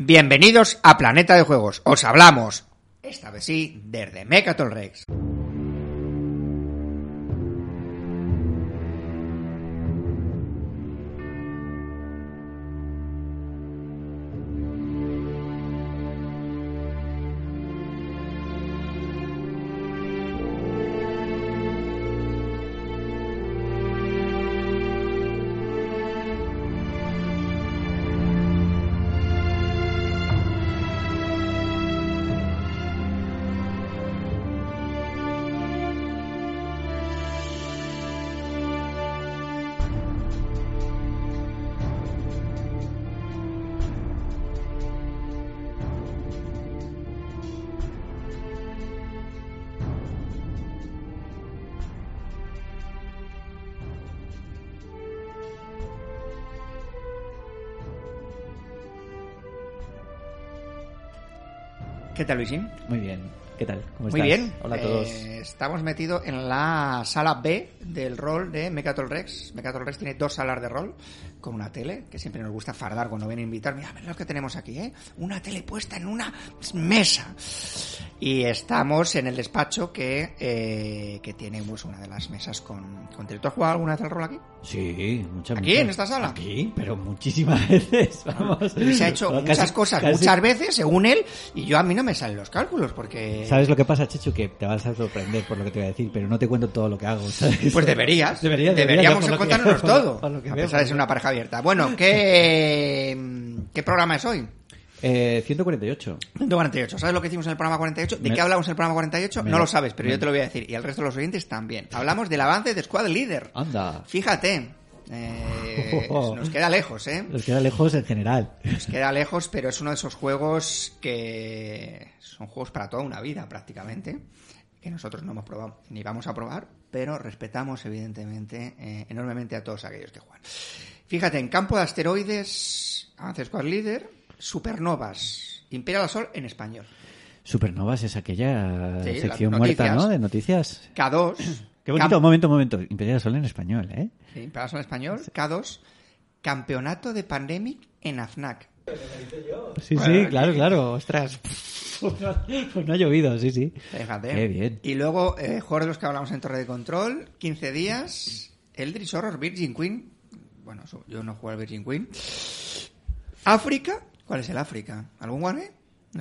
Bienvenidos a Planeta de Juegos. Os hablamos, esta vez sí, desde Mecatol Rex. Tal, Luisín? Muy bien. ¿Qué tal? ¿Cómo Muy estás? bien. Hola a todos. Eh, estamos metidos en la sala B del rol de Mecatol Rex. Mecatol Rex tiene dos salas de rol con una tele, que siempre nos gusta fardar cuando vienen a invitar. Mira, mira lo que tenemos aquí, ¿eh? Una tele puesta en una mesa. Y estamos en el despacho que, eh, que tiene pues, una de las mesas con, con tele. ¿Tú has jugado alguna vez al rol aquí? Sí, muchas ¿Aquí, muchas. en esta sala? Aquí, pero muchísimas veces. Vamos. Luis ha hecho muchas casi- cosas casi- muchas veces, según él, y yo a mí no me salen los cálculos, porque... ¿Sabes lo que pasa, Chechu? Que te vas a sorprender por lo que te voy a decir, pero no te cuento todo lo que hago. ¿sabes? Pues deberías. Debería, debería, Deberíamos lo- todo. lo que a pesar de ser una pareja abierta. Bueno, ¿qué, ¿qué programa es hoy? Eh, 148. 148. ¿Sabes lo que hicimos en el programa 48? ¿De Me- qué hablamos en el programa 48? me No lo- sabes, pero me- yo te lo voy a decir. Y al resto de los oyentes también. Hablamos del avance de Squad Leader. Anda. Fíjate. eh, Oh. nos queda lejos, ¿eh? Nos queda lejos en general. Nos queda lejos, pero es uno de esos juegos que son juegos para toda una vida prácticamente, que nosotros no hemos probado ni vamos a probar, pero respetamos evidentemente eh, enormemente a todos aquellos que juegan. Fíjate, en campo de asteroides, Avance Squad Leader, supernovas, Imperial Sol en español. Supernovas es aquella Sí, sección muerta. ¿no? De noticias. K2. Qué bonito, un momento, un momento. Imperial Sol en español, ¿eh? Sí, Imperial Sol en español. K2. Campeonato de Pandemic en AFNAC. Sí, sí, claro, claro. Ostras. Pues no, pues no ha llovido, sí, sí. Fíjate. Qué bien. Y luego, eh, de los que hablamos en Torre de Control, 15 días, Eldritch Horror, Virgin Queen. Bueno, yo no juego al Virgin Queen. África, ¿cuál es el África? ¿Algún Wargame?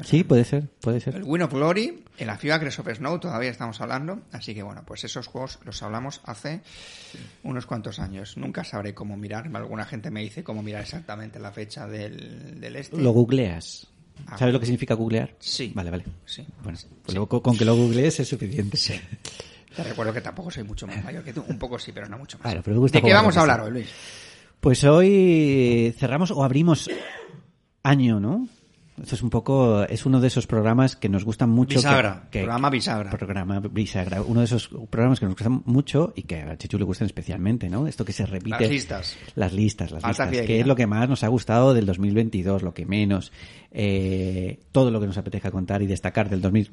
Sí, puede ser, puede El ser. Win of Glory, el AFIA Crest of Snow, todavía estamos hablando. Así que bueno, pues esos juegos los hablamos hace unos cuantos años. Nunca sabré cómo mirar. Alguna gente me dice cómo mirar exactamente la fecha del, del este. Lo googleas. Ah. ¿Sabes lo que significa googlear? Sí. Vale, vale. Sí. Bueno, pues con- que lo googlees es suficiente. Te recuerdo que tampoco soy mucho más mayor que tú. Un poco sí, pero no mucho más. Claro, pero me gusta ¿De qué vamos a hablar hoy, Luis? Pues hoy cerramos o abrimos año, ¿no? Esto es un poco, es uno de esos programas que nos gustan mucho. Bisagra, que- programa bisagra. Programa bisagra. Uno de esos programas que nos gustan mucho y que a Chechu le gustan especialmente, ¿no? Esto que se repite. Las listas. Las listas, las listas. fidelidad. Que es lo que más nos ha gustado del 2022, lo que menos. Eh, todo lo que nos apetezca contar y destacar del 2000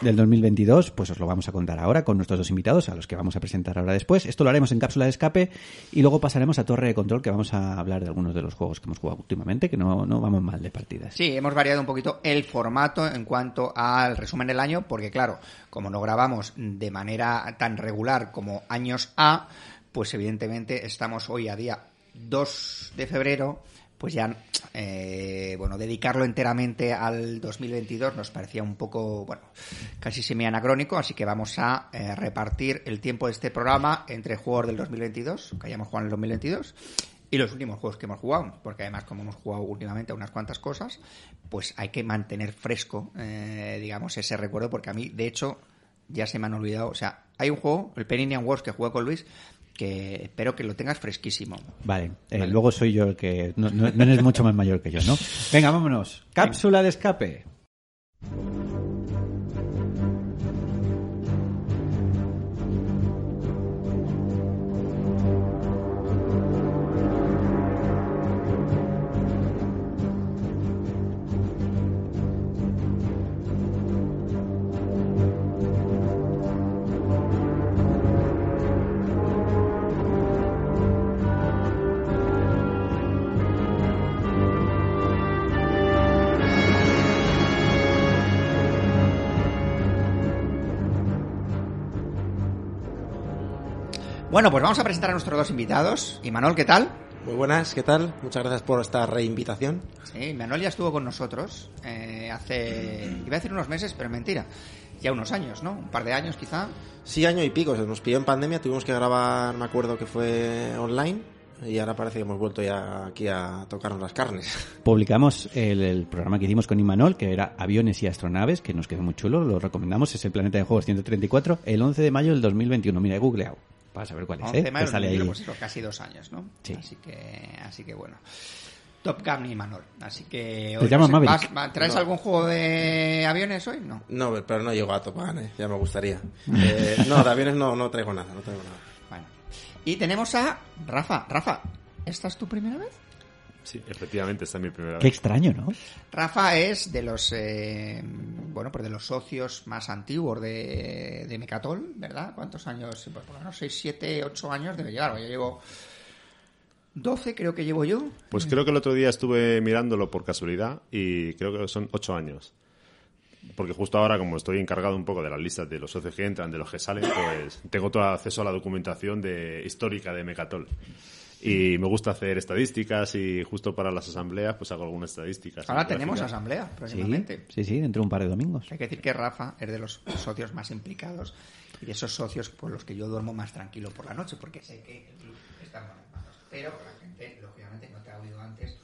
del 2022, pues os lo vamos a contar ahora con nuestros dos invitados, a los que vamos a presentar ahora después. Esto lo haremos en cápsula de escape y luego pasaremos a torre de control, que vamos a hablar de algunos de los juegos que hemos jugado últimamente, que no, no vamos mal de partidas. Sí, hemos variado un poquito el formato en cuanto al resumen del año, porque claro, como no grabamos de manera tan regular como años A, pues evidentemente estamos hoy a día 2 de febrero, pues ya, eh, bueno, dedicarlo enteramente al 2022 nos parecía un poco, bueno, casi semi-anacrónico, así que vamos a eh, repartir el tiempo de este programa entre juegos del 2022, que hayamos jugado en el 2022, y los últimos juegos que hemos jugado, porque además como hemos jugado últimamente unas cuantas cosas, pues hay que mantener fresco, eh, digamos, ese recuerdo, porque a mí, de hecho, ya se me han olvidado, o sea, hay un juego, el Peninian Wars que jugué con Luis, que espero que lo tengas fresquísimo. Vale, eh, luego soy yo el que... No, no- no eres mucho más mayor que yo, ¿no? Venga, vámonos. Cápsula de escape. Bueno, pues vamos a presentar a nuestros dos invitados. Y Manuel, ¿qué tal? Muy buenas, ¿qué tal? Muchas gracias por esta reinvitación. Sí, Manuel ya estuvo con nosotros eh, hace, iba a decir unos meses, pero mentira, ya unos años, ¿no? Un par de años quizá. Sí, año y pico, se nos pilló en pandemia, tuvimos que grabar, me acuerdo que fue online, y ahora parece que hemos vuelto ya aquí a tocarnos las carnes. Publicamos el, el programa que hicimos con Imanol, que era Aviones y Astronaves, que nos quedó muy chulo, lo recomendamos, es el Planeta de Juegos 134, el 11 de mayo del 2021. Mira, he googleado para saber cuál es, 11 ¿eh? de mayo Que sale ahí. 2021, pues eso, casi dos años, ¿no? Sí. Así que, así que bueno. Top Gun y Manuel. Así que... Te hoy llamas no sé, Maverick. ¿vas- va- ¿Traes No. algún juego de aviones hoy? No. No, pero no llego a Top Gun, ¿eh? ya me gustaría. Eh, no, de aviones no, no traigo nada, no traigo nada. Bueno. Y tenemos a Rafa. Rafa, ¿esta es tu primera vez? Sí, efectivamente, esta es mi primera Qué vez. extraño, ¿no? Rafa es de los eh, bueno pues de los socios más antiguos de, de Mecatol, ¿verdad? ¿Cuántos años? Pues por lo menos 6, 7, 8 años debe llevar. Yo llevo 12, creo que llevo yo. Pues creo que el otro día estuve mirándolo por casualidad y creo que son ocho años. Porque justo ahora, como estoy encargado un poco de las listas de los socios que entran, de los que salen, pues tengo todo acceso a la documentación de, histórica de Mecatol. Y me gusta hacer estadísticas y justo para las asambleas pues hago algunas estadísticas. Ahora tenemos asamblea Sí, próximamente. sí, sí, dentro de un par de domingos. Hay que decir que Rafa es de los socios más implicados y de esos socios por los que yo duermo más tranquilo por la noche, porque sé que el club está en buenas manos. Pero la gente, lógicamente, no te ha oído antes.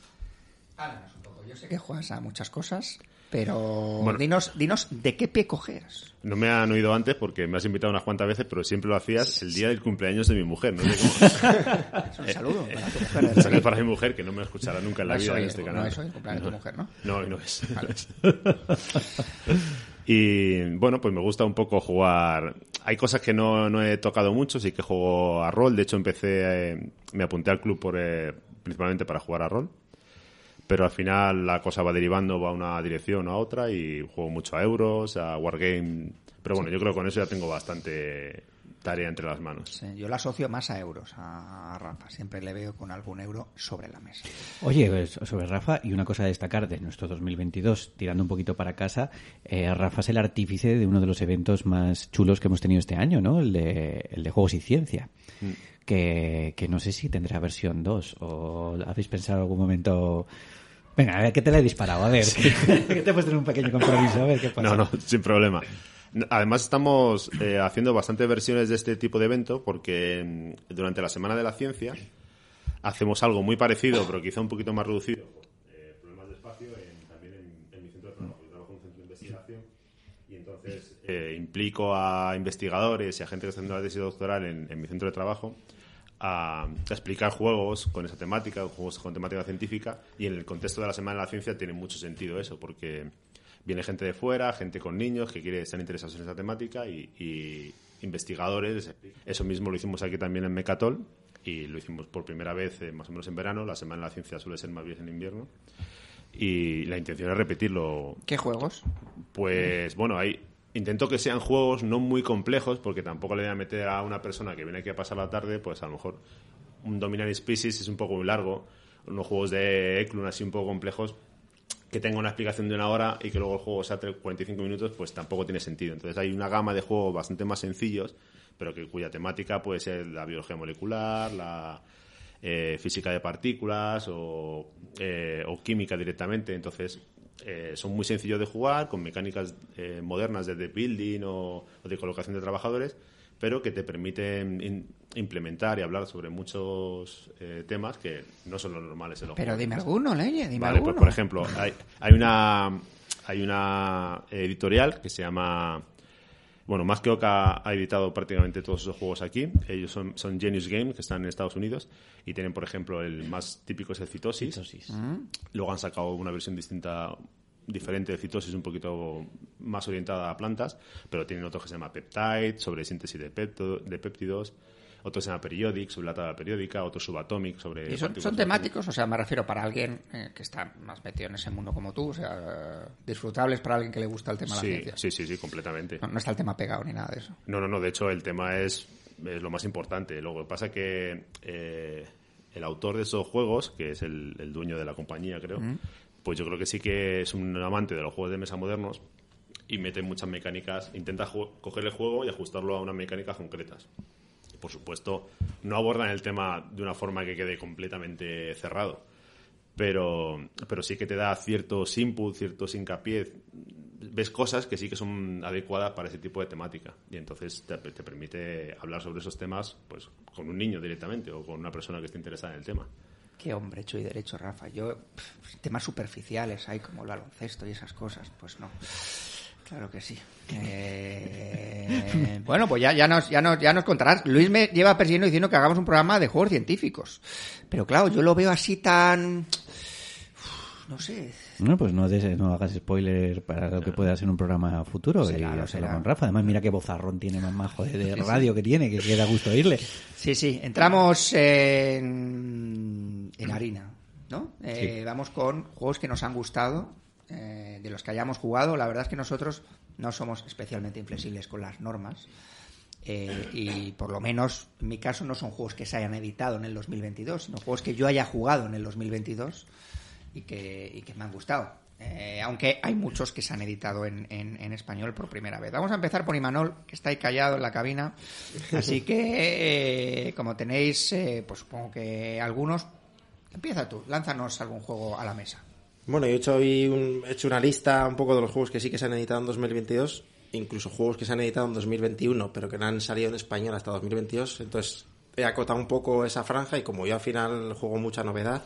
Háblanos un poco. Yo sé que juegas a muchas cosas, pero Bueno. dinos, dinos de qué pie cojeas. No me han oído antes porque me has invitado unas cuantas veces, pero siempre lo hacías el día del cumpleaños de mi mujer. No. Es un saludo para tu mujer. Un saludo para mi mujer, que no me escuchará nunca en la No vida en el- este no canal. es hoy el cumpleaños de tu mujer, ¿no? No, no es. no y bueno, pues me gusta un poco jugar. Hay cosas que no, no he tocado mucho, sí que juego a rol. De hecho, empecé, eh, me apunté al club por, eh, principalmente para jugar a rol. Pero al final la cosa va derivando, va a una dirección o a otra y juego mucho a euros, a wargame. Pero bueno, yo creo que con eso ya tengo bastante tarea entre las manos. Sí, yo la asocio más a euros, a Rafa. Siempre le veo con algún euro sobre la mesa. Oye, pues, sobre Rafa, y una cosa a destacar de nuestro 2022, tirando un poquito para casa, eh, Rafa es el artífice de uno de los eventos más chulos que hemos tenido este año, ¿no? El de, el de Juegos y Ciencia. Que, que no sé si tendrá versión 2 o habéis pensado en algún momento... Venga, a ver, que te la he disparado, a ver, que te he puesto en un pequeño compromiso, a ver qué pasa. No, no, sin problema. Además estamos eh, haciendo bastantes versiones de este tipo de evento porque mm, durante la Semana de la Ciencia hacemos algo muy parecido, pero quizá un poquito más reducido. eh, problemas de espacio en- también en, en mi centro de trabajo. Yo trabajo en un centro de investigación y entonces eh, implico a investigadores y a gente que está haciendo la tesis doctoral en, en mi centro de trabajo a, explicar juegos con esa temática, juegos con temática científica, y en el contexto de la Semana de la Ciencia tiene mucho sentido eso, porque viene gente de fuera, gente con niños que quiere estar interesados en esa temática y, y investigadores. Eso mismo lo hicimos aquí también en Mecatol y lo hicimos por primera vez eh, más o menos en verano. La Semana de la Ciencia suele ser más bien en invierno. Y la intención es repetirlo ¿Qué juegos? pues bueno, hay, intento que sean juegos no muy complejos, porque tampoco le voy a meter a una persona que viene aquí a pasar la tarde, pues a lo mejor un Dominant Species es un poco muy largo, unos juegos de Eklund así un poco complejos, que tenga una explicación de una hora y que luego el juego sea tre- 45 minutos, pues tampoco tiene sentido. Entonces hay una gama de juegos bastante más sencillos, pero que cuya temática puede ser la biología molecular, la eh, física de partículas o, eh, o química directamente. Entonces eh, son muy sencillos de jugar, con mecánicas eh, modernas de building o, o de colocación de trabajadores, pero que te permiten in- implementar y hablar sobre muchos eh, temas que no son los normales en los Pero juegos. dime alguno, Leñe, dime Vale, pues alguno. por ejemplo, hay, hay una hay una editorial que se llama bueno, más que Oca ha editado prácticamente todos esos juegos aquí. Ellos son, son Genius Games, que están en Estados Unidos, y tienen, por ejemplo, el más típico es el Citosis. Citosis. Luego han sacado una versión distinta, diferente de Citosis, un poquito más orientada a plantas, pero tienen otro que se llama Peptide, sobre síntesis de, pepto- de péptidos. Otro se llama Periodic, sobre la tabla periódica. Otro Subatomic, sobre... ¿Y son, son temáticos? O sea, me refiero para alguien eh, que está más metido en ese mundo como tú, o sea, disfrutables para alguien que le gusta el tema de la Sí, ciencia. sí, sí, sí, completamente. No, no está el tema pegado ni nada de eso. No, no, no. De hecho, el tema es, es lo más importante. Lo que pasa que eh, el autor de esos juegos, que es el, el dueño de la compañía, creo, pues yo creo que sí que es un amante de los juegos de mesa modernos y mete muchas mecánicas, intenta coger el juego y ajustarlo a unas mecánicas concretas. Por supuesto, no abordan el tema de una forma que quede completamente cerrado. Pero, pero sí que te da ciertos inputs, ciertos hincapié, ves cosas que sí que son adecuadas para ese tipo de temática. Y entonces te, te permite hablar sobre esos temas pues con un niño directamente o con una persona que esté interesada en el tema. Qué hombre hecho y derecho, Rafa. Yo, temas superficiales hay como el baloncesto y esas cosas, pues no. Claro que sí. Eh, bueno, pues ya, ya, nos, ya, nos, ya nos contarás. Luis me lleva persiguiendo diciendo que hagamos un programa de juegos científicos. Pero claro, yo lo veo así tan... No sé. No, pues no, des- no hagas spoiler para lo que pueda ser un programa futuro Será, y lo hacerlo será. con Rafa. Además, mira qué bozarrón tiene más majo de, de radio que tiene, que queda gusto oírle. Sí, sí, entramos en, en harina, ¿no? Eh, Vamos con juegos que nos han gustado, eh, de los que hayamos jugado. La verdad es que nosotros no somos especialmente inflexibles con las normas. eh, y por lo menos, en mi caso, no son juegos que se hayan editado en el 2022, sino juegos que yo haya jugado en el 2022 y que, y que me han gustado. Eh, aunque hay muchos que se han editado en, español por primera vez. Vamos a empezar por Imanol, que está ahí callado en la cabina. Así que, como tenéis, pues supongo que algunos. Empieza tú, lánzanos algún juego a la mesa. Bueno, yo he hecho, hoy un- he hecho una lista un poco de los juegos que sí que se han editado en 2022, incluso juegos que se han editado en 2021, pero que no han salido en español hasta 2022. Entonces he acotado un poco esa franja y como yo al final juego mucha novedad,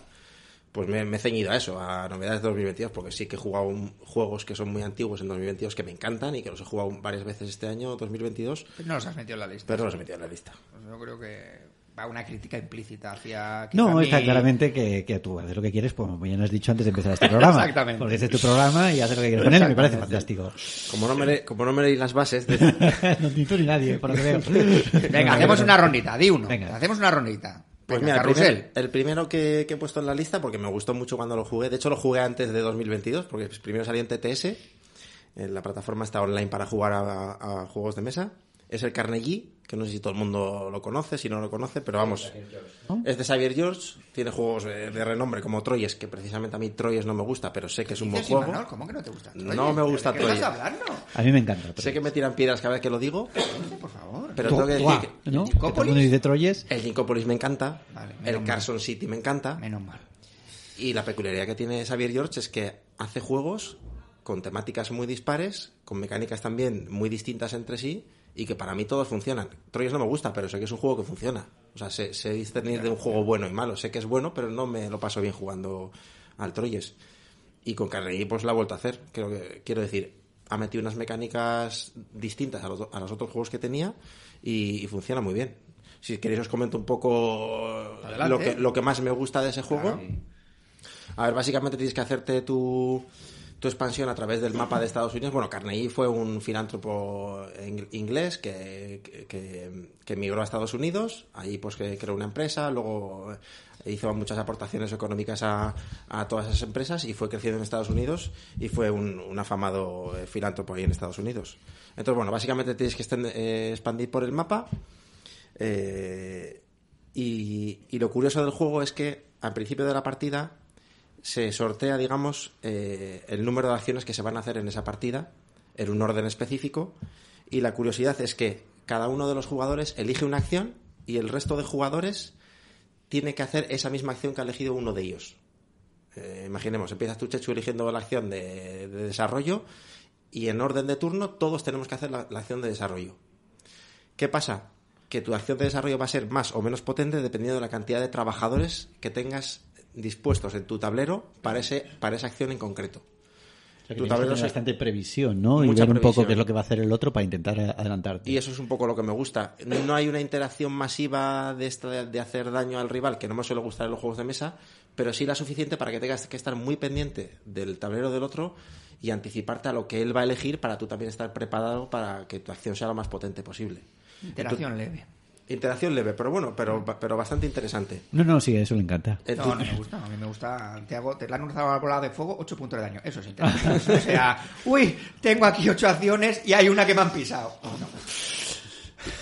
pues me, me he ceñido a eso, a novedades de 2022, porque sí que he jugado un- juegos que son muy antiguos en 2022 que me encantan y que los he jugado varias veces este año 2022, No los has metido en la lista. pero no los he metido en la lista. Pues yo creo que va una crítica implícita hacia. No, está mi- claramente que, que tú haces lo que quieres, pues como ya nos has dicho antes de empezar este programa. Exactamente. Porque este es tu programa y haces lo que quieres con él, me parece fantástico. Como no me, le- como no me leí las bases, de- no, ni tú ni nadie, por lo que veo. Venga, hacemos una rondita, di uno. Venga. Hacemos una rondita. Pues mira, el, primer- el primero que, que he puesto en la lista, porque me gustó mucho cuando lo jugué, de hecho lo jugué antes de 2022, porque primero salió en TTS, en la plataforma está online para jugar a, a juegos de mesa, es el Carnegie, que no sé si todo el mundo lo conoce, si no lo conoce, pero vamos, es de Xavier George, tiene juegos de renombre como Troyes, que precisamente a mí Troyes no me gusta, pero sé que es un buen juego. ¿Cómo que no te gusta? No me gusta ¿De qué estás Troyes. A mí me encanta. Sé que me tiran piedras cada vez que lo digo, Por favor. pero tengo que decir que ¿no? El mundo dice Troyes. el Ginkopolis me encanta, Vale, el mal. Carson City me encanta, Menos mal. Y la peculiaridad que tiene Xavier George es que hace juegos con temáticas muy dispares, con mecánicas también muy distintas entre sí, y que para mí todos funcionan. Troyes no me gusta, pero sé que es un juego que funciona. O sea, sé, sé discernir de un juego bueno y malo. Sé que es bueno, pero no me lo paso bien jugando al Troyes. Y con Carnegie pues la ha vuelto a hacer. Creo que, quiero decir, ha metido unas mecánicas distintas a los, a los otros juegos que tenía y, y funciona muy bien. Si queréis os comento un poco Adelante. lo que, lo que más me gusta de ese juego. A ver, básicamente tienes que hacerte tu, tu expansión a través del mapa de Estados Unidos. Bueno, Carnegie fue un filántropo ing- inglés que, que, emigró a Estados Unidos. Ahí pues que creó una empresa, luego hizo muchas aportaciones económicas a, a todas esas empresas y fue creciendo en Estados Unidos y fue un, un afamado eh, filántropo ahí en Estados Unidos. Entonces, bueno, básicamente tienes que eh, expandir por el mapa. Eh, y, y lo curioso del juego es que al principio de la partida se sortea, digamos, eh, el número de acciones que se van a hacer en esa partida en un orden específico. Y la curiosidad es que cada uno de los jugadores elige una acción y el resto de jugadores tiene que hacer esa misma acción que ha elegido uno de ellos. Eh, imaginemos, empiezas tú, Chechu, eligiendo la acción de, de desarrollo y en orden de turno todos tenemos que hacer la acción de desarrollo. ¿Qué pasa? Que tu acción de desarrollo va a ser más o menos potente dependiendo de la cantidad de trabajadores que tengas dispuestos en tu tablero para, ese, para esa acción en concreto. O sea, que Tu tablero se- bastante previsión, ¿no? Y ver un poco qué es lo que va a hacer el otro para intentar adelantarte. Y eso es un poco lo que me gusta. No hay una interacción masiva de, esta, de, de hacer daño al rival, que no me suele gustar en los juegos de mesa, pero sí la suficiente para que tengas que estar muy pendiente del tablero del otro y anticiparte a lo que él va a elegir para tú también estar preparado para que tu acción sea lo más potente posible. Interacción leve. Interacción leve, pero bueno, pero, pero bastante interesante. No, no, sí, eso le encanta. En No, no me gusta. A mí me gusta. Te, hago, te lanzado la bola de fuego, 8 puntos de daño. Eso es interesante. o sea, uy, tengo aquí 8 acciones y hay una que me han pisado. No.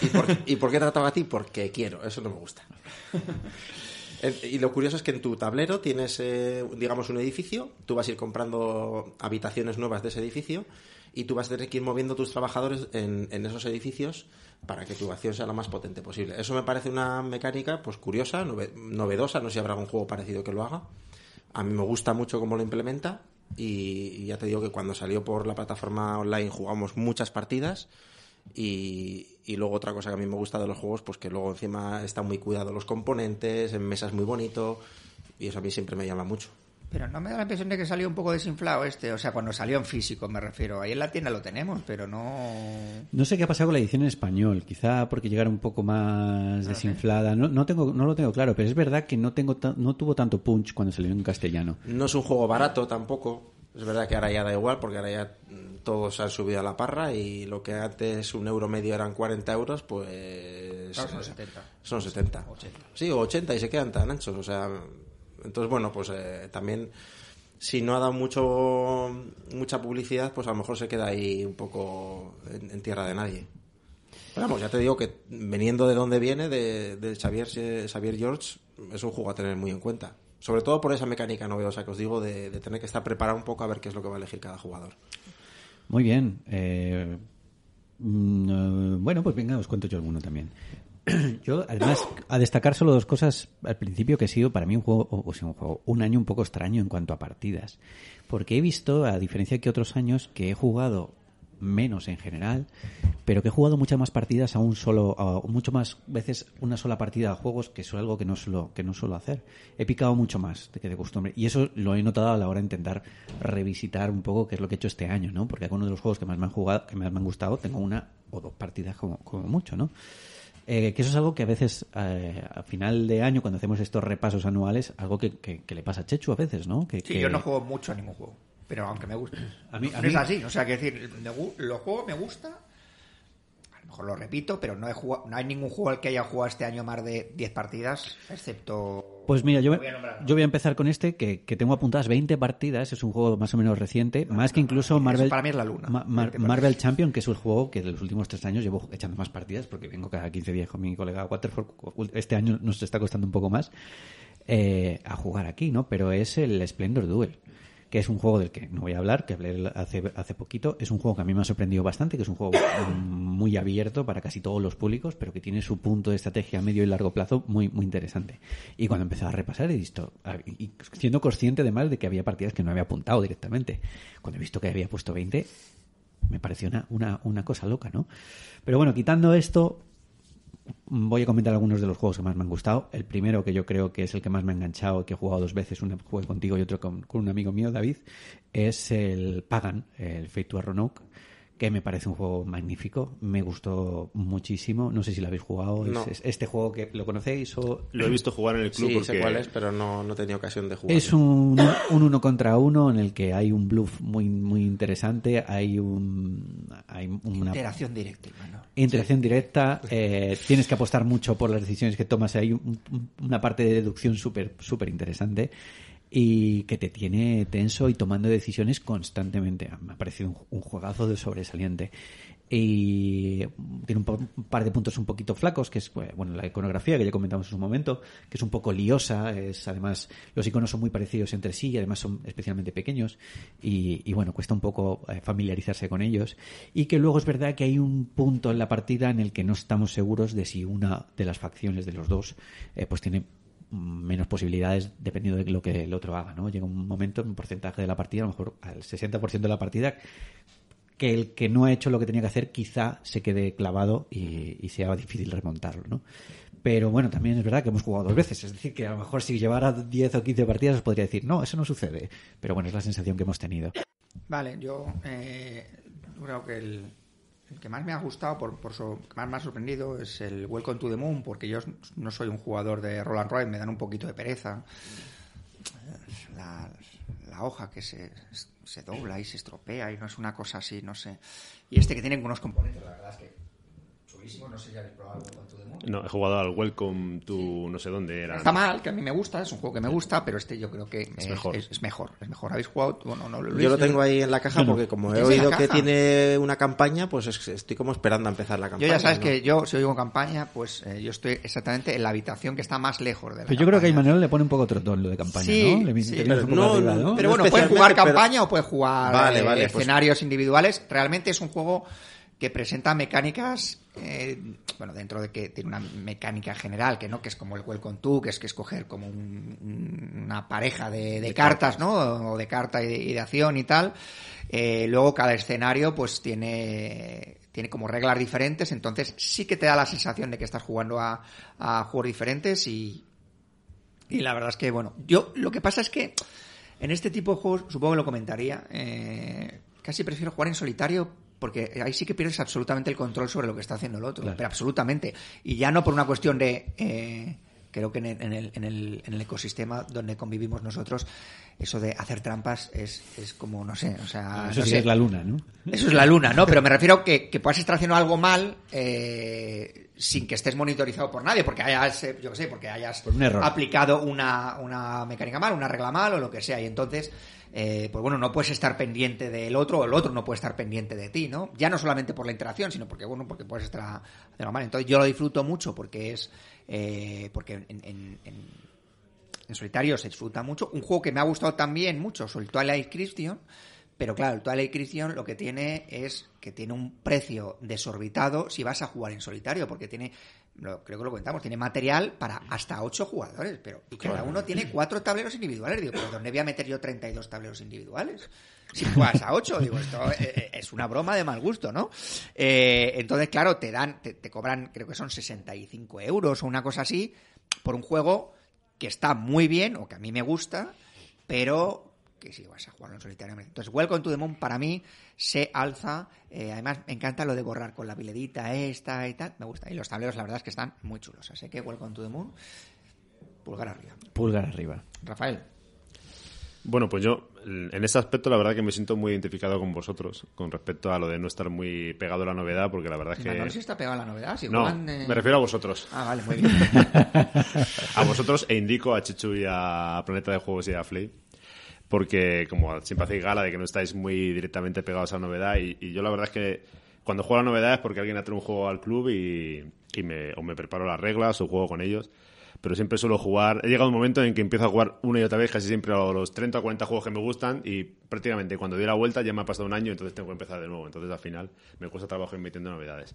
¿Y por, ¿Y por qué trataba a ti? Porque quiero, eso no me gusta. Eh, Y lo curioso es que en tu tablero tienes, eh, digamos, un edificio, tú vas a ir comprando habitaciones nuevas de ese edificio y tú vas a tener que ir moviendo tus trabajadores en, en esos edificios para que tu acción sea la más potente posible. Eso me parece una mecánica pues curiosa, nove- novedosa, no sé si habrá algún juego parecido que lo haga. A mí me gusta mucho cómo lo implementa y, y ya te digo que cuando salió por la plataforma online jugamos muchas partidas y, y luego otra cosa que a mí me gusta de los juegos, pues que luego encima están muy cuidados los componentes, en mesas muy bonito y eso a mí siempre me llama mucho. Pero no me da la impresión de que salió un poco desinflado este. O sea, cuando salió en físico, me refiero. Ahí en la tienda lo tenemos, pero no. No sé qué ha pasado con la edición en español, quizá porque llegara un poco más desinflada. No, no tengo, no lo tengo claro, pero es verdad que no tengo, no tuvo tanto punch cuando salió en castellano. No es un juego barato tampoco. Es verdad que ahora ya da igual porque ahora ya mm, todos han subido a la parra y lo que antes un euro medio eran 40 euros, pues... Claro, son 70. Son 70. 80. Sí, o 80 y se quedan tan anchos. O sea, entonces bueno, pues eh, también si no ha dado mucho mucha publicidad, pues a lo mejor se queda ahí un poco en, tierra de nadie. Pero vamos, ya te digo que veniendo de donde viene, de, de Xavier, Xavier George, es un juego a tener muy en cuenta. Sobre todo por esa mecánica novedosa que os digo de, de tener que estar preparado un poco a ver qué es lo que va a elegir cada jugador. Muy bien. eh, mm, eh, bueno, pues venga, os cuento yo alguno también. Yo, además, a destacar solo dos cosas al principio que ha sido para mí un juego, o un juego, un año un poco extraño en cuanto a partidas. Porque he visto, a diferencia que otros años, que he jugado menos en general, pero que he jugado muchas más partidas a un solo, a mucho más veces una sola partida a juegos, que es algo que no suelo, que no suelo hacer. He picado mucho más de que de costumbre. Y eso lo he notado a la hora de intentar revisitar un poco qué es lo que he hecho este año, ¿no? Porque algunos de los juegos que más me han jugado, que más me han gustado, tengo una o dos partidas como, como mucho, ¿no? Eh, que eso es algo que a veces, eh, a final de año, cuando hacemos estos repasos anuales, algo que, que- que le pasa a Chechu a veces, ¿no? Que, Sí, que- yo no juego mucho a ningún juego. Pero aunque me guste. A mí- a es así. O sea, que decir, me los juegos me gusta. Mejor lo repito, pero no, he jugado, no hay ningún juego al que haya jugado este año más de 10 partidas, excepto. Pues mira, yo, Voy a nombrar, ¿no? yo voy a empezar con este, que, que tengo apuntadas 20 partidas, es un juego más o menos reciente, más que incluso Marvel, para mí es la luna. Ma- Mar- 20 Marvel. Champion, que es el juego que de los últimos tres años llevo echando más partidas, porque vengo cada 15 días con mi colega Waterford, este año nos está costando un poco más, eh, a jugar aquí, ¿no? Pero es el Splendor Duel que es un juego del que no voy a hablar, que hablé hace, hace poquito. Es un juego que a mí me ha sorprendido bastante, que es un juego muy abierto para casi todos los públicos, pero que tiene su punto de estrategia a medio y largo plazo muy, muy interesante. Y cuando empecé a repasar he visto, siendo consciente además de que había partidas que no había apuntado directamente, cuando he visto que había puesto 20, me pareció una, una, una cosa loca, ¿no? Pero bueno, quitando esto, voy a comentar algunos de los juegos que más me han gustado. El primero, que yo creo que es el que más me ha enganchado, que he jugado dos veces, uno jugué contigo y otro con, un amigo mío, David, es el Pagan, el Fate to a Roanoke, que me parece un juego magnífico. Me gustó muchísimo. No sé si lo habéis jugado. Es- No. Es, este juego que lo conocéis o Lo he visto jugar en el club Sí, porque sé cuál es, pero no, no he tenido ocasión de jugar. Es un, un uno contra uno en el que hay un bluff muy muy interesante, hay un hay una Interacción directa, hermano. interacción directa, eh, tienes que apostar mucho por las decisiones que tomas, hay un- un- una parte de deducción súper súper interesante y que te tiene tenso y tomando decisiones constantemente. Me ha parecido un, juegazo de sobresaliente. Y tiene un, par de puntos un poquito flacos, que es pues, bueno la iconografía que ya comentamos en su momento, que es un poco liosa, es además los iconos son muy parecidos entre sí y además son especialmente pequeños y, y, bueno, cuesta un poco eh, familiarizarse con ellos. Y que luego es verdad que hay un punto en la partida en el que no estamos seguros de si una de las facciones de los dos eh, pues tiene menos posibilidades dependiendo de lo que el otro haga, ¿no? Llega un momento, un porcentaje de la partida, a lo mejor al 60% de la partida, que el que no ha hecho lo que tenía que hacer quizá se quede clavado y, y sea difícil remontarlo, ¿no? Pero bueno, también es verdad que hemos jugado dos veces, es decir, que a lo mejor si llevara 10 o 15 partidas os podría decir, no, eso no sucede. Pero bueno, es la sensación que hemos tenido. Vale, yo eh, creo que el, el que más me ha gustado, por, por so- que más me ha sorprendido, es el Welcome to the Moon, porque yo no soy un jugador de Roll and Ride, me dan un poquito de pereza. La, hoja que se, se dobla y se estropea y no es una cosa así, no sé. Y este que tiene unos componentes, la verdad es que no sé si habéis probado Welcome to the Moon. No, he jugado al Welcome to no sé dónde era. Está mal, que a mí me gusta, es un juego que me gusta, pero este yo creo que es, mejor. Es, es mejor, es mejor. ¿Habéis jugado? Bueno, no, Luis, Yo lo tengo ahí en la caja porque como he ¿Tienes en la oído que tiene una campaña, pues es- estoy como esperando a empezar la Yo campaña. ya sabes ¿no? que yo, si oigo campaña, pues eh, yo estoy exactamente en la habitación que está más lejos de la Pero yo creo que a. Imanol le pone un poco trotón lo de campaña, Sí, ¿no? Le sí, le pero no, arriba, no, ¿no? Pero No bueno, puedes jugar pero- campaña o puedes jugar Vale, eh, pues- escenarios individuales. Realmente es un juego que presenta mecánicas, eh, bueno, dentro de que tiene una mecánica general, que no, que es como el Welcome to, que es que escoger como un- un- una pareja de, de cartas, ¿no? O de carta y de, y de acción y tal. Eh, luego cada escenario, pues tiene tiene como reglas diferentes, entonces sí que te da la sensación de que estás jugando a, a juegos diferentes y, y la verdad es que, bueno, yo lo que pasa es que en este tipo de juegos, supongo que lo comentaría, eh, casi prefiero jugar en solitario porque ahí sí que pierdes absolutamente el control sobre lo que está haciendo el otro, Claro. pero absolutamente. Y ya no por una cuestión de... eh, creo que en el, en, el, en, el, en el ecosistema donde convivimos nosotros, eso de hacer trampas es, es como, no sé, o sea... Eso no sí sé. es la luna, ¿no? Eso es la luna, ¿no? Pero me refiero que, que puedas estar haciendo algo mal eh, sin que estés monitorizado por nadie, porque hayas, eh, yo qué sé, porque hayas Por un error. aplicado una, una mecánica mal, una regla mal o lo que sea. Y entonces, eh, pues bueno, no puedes estar pendiente del otro o el otro no puede estar pendiente de ti, ¿no? Ya no solamente por la interacción, sino porque, bueno, porque puedes estar haciendo mal. Entonces yo lo disfruto mucho porque es, eh, porque en, en- en- en solitario se disfruta mucho. Un juego que me ha gustado también mucho es el Twilight Christian, pero claro, el Twilight Christian lo que tiene es que tiene un precio desorbitado si vas a jugar en solitario, porque tiene, creo que lo comentamos, tiene material para hasta 8 jugadores, pero y cada uno tiene cuatro tableros individuales. Digo, ¿pero dónde voy a meter yo 32 tableros individuales? Si juegas a 8, digo, esto eh, eh, es una broma de mal gusto, ¿no? Eh, entonces, claro, te dan, te, te cobran, creo que son 65 euros o una cosa así, por un juego que está muy bien, o que a mí me gusta, pero que si vas a jugarlo en solitario. Entonces, Welcome to the Moon para mí se alza. eh, además, me encanta lo de borrar con la piledita esta y tal. Me gusta. Y los tableros, la verdad es que están muy chulos. Así que Welcome to the Moon, pulgar arriba. Pulgar arriba. Rafael. Bueno, pues yo en ese aspecto la verdad que me siento muy identificado con vosotros con respecto a lo de no estar muy pegado a la novedad, porque la verdad es que... Manuel sí está pegado a la novedad. Si No, juegan, eh, me refiero a vosotros. Ah, vale, muy bien. A vosotros e indico a Chichu y a Planeta de Juegos y a Flay. Porque como siempre hacéis gala de que no estáis muy directamente pegados a la novedad y, y yo la verdad es que cuando juego a la novedad es porque alguien ha traído un juego al club y, y me, o me preparo las reglas o juego con ellos. Pero siempre suelo jugar. He llegado un momento en que empiezo a jugar una y otra vez, casi siempre a los 30 o 40 juegos que me gustan y prácticamente cuando doy la vuelta ya me ha pasado un año, entonces tengo que empezar de nuevo. Entonces al final me cuesta trabajo ir metiendo novedades.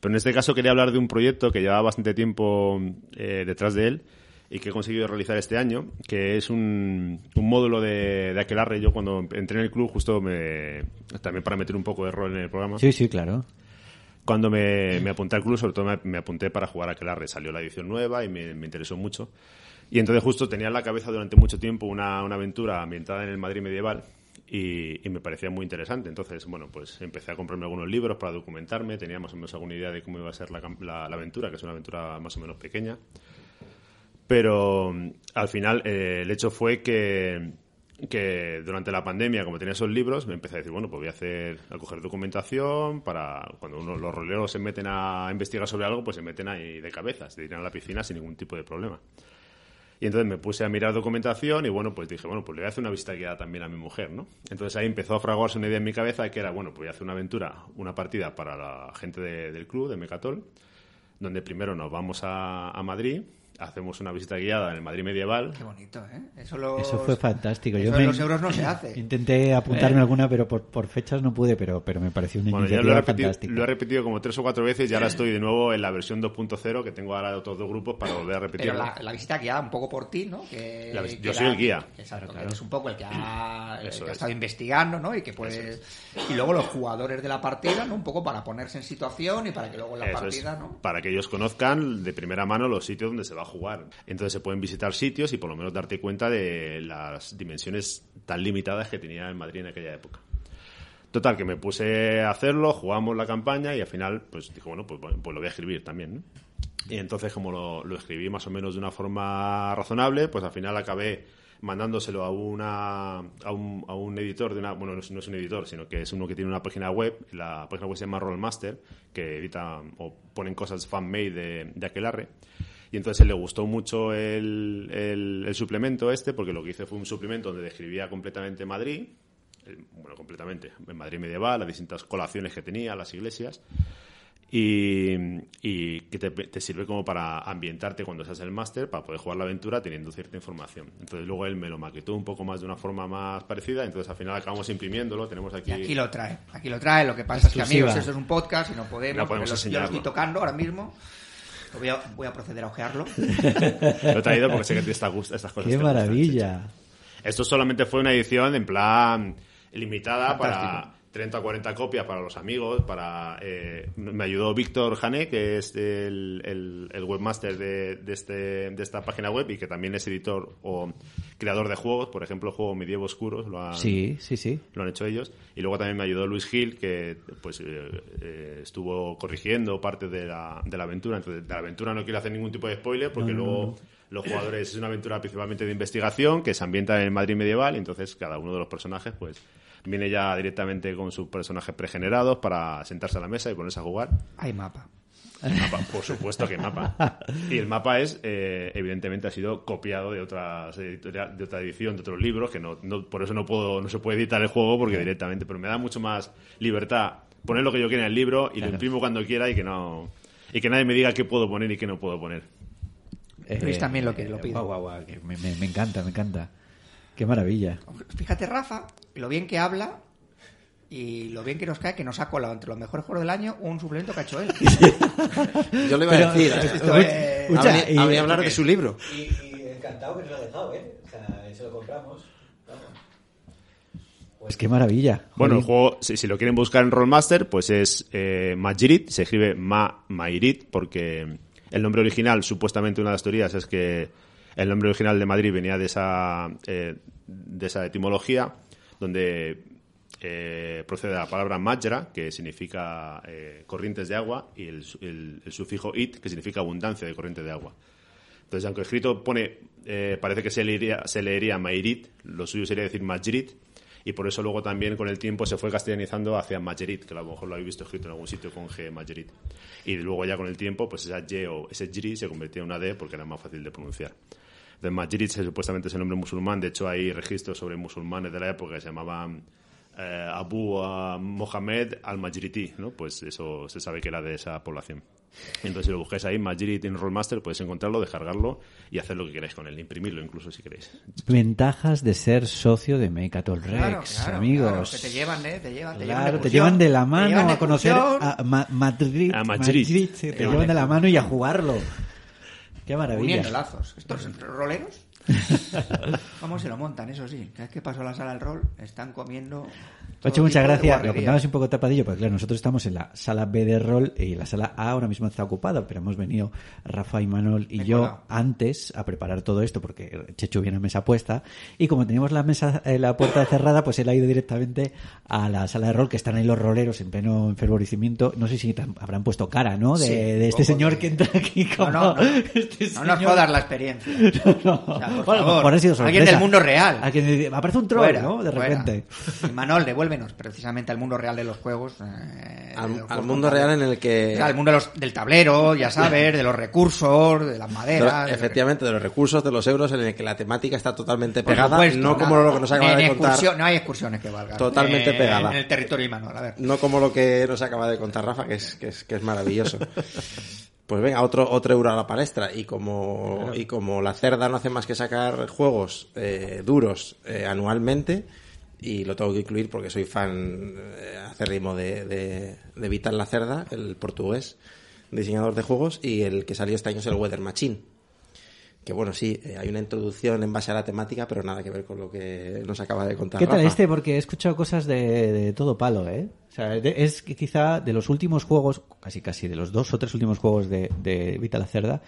Pero en este caso quería hablar de un proyecto que llevaba bastante tiempo eh, detrás de él y que he conseguido realizar este año, que es un, un módulo de, de Aquelarre. Yo cuando entré en el club, justo me, también para meter un poco de rol en el programa, Sí, sí, claro. Cuando me, me apunté al club, sobre todo me, me apunté para jugar a Aquelarre. Salió la edición nueva y me, me interesó mucho. Y entonces justo tenía en la cabeza durante mucho tiempo una, una aventura ambientada en el Madrid medieval y, y me parecía muy interesante. Entonces, bueno, pues empecé a comprarme algunos libros para documentarme, tenía más o menos alguna idea de cómo iba a ser la, la- la aventura, que es una aventura más o menos pequeña. Pero mm, al final eh, el hecho fue que, que durante la pandemia, como tenía esos libros, me empecé a decir, bueno, pues voy a hacer, a coger documentación para cuando uno, los roleros se meten a investigar sobre algo, pues se meten ahí de cabeza, se tiran a la piscina sin ningún tipo de problema. Y entonces me puse a mirar documentación y bueno, pues dije, bueno, pues le voy a hacer una visita guiada también a mi mujer, ¿no? Entonces ahí empezó a fraguarse una idea en mi cabeza que era, bueno, pues voy a hacer una aventura, una partida para la gente de- del club, de Mecatol, donde primero nos vamos a, a Madrid, hacemos una visita guiada en el Madrid medieval. Qué bonito, ¿eh? Eso, los- Eso fue fantástico. eso Yo de me- los euros no se hace. Intenté apuntarme alguna, pero por, por fechas no pude, pero, pero me pareció una Bueno, ya iniciativa lo he, repetido, fantástica. lo he repetido como tres o cuatro veces y ahora estoy de nuevo en la versión 2.0 que tengo ahora otros dos grupos para volver a Pero repetirlo. la, la visita guiada un poco por ti, ¿no? Que, La vis- que yo soy el guía. Exacto, que eres un poco el que ha, el Eso que ha es. estado investigando, ¿no? Y que puede... Y luego los jugadores de la partida, ¿no? Un poco para ponerse en situación y para que luego en la Eso es, partida, ¿no? para que ellos conozcan de primera mano los sitios donde se va a jugar. Entonces se pueden visitar sitios y por lo menos darte cuenta de las dimensiones tan limitadas que tenía el Madrid en aquella época. Total, que me puse a hacerlo, jugamos la campaña y al final, pues dijo, bueno, pues, pues lo voy a escribir también. ¿no? Y entonces, como lo, lo escribí más o menos de una forma razonable, pues al final acabé mandándoselo a una a un, a un editor de una bueno no es, no es un editor sino que es uno que tiene una página web la página web se llama Rollmaster que edita o ponen cosas fan made de, de Aquelarre y entonces le gustó mucho el, el, el suplemento este porque lo que hice fue un suplemento donde describía completamente Madrid bueno completamente en Madrid medieval las distintas colaciones que tenía las iglesias y, y que te, te sirve como para ambientarte cuando seas el máster, para poder jugar la aventura teniendo cierta información. Entonces luego él me lo maquetó un poco más de una forma más parecida, entonces al final acabamos imprimiéndolo, tenemos aquí... Y aquí lo trae, aquí lo trae. Lo que pasa es que, amigos, esto es un podcast y no podemos. No podemos yo lo estoy tocando ahora mismo. Voy a, voy a proceder a ojearlo. Lo he traído porque sé que te está estas cosas. ¡Qué gustan, maravilla! Esto solamente fue una edición en plan limitada Fantástico. para 30 o 40 copias para los amigos, para eh, me ayudó Víctor Jané, que es el, el- el webmaster de, de este, de esta página web y que también es editor o creador de juegos, por ejemplo, el juego Medievo Oscuros lo han, Sí, sí, sí. lo han hecho ellos. Y luego también me ayudó Luis Gil, que pues eh, eh, estuvo corrigiendo parte de la, de la aventura. Entonces, de la aventura no quiero hacer ningún tipo de spoiler porque luego los jugadores es una aventura principalmente de investigación que se ambienta en el Madrid medieval y entonces cada uno de los personajes pues viene ya directamente con sus personajes pregenerados para sentarse a la mesa y ponerse a jugar. Hay mapa. El mapa, por supuesto que mapa. Y el mapa es, eh, evidentemente, ha sido copiado de otras editorial, de otra edición, de otros libros, que no, no- por eso no puedo, no se puede editar el juego porque directamente, pero me da mucho más libertad poner lo que yo quiera en el libro y lo imprimo cuando quiera y que no, y que nadie me diga qué puedo poner y qué no puedo poner. Luis también lo que- lo pide. guau, guau, guau, que me, me- me encanta, me encanta. ¡Qué maravilla! Fíjate, Rafa, lo bien que habla y lo bien que nos cae que nos ha colado entre los mejores juegos del año un suplemento que ha hecho él. Yo le iba Pero, a decir, eh, Esto es- escucha, habría, y- habría hablar de su libro. Y, y encantado que nos lo ha dejado, ¿eh? O sea, eso lo compramos. Vamos. Pues qué maravilla. Bueno, el juego, si, si lo quieren buscar en Rollmaster, pues es eh, Majirit, se escribe Ma Mairit, porque el nombre original, supuestamente una de las teorías es que el nombre original de Madrid venía de esa, eh, de esa etimología, donde eh, procede de la palabra Majra, que significa eh, corrientes de agua, y el, su- el- el sufijo it, que significa abundancia de corriente de agua. Entonces, aunque escrito pone, eh, parece que se leería, se leería Mairit, lo suyo sería decir Majrit, y por eso luego también con el tiempo se fue castellanizando hacia Majerit, que a lo mejor lo habéis visto escrito en algún sitio con G, Majerit. Y luego ya con el tiempo, pues esa Y o ese Jri se convertía en una D porque era más fácil de pronunciar. Majerit se- supuestamente es el nombre musulmán, de hecho hay registros sobre musulmanes de la época que se llamaban eh, Abu ah, Mohamed al-Majriti, ¿no? Pues eso se sabe que era de esa población. Entonces, si lo buscáis ahí, Majrit en Rollmaster, podéis encontrarlo, descargarlo y hacer lo que queráis con él, imprimirlo incluso si queréis. Ventajas de ser socio de Mecatol Rex, Claro, claro, amigos. claro, que te llevan, ¿eh? Te llevan, te llevan Claro, de te llevan de la mano de a conocer a Ma- Madrid. A Madrid. te llevan de la mano y a jugarlo. Qué maravilla. Uniendo lazos. ¿Estos roleros? ¿Cómo se lo montan? Eso sí. Cada vez que paso a la sala del rol, están comiendo. Me ha todo hecho mucha tipo de gracia. Lo contamos un poco tapadillo, porque claro, nosotros estamos en la sala B de rol y la sala A ahora mismo está ocupada, pero hemos venido Rafa y Manuel y Me yo colado. antes a preparar todo esto porque Chechu viene a mesa puesta y como teníamos la mesa eh, la puerta cerrada, pues él ha ido directamente a la sala de rol que están ahí los roleros en pleno enfervorecimiento. No sé si habrán puesto cara, ¿no? De, Sí, de este señor de- que entra aquí No, como no, no. este No nos señor- jodas la experiencia. No. O sea, por Bueno, favor. por ha sido Alguien del mundo real. Alguien aparece un troll, Fuera, ¿no? De fuera. repente. Y Manol, devuélvenos precisamente al mundo real de los juegos. eh, de Al, los al juegos mundo real en el que... Al mundo de los- del tablero, ya sabes, de los recursos, de las de- maderas. de- efectivamente, de los recursos, de los euros, en el que la temática está totalmente pegada, supuesto, no como lo que nos acaba En de contar. no hay excursiones que valgan. Totalmente Eh, pegada. En el territorio Imanol, a ver. No como lo que nos acaba de contar Rafa, que es, que es, que es maravilloso. Pues venga, otro, otro euro a la palestra. Y como, y como la cerda no hace más que sacar juegos eh, duros eh, anualmente, y lo tengo que incluir porque soy fan eh, acérrimo de, de, de Vital La Cerda, el portugués diseñador de juegos, y el que salió este año es el Weather Machine. Que bueno, sí, eh, hay una introducción en base a la temática, pero nada que ver con lo que nos acaba de contar ¿Qué tal Rafa. este? Porque he escuchado cosas de, de todo palo, ¿eh? O sea, de- es que quizá de los últimos juegos, casi casi de los dos o tres últimos juegos de, de Vita la Cerda,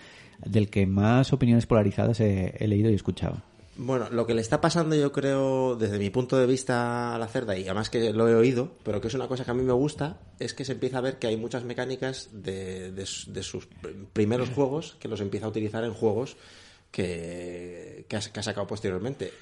del que más opiniones polarizadas he, he leído y escuchado. Bueno, lo que le está pasando yo creo, desde mi punto de vista a la cerda, y además que lo he oído, pero que es una cosa que a mí me gusta, es que se empieza a ver que hay muchas mecánicas de, de su- de sus pr- primeros juegos que los empieza a utilizar en juegos que, que, ha, que ha sacado posteriormente.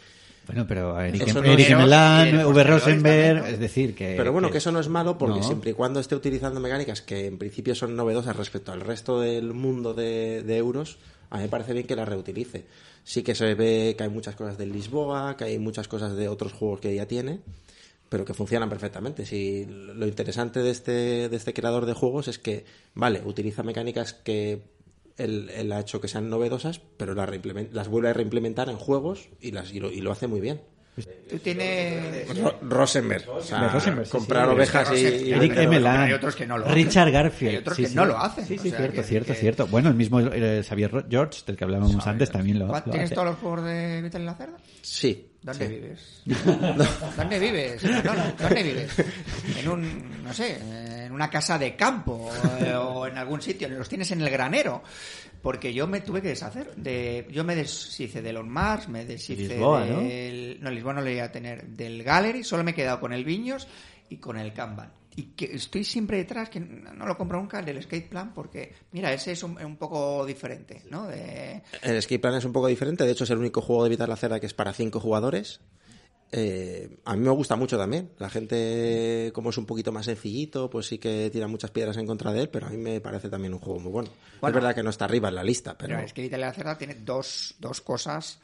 Bueno, pero Eric, Eso no Eric es- Melan, V. Rosenberg, también, ¿no? es decir, que... Pero bueno, que eso no es malo porque No. siempre y cuando esté utilizando mecánicas que en principio son novedosas respecto al resto del mundo de, de euros, a mí me parece bien que las reutilice. Sí que se ve que hay muchas cosas de Lisboa, que hay muchas cosas de otros juegos que ya tiene, pero que funcionan perfectamente. Si lo interesante de este, de este creador de juegos es que, vale, utiliza mecánicas que él, él ha hecho que sean novedosas, pero las, las vuelve a reimplementar en juegos y, las, y, lo, y lo hace muy bien. Tú tienes... Ro- Rosenberg. O sea, Rosenberg, sí, comprar sí. ovejas y-. Eric pero- M. pero Lan, hay otros que no lo hacen. Richard Garfield. Hay otros sí, que sí. no lo hacen, Sí, o sí, sea, cierto, que- cierto, que- cierto. Bueno, el mismo eh, Xavier George, del que hablábamos antes, también lo, lo ¿Tienes hace. todos los juegos de Vital en la Cerda? Sí. ¿Dónde sí. vives? ¿Dónde vives? ¿Dónde vives? En un, no sé, en una casa de campo eh, o en algún sitio. Los tienes en el granero. Porque yo me tuve que deshacer. de Yo me deshice del On Mars, me deshice Lisboa, ¿no? del... ¿no? Lisboa no lo iba a tener. Del Gallery, solo me he quedado con el Viños y con el Kanban. Y que estoy siempre detrás, que no lo compro nunca, el del Skate Plan, porque, mira, ese es un, un poco diferente, ¿no? De, El Escape Plan es un poco diferente. De hecho, es el único juego de Vital la Cerda que es para cinco jugadores. Eh, a mí me gusta mucho también. La gente, como es un poquito más sencillito, pues sí que tira muchas piedras en contra de él, pero a mí me parece también un juego muy bueno. Bueno. es verdad que no está arriba en la lista, pero... Pero es que de la Cerda tiene dos, dos cosas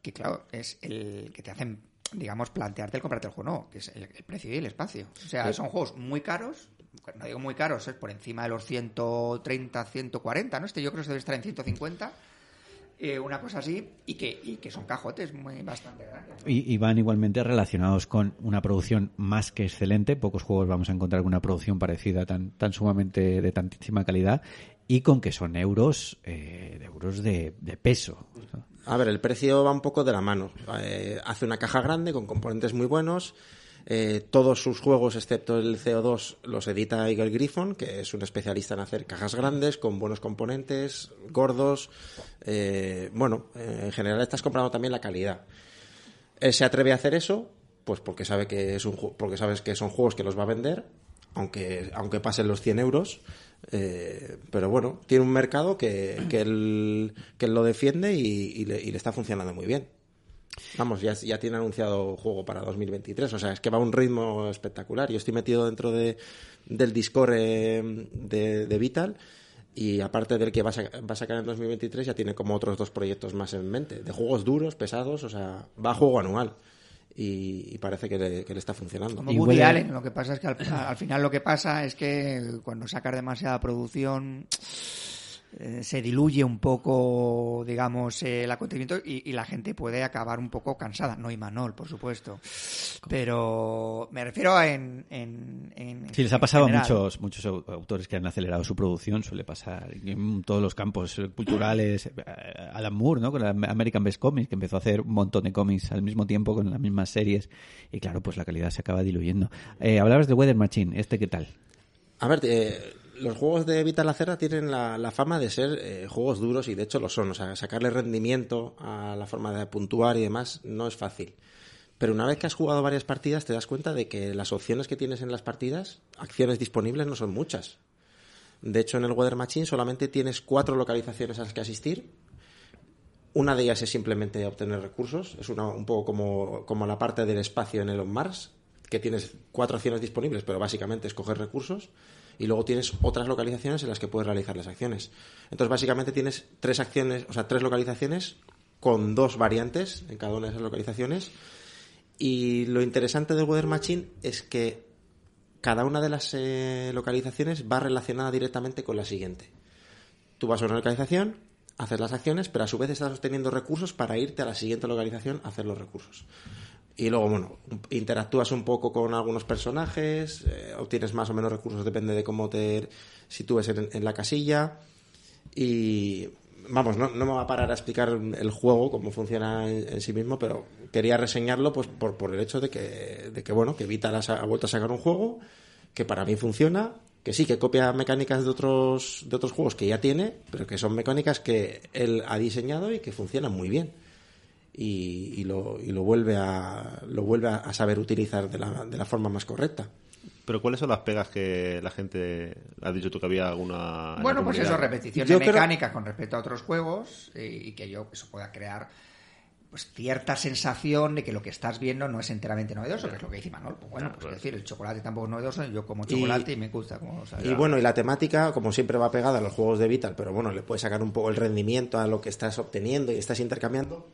que, claro, es el que te hacen, digamos, plantearte el comprarte el juego, no, que es el, el precio y el espacio. O sea, son juegos muy caros, no digo muy caros, es por encima de los 130, 140, ¿no? Este yo creo que debe estar en 150, eh, una cosa así, y que, y que son cajotes muy bastante grandes. ¿no? Y, y van igualmente relacionados con una producción más que excelente. Pocos juegos vamos a encontrar con una producción parecida tan, tan sumamente de tantísima calidad y con que son euros, eh, de euros de, de peso. ¿no? A ver, el precio va un poco de la mano. Eh, hace una caja grande con componentes muy buenos. Eh, todos sus juegos, excepto el CO2, los edita Eagle Griffon, que es un especialista en hacer cajas grandes con buenos componentes, gordos. Eh, bueno, en general estás comprando también la calidad. Él se atreve a hacer eso, pues porque sabe que es un porque sabes que son juegos que los va a vender, aunque aunque pasen los 100 euros. Eh, pero bueno, tiene un mercado que, que, él, que él lo defiende y, le, y le está funcionando muy bien. Vamos, ya, ya tiene anunciado juego para 2023, o sea, es que va a un ritmo espectacular. Yo estoy metido dentro de, del Discord eh, de, de Vital y aparte del que va a, va a sacar en 2023 ya tiene como otros dos proyectos más en mente, de juegos duros, pesados, o sea, va a juego anual y, y parece que le, que le está funcionando. Como Y Woody huele- Allen, lo que pasa es que al, al final lo que pasa es que cuando sacas demasiada producción eh, se diluye un poco, digamos, eh, el acontecimiento y, y la gente puede acabar un poco cansada. No Imanol, por supuesto. Pero me refiero a en... en, en- Sí, les ha pasado a muchos, muchos au- autores que han acelerado su producción, suele pasar en todos los campos culturales. eh, Alan Moore, ¿no? Con la American Best Comics, que empezó a hacer un montón de cómics al mismo tiempo con las mismas series. Y claro, pues la calidad se acaba diluyendo. Eh, hablabas de Weather Machine, ¿este qué tal? A ver, eh, los juegos de Vital Lacerda tienen la, fama de ser eh, juegos duros y de hecho lo son. O sea, sacarle rendimiento a la forma de puntuar y demás no es fácil. Pero una vez que has jugado varias partidas te das cuenta de que las opciones que tienes en las partidas, acciones disponibles, no son muchas. De hecho, en el Weather Machine solamente tienes cuatro localizaciones a las que asistir. Una de ellas es simplemente obtener recursos. Es una, un poco como, como la parte del espacio en Elon Mars, que tienes cuatro acciones disponibles, pero básicamente es coger recursos. Y luego tienes otras localizaciones en las que puedes realizar las acciones. Entonces, básicamente tienes tres acciones, o sea, tres localizaciones con dos variantes en cada una de esas localizaciones. Y lo interesante del Weather Machine es que cada una de las eh, localizaciones va relacionada directamente con la siguiente. Tú vas a una localización, haces las acciones, pero a su vez estás obteniendo recursos para irte a la siguiente localización a hacer los recursos. Y luego, bueno, interactúas un poco con algunos personajes, eh, obtienes más o menos recursos, depende de cómo te sitúes en, en la casilla. Y vamos, no, no me va a parar a explicar el juego, cómo funciona en, en sí mismo, pero quería reseñarlo pues por, por el hecho de que, de que bueno, que sa- ha vuelto a sacar un juego que para mí funciona, que sí, que copia mecánicas de otros, de otros juegos que ya tiene, pero que son mecánicas que él ha diseñado y que funcionan muy bien. Y, y lo, y lo vuelve a lo vuelve a, saber utilizar de la, de la forma más correcta. Pero ¿cuáles son las pegas que la gente ha dicho tú que había alguna... Bueno, pues eso, repeticiones Yo creo- mecánicas con respecto a otros juegos eh, y que yo eso pueda crear pues cierta sensación de que lo que estás viendo no es enteramente novedoso, que es lo que dice Manol. Pues bueno, pues, es decir, el chocolate tampoco es novedoso, yo como chocolate y, me gusta como. Y bueno, y la temática, como siempre, va pegada a los juegos de Vital, pero bueno, le puedes sacar un poco el rendimiento a lo que estás obteniendo y estás intercambiando.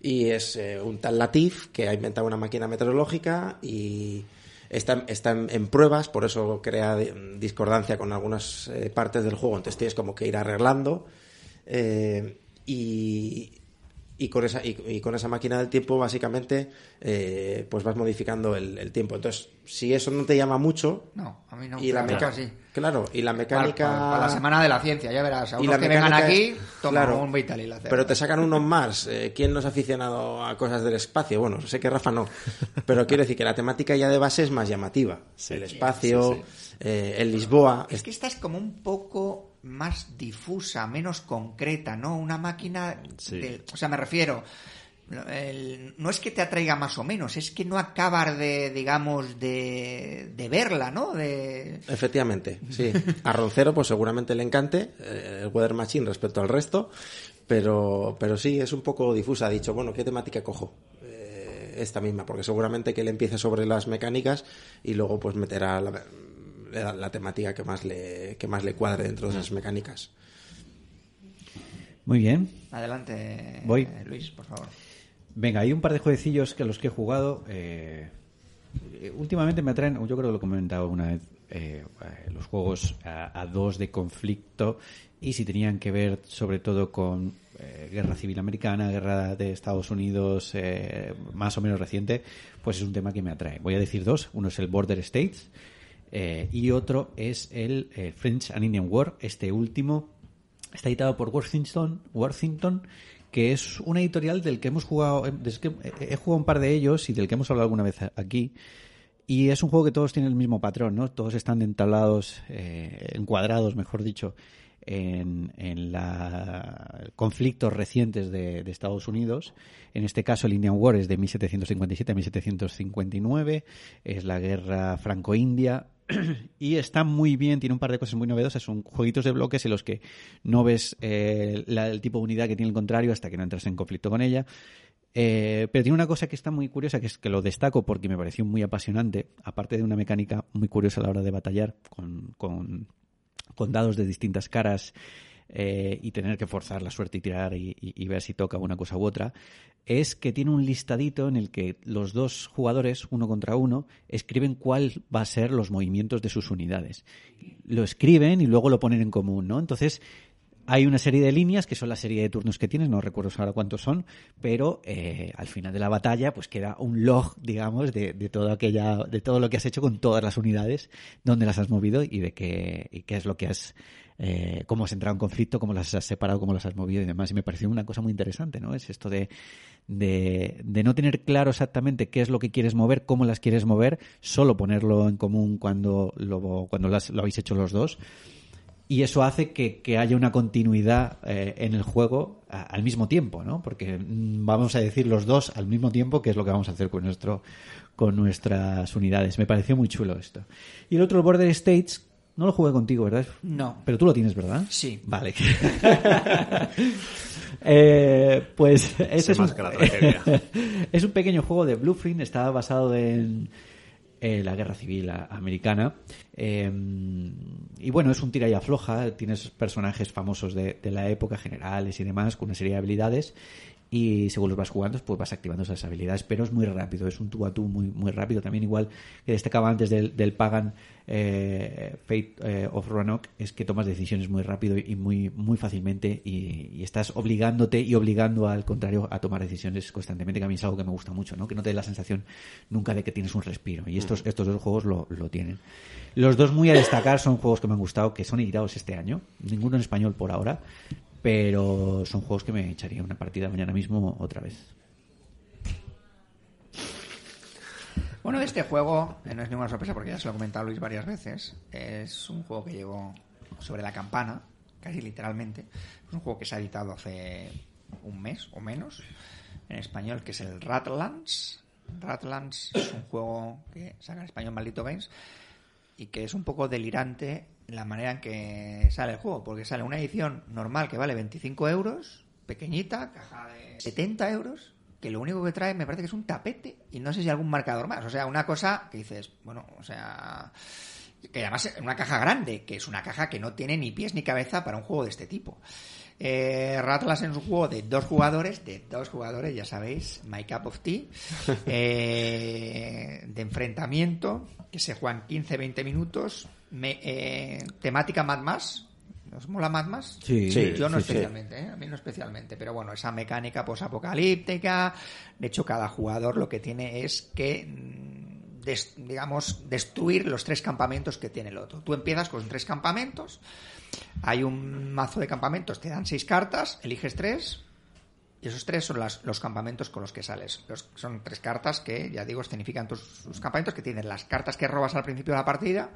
Y es eh, un tal Latif que ha inventado una máquina meteorológica y está, en, pruebas, por eso crea eh, discordancia con algunas eh, partes del juego, entonces tienes como que ir arreglando. y, y con esa y, y con esa máquina del tiempo básicamente eh, pues vas modificando el, el tiempo entonces si eso no te llama mucho No, a mí no. y la meca- sí. claro y la mecánica para- para la semana de la ciencia, ya verás. A y la que vengan aquí, es- toma claro, un Vital y la pero te sacan unos Mars eh, quién no es aficionado a cosas del espacio bueno sé que Rafa no pero quiero decir que la temática ya de base es más llamativa el espacio eh, el Lisboa Es que esta es como un poco más difusa, menos concreta, ¿no? Una máquina. Sí. de- o sea, me refiero. el- no es que te atraiga más o menos, es que no acabas de, digamos, de, de verla, ¿no? De, Efectivamente, sí. A Roncero, pues seguramente le encante eh, el Weather Machine respecto al resto, pero, pero sí, es un poco difusa. Ha dicho, bueno, ¿qué temática cojo? Eh, esta misma, porque seguramente que él empiece sobre las mecánicas y luego pues meterá la, la- la temática que más, le, que más le cuadre dentro de esas mecánicas. Muy bien. Adelante, Voy. Luis, por favor. Venga, hay un par de jueguecillos que a los que he jugado. eh, últimamente me atraen, yo creo que lo he comentado una vez, eh, eh, los juegos a, a dos de conflicto y si tenían que ver sobre todo con eh, guerra civil americana, guerra de Estados Unidos, eh, más o menos reciente, pues es un tema que me atrae. Voy a decir dos. Uno es el Border States eh, y otro es el eh, French and Indian War. Este último está editado por Worthington, Worthington que es una editorial del que hemos jugado, eh, he jugado un par de ellos y del que hemos hablado alguna vez aquí. Y es un juego que todos tienen el mismo patrón, ¿no? Todos están entablados, eh, encuadrados, mejor dicho, en, en la conflictos recientes de, de Estados Unidos. En este caso, el Indian War es de 1757 a 1759. Es la guerra franco-india. y está muy bien, tiene un par de cosas muy novedosas. Son jueguitos de bloques en los que no ves eh, la- el tipo de unidad que tiene el contrario hasta que no entras en conflicto con ella. Eh, pero tiene una cosa que está muy curiosa, que es que lo destaco porque me pareció muy apasionante, aparte de una mecánica muy curiosa a la hora de batallar con, con, con dados de distintas caras eh, y tener que forzar la suerte y tirar y, y- y ver si toca una cosa u otra, es que tiene un listadito en el que los dos jugadores, uno contra uno, escriben cuál va a ser los movimientos de sus unidades. Lo escriben y luego lo ponen en común, ¿no? Entonces, hay una serie de líneas que son la serie de turnos que tienes, no recuerdo ahora cuántos son, pero eh, al final de la batalla pues queda un log, digamos, de, de todo aquella, de todo lo que has hecho con todas las unidades, dónde las has movido y de qué, y qué es lo que has, eh, cómo has entrado en conflicto, cómo las has separado, cómo las has movido y demás. Y me pareció una cosa muy interesante, ¿no? Es esto de, de, de no tener claro exactamente qué es lo que quieres mover, cómo las quieres mover, solo ponerlo en común cuando lo, cuando las- lo habéis hecho los dos y eso hace que, que haya una continuidad eh, en el juego a- al mismo tiempo, ¿no? Porque mm, vamos a decir los dos al mismo tiempo que es lo que vamos a hacer con nuestro con nuestras unidades. Me pareció muy chulo esto. Y el otro, el Border States, no lo jugué contigo, ¿verdad? No. Pero tú lo tienes, ¿verdad? Sí. Vale. Eh, pues ese es un, es un pequeño juego de Blueprint, está basado en eh, la guerra civil americana. Eh, y bueno, es un tira y afloja, tienes personajes famosos de, de la época, generales y demás, con una serie de habilidades. Y según los vas jugando, pues vas activando esas habilidades, pero es muy rápido, es un tú a tú muy, muy rápido. También igual que destacaba antes del, del Pagan eh, Fate eh, of Roanoke, es que tomas decisiones muy rápido y muy, muy fácilmente y, y estás obligándote y obligando al contrario a tomar decisiones constantemente, que a mí es algo que me gusta mucho, ¿no? Que no te dé la sensación nunca de que tienes un respiro. Y estos, estos dos juegos lo, lo tienen. Los dos muy a destacar son juegos que me han gustado, que son editados este año, ninguno en español por ahora, pero son juegos que me echaría una partida mañana mismo otra vez. Bueno, este juego eh, no es ninguna sorpresa porque ya se lo he comentado Luis varias veces. Es un juego que llevo sobre la campana, casi literalmente. Es un juego que se ha editado hace un mes o menos. en español, que es el Ratlands. Ratlands es un juego que saca en español Maldito Games y que es un poco delirante la manera en que sale el juego, porque sale una edición normal que vale 25 euros, pequeñita, caja de 70 euros, que lo único que trae me parece que es un tapete y no sé si algún marcador más. O sea, una cosa que dices, bueno, o sea, que además es una caja grande, que es una caja que no tiene ni pies ni cabeza para un juego de este tipo. Eh, Ratlas es un juego de dos jugadores, de dos jugadores, ya sabéis, My Cup of Tea, eh, de enfrentamiento, que se juegan 15-20 minutos, me- eh, temática Mad Max. ¿Os mola Mad Max? Sí, Sí, Yo no sí, sí. especialmente, ¿eh? a mí no especialmente, pero bueno, esa mecánica posapocalíptica, de hecho cada jugador lo que tiene es que, mm, des- digamos, destruir los tres campamentos que tiene el otro. Tú empiezas con tres campamentos, hay un mazo de campamentos, te dan seis cartas, eliges tres, y esos tres son las- los campamentos con los que sales. Son tres cartas que, ya digo, escenifican tus, campamentos, que tienen las cartas que robas al principio de la partida,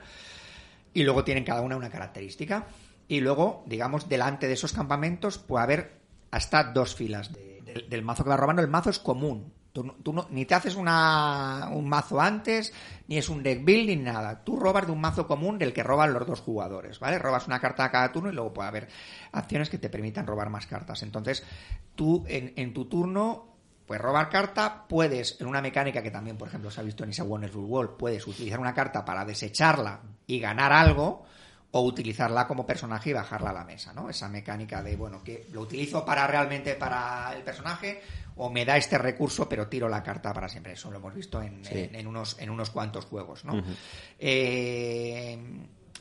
y luego tienen cada una una característica. Y luego, digamos, delante de esos campamentos puede haber hasta dos filas de- del, mazo que vas robando. El mazo es común. Tú, no- tú no- ni te haces una, un mazo antes, ni es un deck build, ni nada. Tú robas de un mazo común del que roban los dos jugadores, ¿vale? Robas una carta a cada turno y luego puede haber acciones que te permitan robar más cartas. Entonces, tú en, en tu turno pues robar carta, puedes, en una mecánica que también, por ejemplo, se ha visto en esa Wonderful World, puedes utilizar una carta para desecharla y ganar algo, o utilizarla como personaje y bajarla a la mesa, ¿no? Esa mecánica de, bueno, que lo utilizo para realmente para el personaje, o me da este recurso, pero tiro la carta para siempre. Eso lo hemos visto en, Sí. en- en unos, en unos cuantos juegos, ¿no? Eh,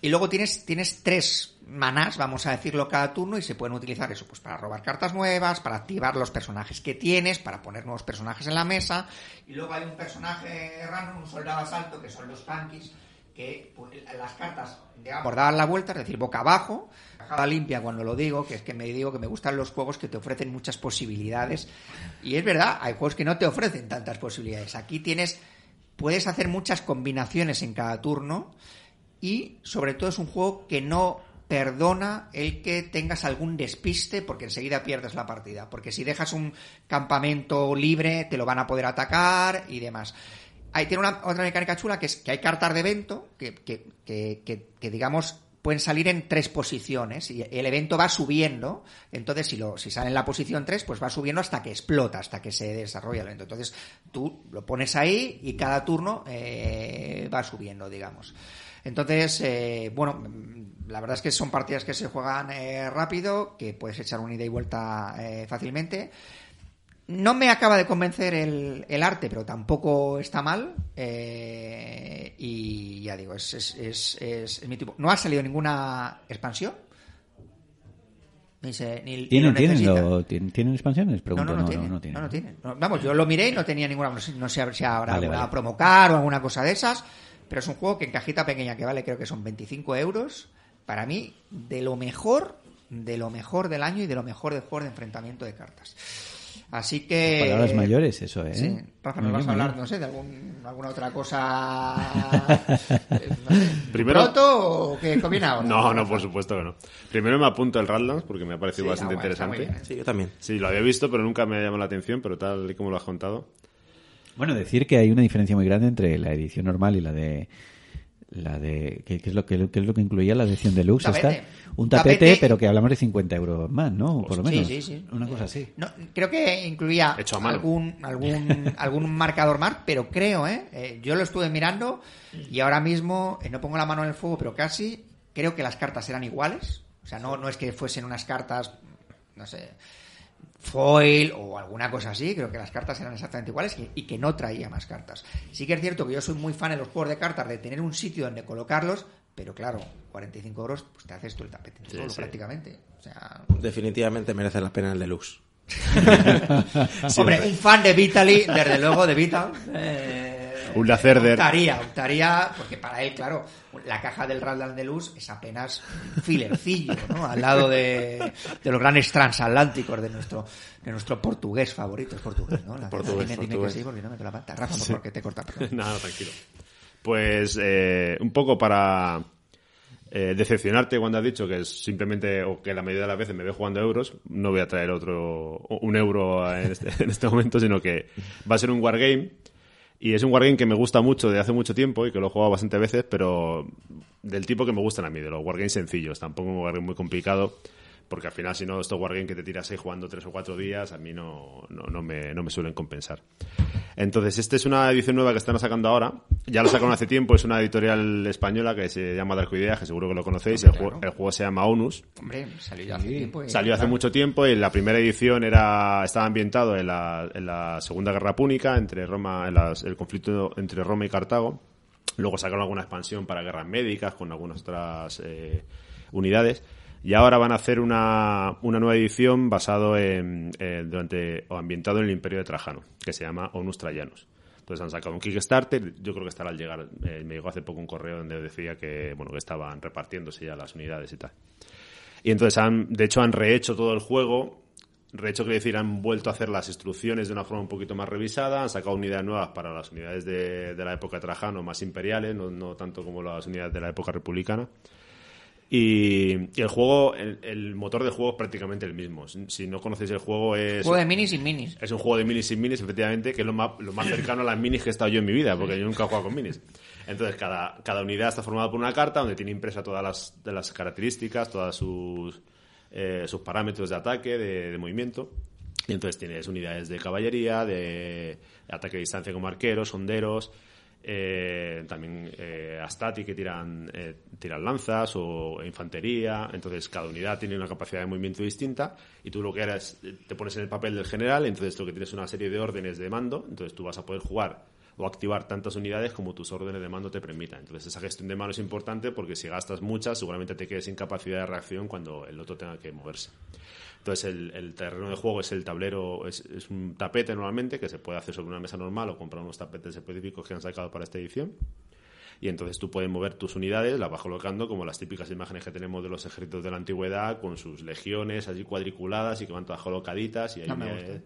y luego tienes, tienes tres manás, vamos a decirlo, cada turno y se pueden utilizar eso, pues para robar cartas nuevas, para activar los personajes que tienes, para poner nuevos personajes en la mesa. Y luego hay un personaje random, un soldado asalto, que son los tanquis, que las cartas, digamos, daban la vuelta, es decir, boca abajo, bajada limpia cuando lo digo, que es que me digo que me gustan los juegos que te ofrecen muchas posibilidades. Y es verdad, hay juegos que no te ofrecen tantas posibilidades. Aquí tienes, puedes hacer muchas combinaciones en cada turno y sobre todo es un juego que no perdona el que tengas algún despiste porque enseguida pierdes la partida. Porque si dejas un campamento libre te lo van a poder atacar y demás. Ahí tiene una, otra mecánica chula que es que hay cartas de evento que, que, que, digamos pueden salir en tres posiciones y el evento va subiendo. Entonces si lo si sale en la posición 3 pues va subiendo hasta que explota hasta que se desarrolla el evento. Entonces tú lo pones ahí y cada turno eh, va subiendo digamos. Entonces, eh, bueno, mm, la verdad es que son partidas que se juegan eh, rápido, que puedes echar una ida y vuelta eh, fácilmente. No me acaba de convencer el, el arte, pero tampoco está mal. eh, y ya digo, es, es, es, es- mi tipo. No ha salido ninguna expansión. Ni se, ni, ni ¿Tienen, lo tienen, lo- ¿tienen, ¿tienen expansiones? No, Pregunto, no, no, tiene. no tienen. No, no tiene. No, vamos, yo lo miré y no tenía ninguna. No sé, no sé si habrá Vale, alguna vale. promocar o alguna cosa de esas. Pero es un juego que en cajita pequeña, que vale creo que son 25 euros. Para mí, de lo mejor, de lo mejor del año y de lo mejor de juegos de enfrentamiento de cartas. Así que. Palabras mayores, eso, ¿eh? Sí, Rafa, nos vas a hablar, no sé, de algún, alguna otra cosa. eh, no sé, Primero- ¿Proto o qué conviene ahora? No, no, por supuesto que no. Primero me apunto el Radlands porque me ha parecido Sí, bastante ah, bueno, muy interesante. bien. Sí, yo también. Sí, lo había visto, pero nunca me ha llamado la atención, pero tal y como lo has contado. Bueno, decir que hay una diferencia muy grande entre la edición normal y la de la de ¿qué, qué es lo que qué es lo que incluía la edición deluxe Un tapete. esta? un tapete, tapete. pero que hablamos de 50 euros más no por lo Sí, menos sí, sí. una cosa así No, creo que incluía Hecho algún algún algún marcador más, pero creo, ¿eh? Eh, Yo lo estuve mirando y ahora mismo eh, no pongo la mano en el fuego, pero casi creo que las cartas eran iguales. O sea, no, no es que fuesen unas cartas, no sé, foil o alguna cosa así. Creo que las cartas eran exactamente iguales y, y que no traía más cartas. Sí que es cierto que yo soy muy fan de los juegos de cartas, de tener un sitio donde colocarlos, pero claro, 45 euros, pues te haces tú el tapete Sí, solo sí. prácticamente. O sea, Definitivamente merece la pena el deluxe. Hombre, un fan de Vitaly, desde luego de Vital. eh, Un Lacerder. Optaría, optaría, porque para él, claro, la caja del Radland de Luz es apenas un filercillo, ¿no? Al lado de, de los grandes transatlánticos de nuestro, de nuestro portugués favorito. Es portugués, ¿no? La- Portugués, dime, dime que portugués. sí, porque no me la pata. Rafa, por favor, que te corta. Nada, tranquilo. Pues eh, un poco para eh, decepcionarte cuando has dicho que es simplemente, o que la mayoría de las veces me veo jugando euros, no voy a traer otro, un euro en este, en este momento, sino que va a ser un wargame. Y es un wargame que me gusta mucho de hace mucho tiempo y que lo he jugado bastantes veces, pero del tipo que me gustan a mí, de los wargames sencillos, tampoco un wargame muy complicado porque al final si no estos wargames que te tiras ahí jugando tres o cuatro días a mí no, no, no, me, no me suelen compensar entonces esta es una edición nueva que están sacando ahora ya lo sacaron hace tiempo es una editorial española que se llama Darko Ideas que seguro que lo conocéis el, juego, el juego se llama Onus Hombre, salió ya hace tiempo. y- Salió hace claro. mucho tiempo y la primera edición era estaba ambientado en la, en la Segunda Guerra Púnica, entre Roma, en las- el conflicto entre Roma y Cartago. Luego sacaron alguna expansión para guerras médicas con algunas otras eh, unidades. Y ahora van a hacer una, una nueva edición basado en, eh, durante, o ambientado en el Imperio de Trajano, que se llama Onus Trajanus. Entonces han sacado un Kickstarter, yo creo que estará al llegar. Eh, me llegó hace poco un correo donde decía que, bueno, que estaban repartiéndose ya las unidades y tal. Y entonces han, de hecho, han rehecho todo el juego. Rehecho quiere decir, han vuelto a hacer las instrucciones de una forma un poquito más revisada, han sacado unidades nuevas para las unidades de, de la época Trajano, más imperiales, no, no tanto como las unidades de la época republicana. Y, y el juego, el, el motor de juego es prácticamente el mismo. Si, no conocéis el juego, es, Juego de minis sin minis. es un juego de minis sin minis, efectivamente, que es lo más, lo más cercano a las minis que he estado yo en mi vida, porque yo nunca he jugado con minis. Entonces, cada, cada unidad está formada por una carta donde tiene impresa todas las, de las características, todas sus, eh, sus parámetros de ataque, de, de movimiento. Y entonces tienes unidades de caballería, de ataque a distancia como arqueros, sonderos, eh, también eh, astati que tiran, eh, tiran lanzas o infantería. Entonces cada unidad tiene una capacidad de movimiento distinta y tú lo que harás, eh, te pones en el papel del general, entonces lo que tienes es una serie de órdenes de mando, entonces tú vas a poder jugar o activar tantas unidades como tus órdenes de mando te permitan. Entonces esa gestión de mano es importante porque si gastas muchas seguramente te quedes sin capacidad de reacción cuando el otro tenga que moverse. Entonces el, el terreno de juego es el tablero, es, es un tapete normalmente que se puede hacer sobre una mesa normal o comprar unos tapetes específicos que han sacado para esta edición. Y entonces tú puedes mover tus unidades, las vas colocando como las típicas imágenes que tenemos de los ejércitos de la antigüedad, con sus legiones allí cuadriculadas y que van todas colocaditas. Y ahí No me.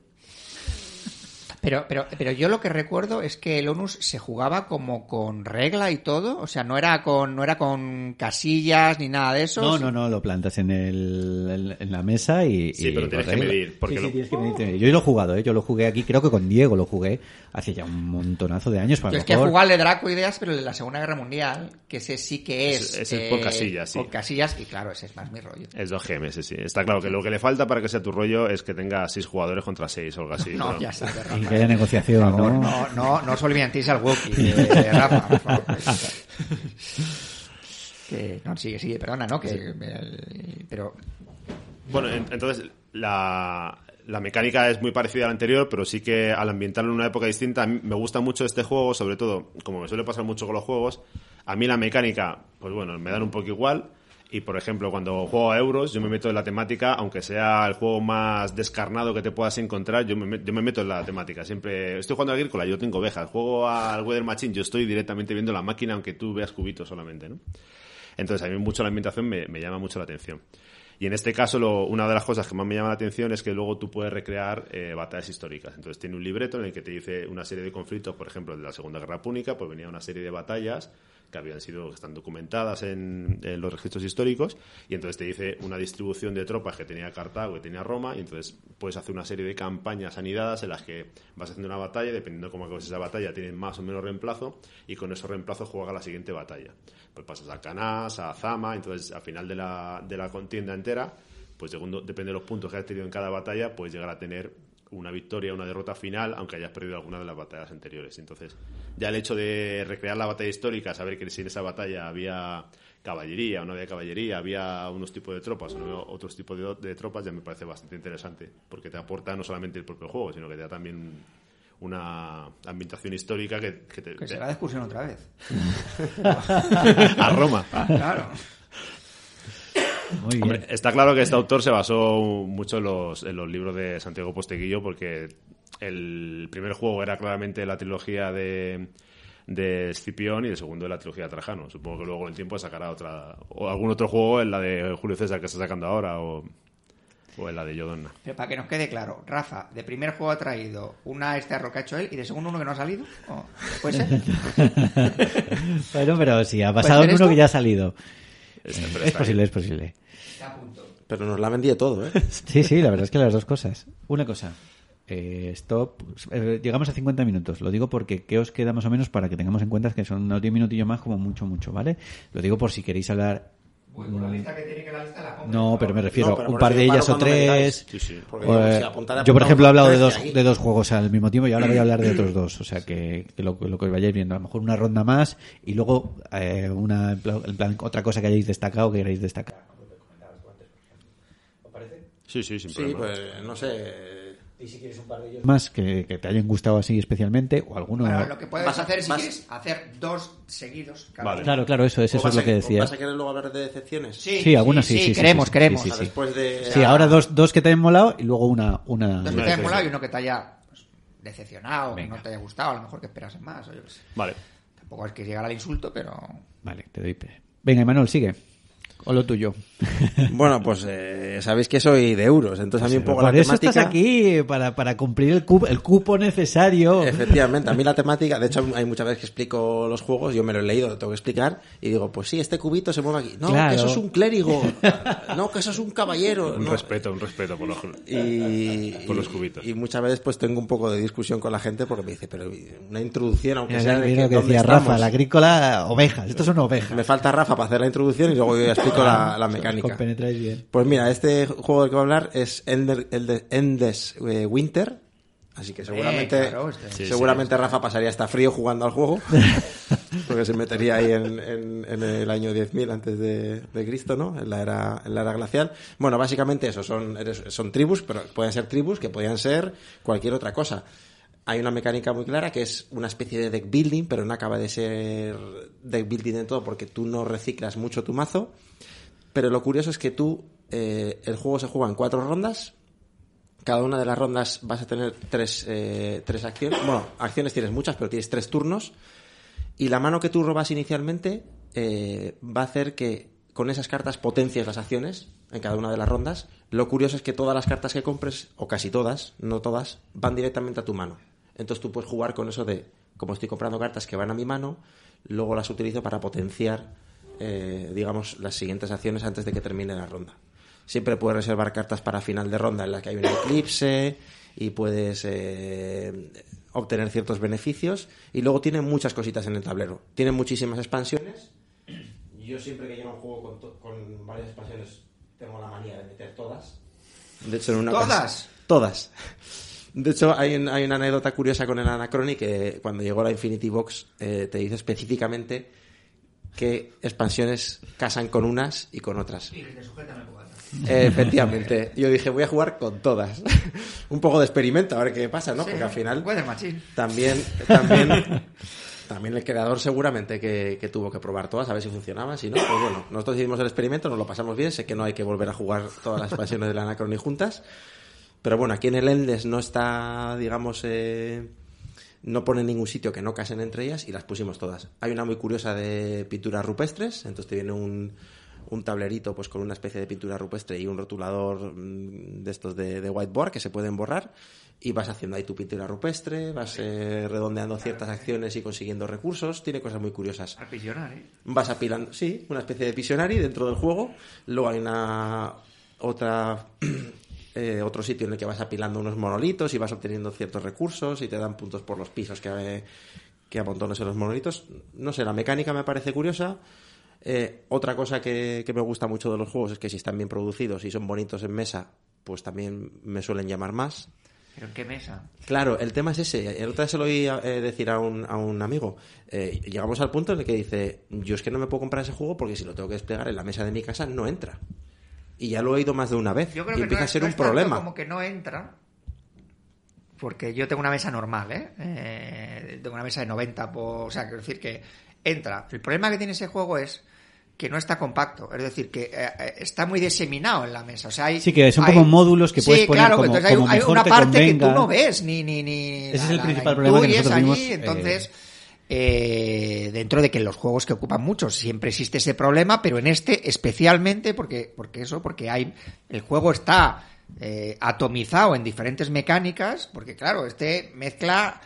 Pero, pero, pero yo lo que recuerdo es que el ONUS se jugaba como con regla y todo, o sea, no era con, no era con casillas ni nada de eso. No, no, no, lo plantas en, el, en, la mesa y... Sí, y pero tienes que medir, porque Sí, sí, lo- tienes que medir, tienes que medir. Yo lo he jugado, ¿eh? yo lo jugué aquí, creo que con Diego lo jugué hace ya un montonazo de años. pues a Yo es que he jugado al de Draco Ideas, pero el de la Segunda Guerra Mundial, que ese sí que es. Ese- ese es por casillas, sí. Por casillas, y claro, ese es más mi rollo. Es 2 GM, sí, sí. Está claro que lo que le falta para que sea tu rollo es que tenga 6 jugadores contra 6 o algo así. No, pero- ya está. que haya negociación, favor, ¿no? no, no, no os olvidéis al Wookiee, eh, Rafa, por favor. Que, no, sigue, sigue, perdona, ¿no? Que, el- pero Bueno, en- entonces la, la mecánica es muy parecida a la anterior, pero sí que al ambientarlo en una época distinta, a mí me gusta mucho este juego, sobre todo, como me suele pasar mucho con los juegos, a mí la mecánica, pues bueno, me dan un poco igual. Y por ejemplo, cuando juego a euros, yo me meto en la temática, aunque sea el juego más descarnado que te puedas encontrar, yo me, yo me meto en la temática. Siempre estoy jugando a Agrícola, yo tengo ovejas. Juego al Weather Machine, yo estoy directamente viendo la máquina, aunque tú veas cubitos solamente, ¿no? Entonces, a mí mucho la ambientación me, me llama mucho la atención. Y en este caso, lo- una de las cosas que más me llama la atención es que luego tú puedes recrear eh, batallas históricas. Entonces, tiene un libreto en el que te dice una serie de conflictos, por ejemplo, de la Segunda Guerra Púnica, pues venía una serie de batallas que habían sido, que están documentadas en, los registros históricos, y entonces te dice una distribución de tropas que tenía Cartago y tenía Roma, y entonces puedes hacer una serie de campañas anidadas en las que vas haciendo una batalla, dependiendo de cómo acabes esa batalla, tienes más o menos reemplazo, y con esos reemplazos juega la siguiente batalla. Pues pasas a Canás, a Zama, entonces al final de la, de la contienda entera, pues segundo, depende de los puntos que hayas tenido en cada batalla, puedes llegar a tener una victoria, una derrota final, aunque hayas perdido alguna de las batallas anteriores. Entonces, ya el hecho de recrear la batalla histórica, saber que si en esa batalla había caballería o no había caballería, había unos tipos de tropas o no había otros tipos de, de tropas, ya me parece bastante interesante, porque te aporta no solamente el propio juego, sino que te da también una ambientación histórica que, que te, que te- será de excursión otra vez. a Roma. Claro. Muy bien. Hombre, está claro que este autor se basó mucho en los, en los libros de Santiago Posteguillo porque el primer juego era claramente la trilogía de, de Escipión y el segundo de la trilogía de Trajano. Supongo que luego con el tiempo sacará otra o algún otro juego en la de Julio César que está sacando ahora o, o en la de Yodonna. Pero para que nos quede claro, Rafa, de primer juego ha traído una este arro que ha hecho él y de segundo uno que no ha salido. ¿O ¿Puede ser? bueno, pero si ha pasado ser uno esto? que ya ha salido. Es, pero Es posible, es posible. Pero nos la vendí de todo, ¿eh? Sí, sí, la verdad es que las dos cosas. Una cosa. eh, stop. Eh, llegamos a 50 minutos. Lo digo porque ¿qué os queda más o menos para que tengamos en cuenta que son unos 10 minutillos más como mucho, mucho, ¿vale? Lo digo por si queréis hablar. Pues con la lista que tiene que la lista la. No, pero me refiero No, pero un par de ellas o tres. Sí, sí. Porque Eh, si apuntar, yo, por ejemplo, he hablado de 13 dos, de dos juegos al mismo tiempo y ahora voy a hablar de otros dos. O sea, que, que lo, lo que os vayáis viendo. A lo mejor una ronda más y luego eh, una, en plan- en plan, otra cosa que hayáis destacado que queráis destacar. Sí, sí, sin Sí, problema. pues no sé. Y si quieres un par de ellos. Más que, que te hayan gustado así especialmente o alguno. Bueno, lo que puedes Vas hacer si vas- quieres hacer dos seguidos. cada Vale. uno. Claro, claro, eso es, ¿O eso es lo a- que decía. ¿Vas a querer luego hablar de decepciones? Sí, Sí, algunas sí, sí, sí, queremos, queremos. sí, después de... Sí, ahora dos, dos que te hayan molado y luego una. una Dos que te hayan molado y uno que te haya pues, decepcionado, que no te haya gustado, a lo mejor que esperas más. o yo qué sé. Vale. Tampoco es que llegar al insulto, pero Vale, te doy. pe- Venga, Emanuel, sigue. O lo tuyo. Bueno, pues eh, sabéis que soy de euros, entonces a mí un poco Por la eso temática... estás aquí, para, para cumplir el cupo, el cupo necesario. Efectivamente, a mí la temática, de hecho hay muchas veces que explico los juegos, yo me lo he leído, lo tengo que explicar, y digo, pues sí, este cubito se mueve aquí. No, Claro. que eso es un clérigo. No, que eso es un caballero. Un No. respeto, un respeto por los, Y, por los y- cubitos. Y muchas veces pues tengo un poco de discusión con la gente porque me dice, pero una introducción, aunque Mira, sea de mira lo que decía Rafa, la agrícola, ovejas. Estos son ovejas. Me falta Rafa para hacer la introducción y luego yo ya explico la, la mecánica. bien. Pues mira, este juego del que voy a hablar es Ender, el de Endes eh, Winter. Así que seguramente, claro, este- Sí, seguramente Rafa pasaría hasta frío jugando al juego. porque se metería ahí en, en- en el año 10.000 antes de, de Cristo, ¿no? En la, era, en la era glacial. Bueno, básicamente eso, son, eres- son tribus, pero pueden ser tribus que podían ser cualquier otra cosa. Hay una mecánica muy clara que es una especie de deck building, pero no acaba de ser deck building en todo porque tú no reciclas mucho tu mazo. Pero lo curioso es que tú, eh, el juego se juega en cuatro rondas. Cada una de las rondas vas a tener tres, eh, tres acciones. Bueno, acciones tienes muchas, pero tienes tres turnos. Y la mano que tú robas inicialmente eh, va a hacer que con esas cartas potencies las acciones en cada una de las rondas. Lo curioso es que todas las cartas que compres, o casi todas, no todas, van directamente a tu mano. Entonces tú puedes jugar con eso de, como estoy comprando cartas que van a mi mano, luego las utilizo para potenciar, eh, digamos, las siguientes acciones antes de que termine la ronda. Siempre puedes reservar cartas para final de ronda en la que hay un eclipse y puedes eh, obtener ciertos beneficios. Y luego tiene muchas cositas en el tablero. Tiene muchísimas expansiones. Yo siempre que llego a un juego con, con varias expansiones tengo la manía de meter todas. De hecho, en una ¿Todas? Todas. De hecho, hay, un- hay una anécdota curiosa con el Anachrony que cuando llegó la Infinity Box eh, te dice específicamente qué expansiones casan con unas y con otras. Eh, efectivamente. Yo dije, voy a jugar con todas. Un poco de experimento, a ver qué pasa, ¿no? Sí, Porque al final Puede, machín. también, también, también el creador seguramente que, que tuvo que probar todas, a ver si funcionaban, si no, pues bueno, nosotros hicimos el experimento, nos lo pasamos bien, sé que no hay que volver a jugar todas las expansiones de la Anacrony juntas, pero bueno, aquí en el Endes no está, digamos, eh, no pone en ningún sitio que no casen entre ellas y las pusimos todas. Hay una muy curiosa de pinturas rupestres, entonces te viene un, un tablerito pues con una especie de pintura rupestre y un rotulador mm, de estos de, de whiteboard que se pueden borrar y vas haciendo ahí tu pintura rupestre, vas eh, redondeando ciertas acciones y consiguiendo recursos, tiene cosas muy curiosas. Al ¿eh? Vas apilando, sí, una especie de Pictionary dentro del juego. Luego hay una otra eh, otro sitio en el que vas apilando unos monolitos y vas obteniendo ciertos recursos y te dan puntos por los pisos que, que amontones en los monolitos. No sé, la mecánica me parece curiosa. Eh, otra cosa que, que me gusta mucho de los juegos es que si están bien producidos y son bonitos en mesa, pues también me suelen llamar más. ¿Pero en qué mesa? Claro, el tema es ese. El otro día se lo oí eh, decir a un, a un amigo. Eh, llegamos al punto en el que dice, yo es que no me puedo comprar ese juego porque si lo tengo que desplegar en la mesa de mi casa no entra. Y ya lo he oído más de una vez. Yo creo y que empieza no a ser no un problema. como que no entra, porque yo tengo una mesa normal, ¿eh? Eh, tengo una mesa de 90, por, o sea, quiero decir que entra. El problema que tiene ese juego es que no está compacto, es decir, que eh, eh, está muy diseminado en la mesa. O sea, hay, Sí, que son hay- como módulos que Sí, puedes poner claro, como- entonces hay, como hay mejor una te parte que tú no ves, ni, ni, ni Ese es el la- principal la problema que nosotros allí, vimos, entonces... eh, dentro de que los juegos que ocupan mucho siempre existe ese problema, pero en este especialmente porque, porque eso, porque hay el juego está eh, atomizado en diferentes mecánicas, porque claro, este mezcla,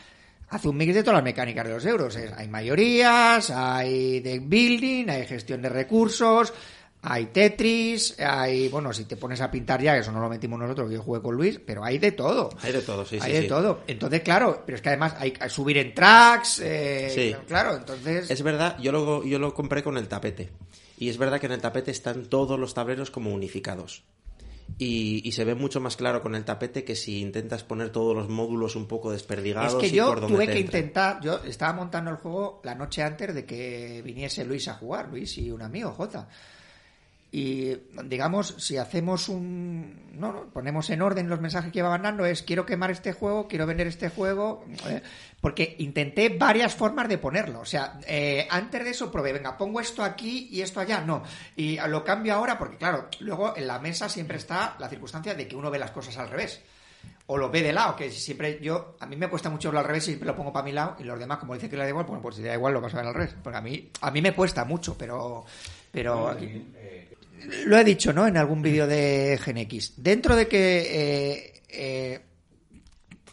hace un mix de todas las mecánicas de los euros. Hay mayorías, hay deck building, hay gestión de recursos, Hay Tetris, hay, bueno, si te pones a pintar ya, eso no lo metimos nosotros, que yo jugué con Luis, pero hay de todo. Hay de todo, sí, hay sí, de sí. todo. Entonces, claro, pero es que además hay que subir en tracks, eh, Sí. claro, entonces... Es verdad, yo lo, yo lo compré con el tapete. Y es verdad que en el tapete están todos los tableros como unificados. Y, y se ve mucho más claro con el tapete que si intentas poner todos los módulos un poco desperdigados. Es que y yo por tuve que entra. intentar, yo estaba montando el juego la noche antes de que viniese Luis a jugar, Luis y un amigo, Jota. Y digamos, si hacemos un. No, no, ponemos en orden los mensajes que iba mandando, es quiero quemar este juego, quiero vender este juego. eh, porque intenté varias formas de ponerlo. O sea, eh, antes de eso probé, venga, pongo esto aquí y esto allá. No. Y lo cambio ahora porque, claro, luego en la mesa siempre está la circunstancia de que uno ve las cosas al revés o lo ve de lado, que siempre yo, a mí me cuesta mucho verlo al revés y siempre lo pongo para mi lado y los demás, como dicen que le da igual, pues, pues si le da igual lo vas a ver al revés. Porque a mí, a mí me cuesta mucho, pero, pero aquí- lo he dicho, ¿no? En algún vídeo de GenX. Dentro de que eh, eh,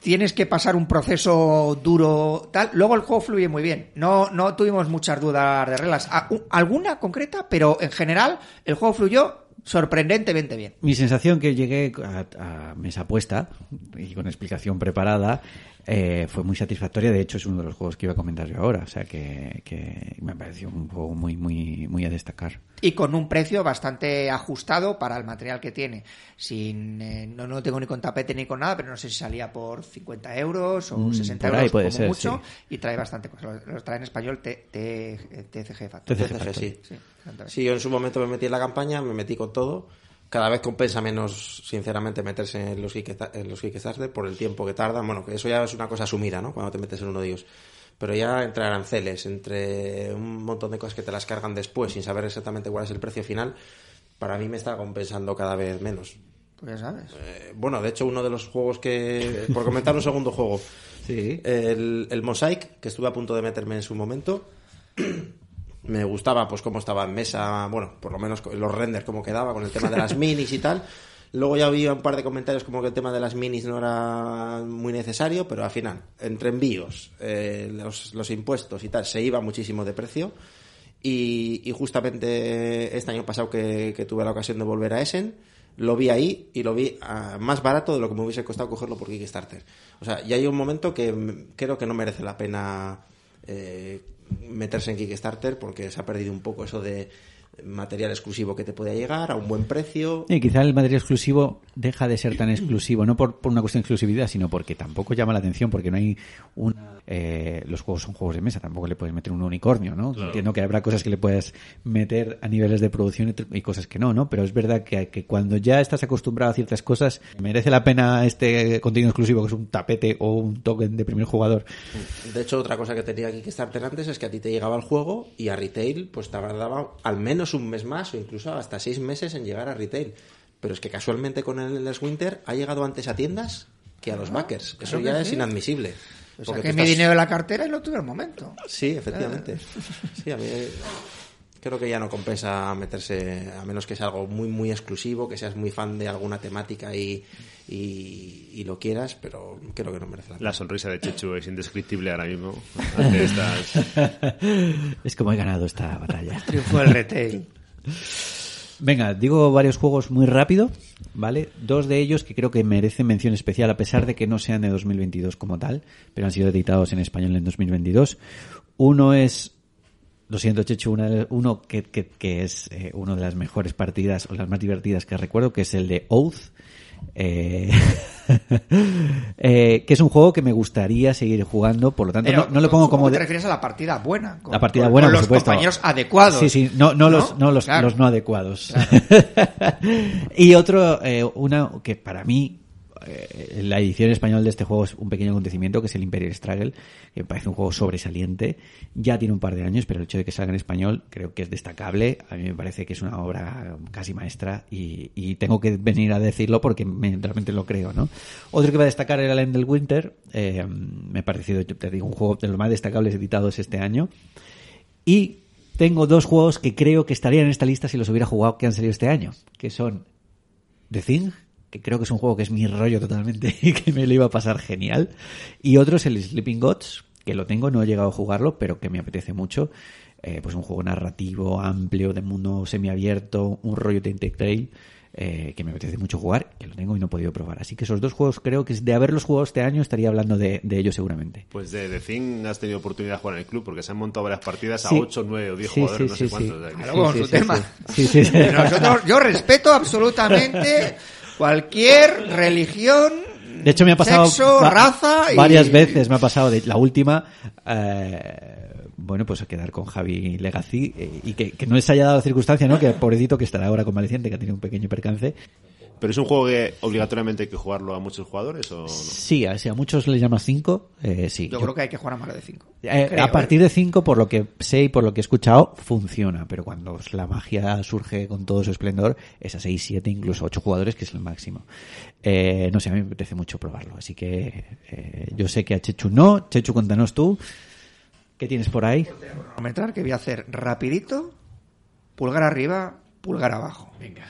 tienes que pasar un proceso duro, tal, luego el juego fluye muy bien. No, no tuvimos muchas dudas de reglas. Alguna concreta, pero en general el juego fluyó sorprendentemente bien. Mi sensación que llegué a, a mesa puesta y con explicación preparada eh, fue muy satisfactoria. De hecho, es uno de los juegos que iba a comentar yo ahora. O sea, que, que me pareció un juego muy, muy, muy a destacar. y con un precio bastante ajustado para el material que tiene. Sin, eh, no, no tengo ni con tapete ni con nada, pero no sé si salía por 50 euros o Mm, 60 por ahí euros puede como ser, mucho sí. y trae bastante cosas. Lo, lo trae en español T- T- TCG Factory. TCG sí. Sí. Sí, yo en su momento me metí en la campaña, me metí con todo. Cada vez compensa menos, sinceramente, meterse en los, en los Kickstarter por el tiempo que tardan. Bueno, que eso ya es una cosa asumida, ¿no? Cuando te metes en uno de ellos. Pero ya entre aranceles, entre un montón de cosas que te las cargan después sin saber exactamente cuál es el precio final, para mí me está compensando cada vez menos. Pues ya sabes. Eh, bueno, de hecho, uno de los juegos que. Por comentar un segundo juego. Sí. El, el Mosaic, que estuve a punto de meterme en su momento. Me gustaba, pues, cómo estaba en mesa. Bueno, por lo menos los renders, cómo quedaba con el tema de las minis y tal. Luego ya había un par de comentarios como que el tema de las minis no era muy necesario, pero al final, entre envíos, eh, los, los impuestos y tal, se iba muchísimo de precio. Y, y justamente este año pasado que, que tuve la ocasión de volver a Essen, lo vi ahí y lo vi ah, más barato de lo que me hubiese costado cogerlo por Kickstarter. O sea, ya hay un momento que creo que no merece la pena eh, meterse en Kickstarter porque se ha perdido un poco eso de material exclusivo que te puede llegar a un buen precio. Y quizá el material exclusivo deja de ser tan exclusivo, no por, por una cuestión de exclusividad, sino porque tampoco llama la atención, porque no hay una... eh, los juegos son juegos de mesa, tampoco le puedes meter un unicornio, ¿no? Entiendo que habrá cosas que le puedes meter a niveles de producción y, cosas que no, ¿no? Pero es verdad que, que cuando ya estás acostumbrado a ciertas cosas, merece la pena este contenido exclusivo, que es un tapete o un token de primer jugador. De hecho, otra cosa que tenía Kickstarter antes es que a ti te llegaba el juego y a retail pues te tardaba al menos un mes más o incluso hasta seis meses en llegar a retail. Pero es que casualmente con el Les Winter ha llegado antes a tiendas que a los backers. Eso ya sí. es inadmisible. Porque saqué tú mi estás- dinero de la cartera y lo tuve al momento. Sí, efectivamente. Sí, a mí creo que ya no compensa meterse, a menos que sea algo muy, muy exclusivo, que seas muy fan de alguna temática y, y, y lo quieras, pero creo que no merece la pena. La sonrisa de Chechu es indescriptible ahora mismo. ante estas- es como he ganado esta batalla. Triunfo del retail. Venga, digo varios juegos muy rápido, ¿vale? Dos de ellos que creo que merecen mención especial a pesar de que no sean de 2022 como tal, pero han sido editados en español en 2022. Uno es, lo siento Chechu, una uno que, que, que es eh, una de las mejores partidas o las más divertidas que recuerdo, que es el de Oath. Eh, eh, que es un juego que me gustaría seguir jugando, por lo tanto Pero, no, no lo pongo como de- te refieres a la partida buena. con- la partida con- buena, con por los supuesto. compañeros adecuados. Sí, sí, no, no, los, no los, Claro. los no adecuados. y otro, eh, una que para mí, eh, la edición española de este juego es un pequeño acontecimiento, que es el Imperial Struggle, que me parece un juego sobresaliente. Ya tiene un par de años, pero el hecho de que salga en español creo que es destacable. A mí me parece que es una obra casi maestra y, tengo que venir a decirlo porque me- realmente lo creo, ¿no? Otro que va a destacar era el End del Winter. eh, me ha parecido, un juego de los más destacables editados este año. Y tengo dos juegos que creo que estarían en esta lista si los hubiera jugado que han salido este año, que son The Thing, que creo que es un juego que es mi rollo totalmente y que me lo iba a pasar genial, y otro es el Sleeping Gods, que lo tengo, no he llegado a jugarlo, pero que me apetece mucho. eh, pues un juego narrativo, amplio, de mundo semiabierto, un rollo de Trail eh, que me apetece mucho jugar, que lo tengo y no he podido probar. Así que esos dos juegos creo que de haberlos jugado este año estaría hablando de, de ellos seguramente. Pues de The Thing has tenido oportunidad de jugar en el club porque se han montado varias partidas Sí. a 8, 9 o 10 Sí, jugadores, sí, no sí, sé cuántos. Claro, con su tema. Sí, sí, sí. Nosotros, yo respeto absolutamente cualquier religión, De hecho, me ha pasado sexo, raza y... varias veces. Me ha pasado de la última. eh, bueno, pues a quedar con Javi Legacy eh, y que, que no les haya dado circunstancia, ¿no? Que pobrecito que estará ahora convaleciente, que ha tenido un pequeño percance. Pero es un juego que obligatoriamente hay que jugarlo a muchos jugadores o no? Sí, a, si a muchos les llamas 5, eh, sí. Yo, creo que hay que jugar a más de 5. Eh, a partir de 5, por lo que sé y por lo que he escuchado, funciona. Pero cuando la magia surge con todo su esplendor, es a 6, 7, incluso 8 jugadores, que es el máximo. Eh, no sé, a mí me apetece mucho probarlo. Así que eh, yo sé que a Chechu no. Chechu, cuéntanos tú. ¿Qué tienes por ahí? cronometrar que voy a hacer rapidito, pulgar arriba, pulgar abajo. Venga.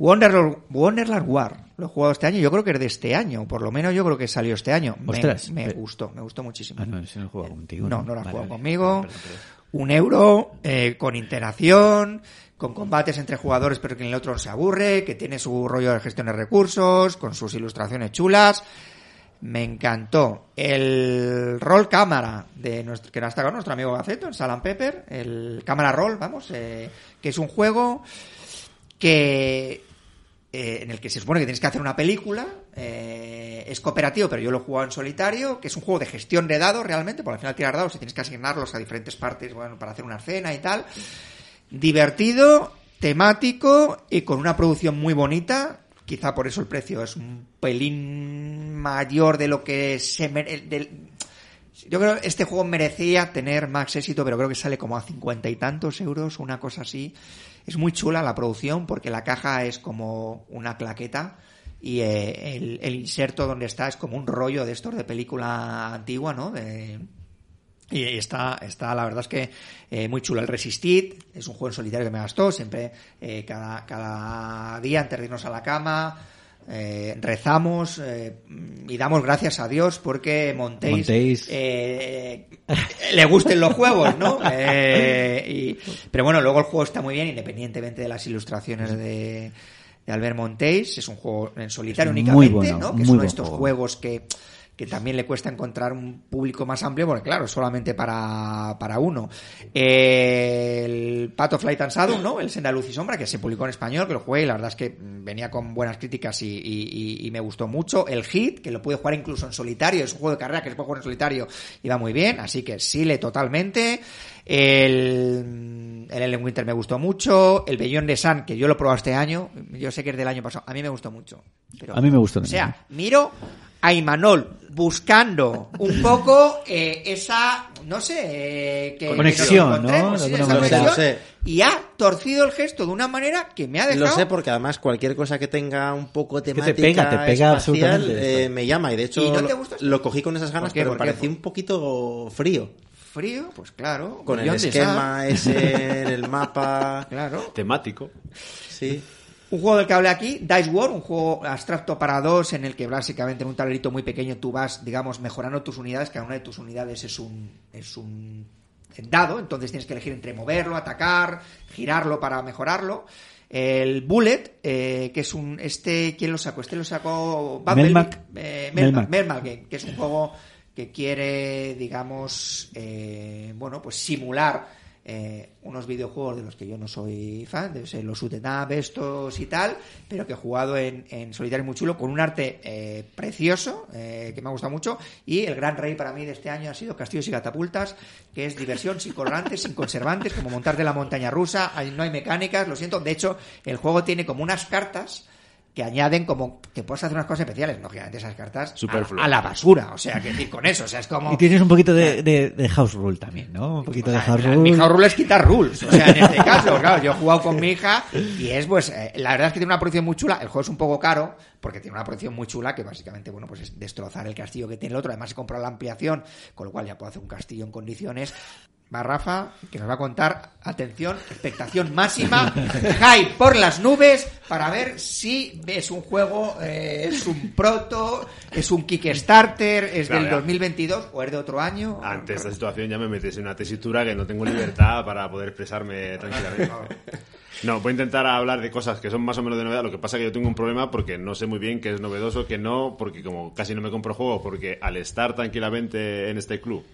Wonderland, Wonderland War. Lo he jugado este año, yo creo que es de este año, por lo menos yo creo que salió este año. Me- Ostras, me, pero- gustó, me gustó muchísimo. Ah, no, ese no lo he jugado contigo. No, no lo has Vale, jugado vale. conmigo. Perdón, perdón, perdón. Un euro eh, con interacción, con combates entre jugadores, pero que en el otro no se aburre, que tiene su rollo de gestión de recursos, con sus ilustraciones chulas. Me encantó. El roll cámara de nuestro, que nos ha sacado nuestro amigo Gaceto en Salam Pepper, el cámara roll, vamos, eh, que es un juego que eh, en el que se supone que tienes que hacer una película. eh, es cooperativo, pero yo lo he jugado en solitario, que es un juego de gestión de dados realmente, porque al final tirar dados y tienes que asignarlos a diferentes partes, bueno, para hacer una escena y tal. Divertido, temático y con una producción muy bonita. Quizá por eso el precio es un pelín mayor de lo que se mere- del- yo creo que este juego merecía tener más éxito, pero creo que sale como a cincuenta y tantos euros, una cosa así. Es muy chula la producción porque la caja es como una claqueta y eh, el, inserto donde está es como un rollo de estos de película antigua, ¿no? De- y está, está, la verdad es que eh, muy chulo. El Resisted es un juego en solitario que me gastó. Siempre, eh, cada, cada día antes de irnos a la cama, eh, rezamos eh, y damos gracias a Dios porque Montéis, Montéis. eh, le gusten los juegos, ¿no? Eh, y- pero bueno, luego el juego está muy bien, independientemente de las ilustraciones de, de Albert Montéis. Es un juego en solitario únicamente, bueno, ¿no? Que es uno buen de estos juego. juegos que que también le cuesta encontrar un público más amplio, porque claro, solamente para, para uno. El Path of Light and Shadow, ¿no? El Senda Luz y Sombra, que se publicó en español, que lo jugué y la verdad es que venía con buenas críticas y, y- y- me gustó mucho. El Hit, que lo pude jugar incluso en solitario, es un juego de carrera que se puede jugar en solitario y va muy bien, así que sí le totalmente. El, el Ellen Winter me gustó mucho. El Beyond de Sun, que yo lo he probado este año, yo sé que es del año pasado, a mí me gustó mucho. Pero- A mí me gustó O sea, miro a Imanol buscando un poco eh, esa, no sé, eh, que, Conexión, que ¿no? sí, esa conexión, Lo sé. y ha torcido el gesto de una manera que me ha dejado... Lo sé porque además cualquier cosa que tenga un poco te temática pega, te pega espacial, absolutamente eh, me llama y de hecho ¿Y no te lo- gusta lo cogí con esas ganas pero ¿Por me pareció un poquito frío Frío, pues claro. con el esquema ese en el mapa Claro. Temático. sí Un juego del que hablé aquí, Dice War, un juego abstracto para dos en el que básicamente en un tablerito muy pequeño tú vas, digamos, mejorando tus unidades. Cada una de tus unidades es un, es un dado, entonces tienes que elegir entre moverlo, atacar, girarlo para mejorarlo. El Bullet, eh, que es un. Este, ¿quién lo sacó? Este lo sacó Melmac. eh, Melmac. Melmac, Melmac Game, que es un juego que quiere, digamos, eh, bueno, pues simular eh, unos videojuegos de los que yo no soy fan, de los shoot 'em up, estos y tal, pero que he jugado en, en solitario muy chulo, con un arte eh, precioso, eh, que me ha gustado mucho, y el gran rey para mí de este año ha sido Castillos y Catapultas, que es diversión sin colorantes, sin conservantes, como montar de la montaña rusa, no hay mecánicas, lo siento, de hecho, el juego tiene como unas cartas que añaden como que puedes hacer unas cosas especiales, lógicamente esas cartas a, a la basura, o sea, que decir con eso, o sea, es como Y tienes un poquito de, de- de house rule también, ¿no? Un poquito de o sea, house la- rule. Mi house rule es quitar rules. O sea, en este caso, claro, yo he jugado con mi hija y es, pues, eh, la verdad es que tiene una producción muy chula. El juego es un poco caro porque tiene una producción muy chula que básicamente, bueno, pues es destrozar el castillo que tiene el otro. Además, he comprado la ampliación, con lo cual ya puedo hacer un castillo en condiciones. Va Rafa, que nos va a contar, atención, expectación máxima, hype por las nubes, para ver si es un juego, eh, es un proto, es un Kickstarter, es Claro, del ya. 2022 o es de otro año. Ante esta situación ya me metes en una tesitura que no tengo libertad para poder expresarme tranquilamente. No, voy a intentar hablar de cosas que son más o menos de novedad. Lo que pasa es que yo tengo un problema porque no sé muy bien qué es novedoso, qué no, porque como casi no me compro juegos, porque al estar tranquilamente en este club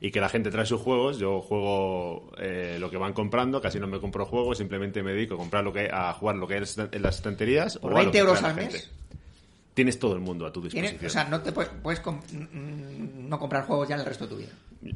y que la gente trae sus juegos, yo juego eh, lo que van comprando, casi no me compro juegos, simplemente me dedico a comprar lo que a jugar lo que hay en las estanterías. ¿Por o a lo 20 que euros al mes? Gente. Tienes todo el mundo a tu disposición. o sea, no te puedes, puedes com- mm, no comprar juegos ya en el resto de tu vida.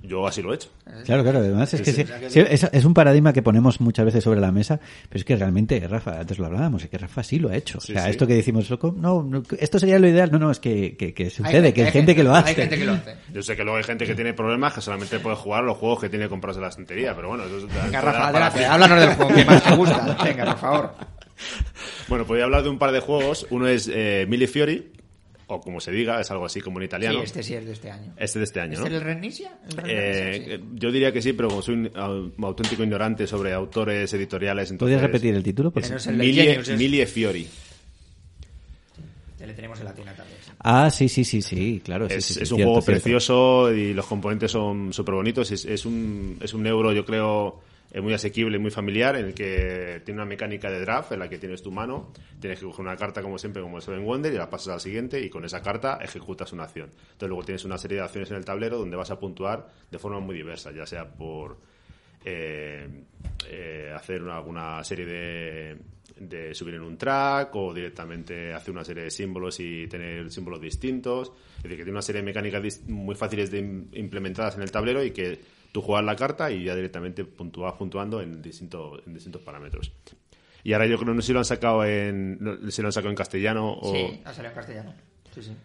Yo así lo he hecho. Claro, claro, además es Sí, que sí. sí, sí, es, es un paradigma que ponemos muchas veces sobre la mesa, pero es que realmente, Rafa, antes lo hablábamos, es que Rafa sí lo ha hecho. Sí, o sea, sí. esto que decimos, loco, no, no, esto sería lo ideal, no, no, es que, que, que sucede, Hay que hay gente que lo hace. Hay gente que lo hace. Yo sé que luego hay gente que tiene problemas que solamente puede jugar los juegos que tiene comprados en la estantería, pero bueno, eso es Venga, Rafa, adelante, háblanos del juego que más te gusta. Venga, por favor. Bueno, pues voy a hablar de un par de juegos. Uno es eh, Mille Fiori, o como se diga, es algo así como en italiano. Sí, este sí es de este año. Este de este año, ¿Es ¿no? el Eh? Sí. Yo diría que sí, pero como soy un au- auténtico ignorante sobre autores editoriales, entonces... ¿Podrías repetir el título? Por es- Mille Fiori. Ya le tenemos en latina también. Ah, sí, sí, sí, sí, claro. sí, Es, sí, sí, es un cierto, juego cierto. precioso y los componentes son súper bonitos. Es, es un, es un euro, yo creo, eh, muy asequible muy familiar, en el que tiene una mecánica de draft en la que tienes tu mano, tienes que coger una carta como siempre, como el Seven Wonder, y la pasas al siguiente y con esa carta ejecutas una acción. Entonces luego tienes una serie de acciones en el tablero donde vas a puntuar de forma muy diversa, ya sea por eh, eh, hacer una- alguna serie de, de subir en un track o directamente hacer una serie de símbolos y tener símbolos distintos. Es decir, que tiene una serie de mecánicas muy fáciles de im- implementadas en el tablero y que tú juegas la carta y ya directamente puntúas puntuando en distintos, en distintos parámetros. Y ahora yo creo, no sé si lo han sacado en, no, si lo han sacado en castellano o... Sí, ha salido en castellano. Sí, sí.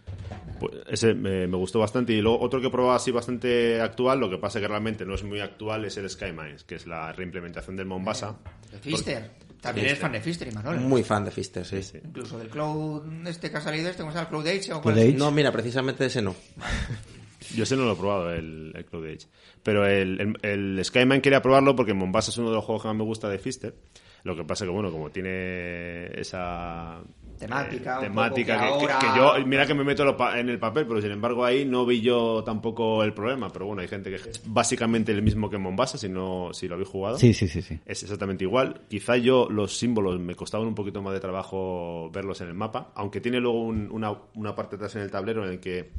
Pues ese me, me gustó bastante. Y luego otro que he probado así bastante actual, lo que pasa que realmente no es muy actual, es el Sky Mines, que es la reimplementación del Mombasa. De Fister. También eres fan de Fister, Imanol. Muy fan de Fister, sí. Incluso del Cloud este que ha salido, este, ¿cómo se llama? ¿Cloud Age? ¿O Cloud cuál. No, mira, precisamente ese no. Yo ese no lo he probado, el, el Cloud Age. Pero el, el, el Skyman quería probarlo porque Mombasa es uno de los juegos que más me gusta de Fister. Lo que pasa que, bueno, como tiene esa... Temática, un temática que, yo mira que me meto lo pa- en el papel pero sin embargo ahí no vi yo tampoco el problema pero bueno hay gente que es básicamente el mismo que Mombasa si no si lo habéis jugado Sí, sí, sí, sí. es exactamente igual. Quizá yo los símbolos me costaban un poquito más de trabajo verlos en el mapa, aunque tiene luego un- una, una parte atrás en el tablero en el que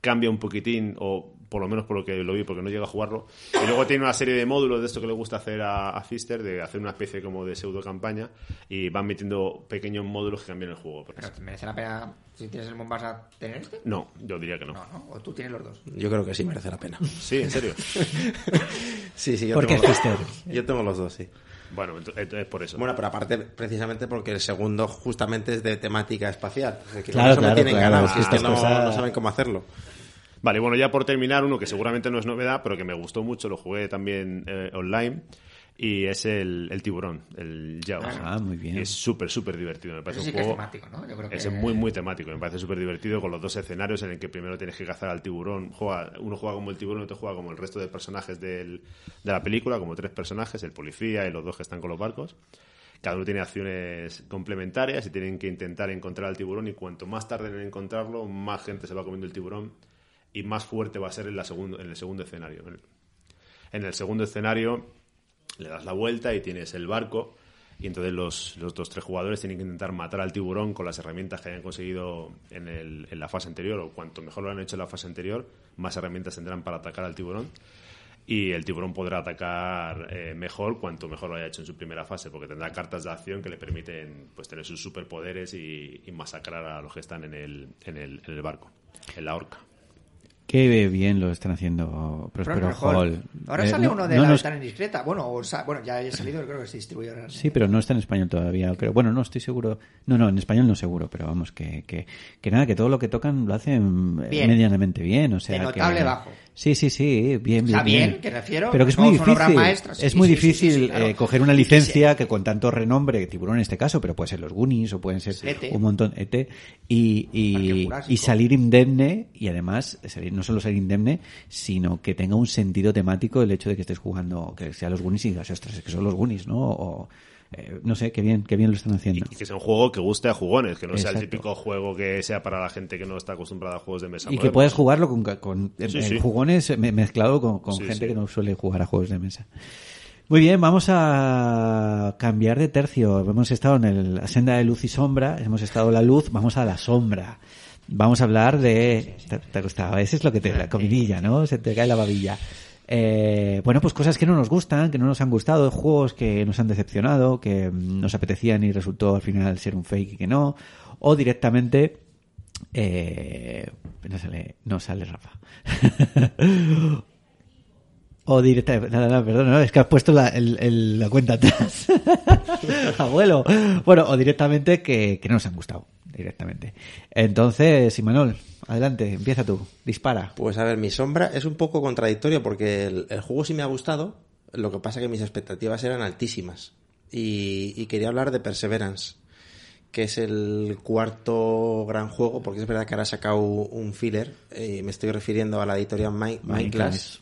cambia un poquitín, o por lo menos por lo que lo vi, porque no llega a jugarlo. Y luego tiene una serie de módulos de esto que le gusta hacer a, a Fister, de hacer una especie como de pseudo campaña, y van metiendo pequeños módulos que cambian el juego. Pero ¿te merece la pena, si tienes el Mombasa, tener este? No, yo diría que no. No, no. O tú tienes los dos. Yo creo que sí merece la pena. Sí, en serio. Sí, sí, yo ¿Por qué tengo, Fister? yo tengo los dos, sí. Bueno, ent- entonces por eso. Bueno, pero aparte, precisamente porque el segundo justamente es de temática espacial. Es que con Claro, eso me claro, tienen claro, ganado, es si que es que estas no, cosas- no saben cómo hacerlo. Vale, bueno, ya por terminar, uno que seguramente no es novedad, pero que me gustó mucho, lo jugué también eh, online, y es el, el tiburón, el Jaws. Ah, muy bien. Es súper, súper divertido. Me parece sí un que es juego. temático, ¿no? Yo creo que... Es muy, muy temático. Me parece súper divertido con los dos escenarios en el que primero tienes que cazar al tiburón. Juega, uno juega como el tiburón y otro juega como el resto de personajes del- de la película, como tres personajes, el policía y los dos que están con los barcos. Cada uno tiene acciones complementarias y tienen que intentar encontrar al tiburón y cuanto más tarden en encontrarlo, más gente se va comiendo el tiburón y más fuerte va a ser en, la segundo, en el segundo escenario. En el segundo escenario le das la vuelta y tienes el barco y entonces los, los otros tres jugadores tienen que intentar matar al tiburón con las herramientas que hayan conseguido en, el- en la fase anterior o cuanto mejor lo han hecho en la fase anterior, más herramientas tendrán para atacar al tiburón y el tiburón podrá atacar eh, mejor cuanto mejor lo haya hecho en su primera fase porque tendrá cartas de acción que le permiten pues tener sus superpoderes y, y masacrar a los que están en el, en el, en el barco, en la horca. Qué bien lo están haciendo Prospero Hall. Hall. Ahora Eh, sale no- uno de no la nos- ventana indiscreta. Bueno, o bueno, ya ha salido, creo que se distribuye ahora. Sí, pero no está en español todavía. Creo. Bueno, no estoy seguro. No, no, en español no seguro, pero vamos, que, que, que nada, que todo lo que tocan lo hacen eh, Bien. medianamente bien. O sea, De notable que- bajo. Sí, sí, sí, bien, bien. sea, bien, bien. que refiero, Pero que es muy difícil. maestras. es muy sí, difícil sí, claro. eh, coger una licencia que con tanto renombre, tiburón en este caso, pero puede ser los Goonies o pueden ser ET. un montón ET, y, y, salir indemne y además salir no solo ser indemne, sino que tenga un sentido temático el hecho de que estés jugando, que sea los Goonies y digas, ostras, es que son los Goonies, ¿no? O, eh, no sé, qué bien, qué bien lo están haciendo. Y que sea un juego que guste a jugones, que no sea el típico juego que sea para la gente que no está acostumbrada a juegos de mesa. Y que puedes jugarlo con, con Sí, sí. jugones me- mezclado con, con Sí, gente sí. que no suele jugar a juegos de mesa. Muy bien, vamos a cambiar de tercio. Hemos estado en el- la senda de luz y sombra, hemos estado en la luz, vamos a la sombra. Vamos a hablar de... ¿Te, te ha gustado? Ese es lo que te... La comidilla, ¿no? Se te cae la babilla. Eh, bueno, pues cosas que no nos gustan, que no nos han gustado, juegos que nos han decepcionado, que nos apetecían y resultó al final ser un fake y que no, o directamente eh, no sale, no sale Rafa. o directamente, nada, nada, perdón, es que has puesto la, la cuenta atrás. Abuelo. Bueno, o directamente que, que no nos han gustado, directamente. Entonces, Imanol, adelante, empieza tú, dispara. Pues a ver, mi sombra es un poco contradictorio porque el, el juego sí me ha gustado, lo que pasa que mis expectativas eran altísimas. Y, y quería hablar de Perseverance, que es el cuarto gran juego, porque es verdad que ahora ha sacado un filler, y me estoy refiriendo a la editorial Mindclass.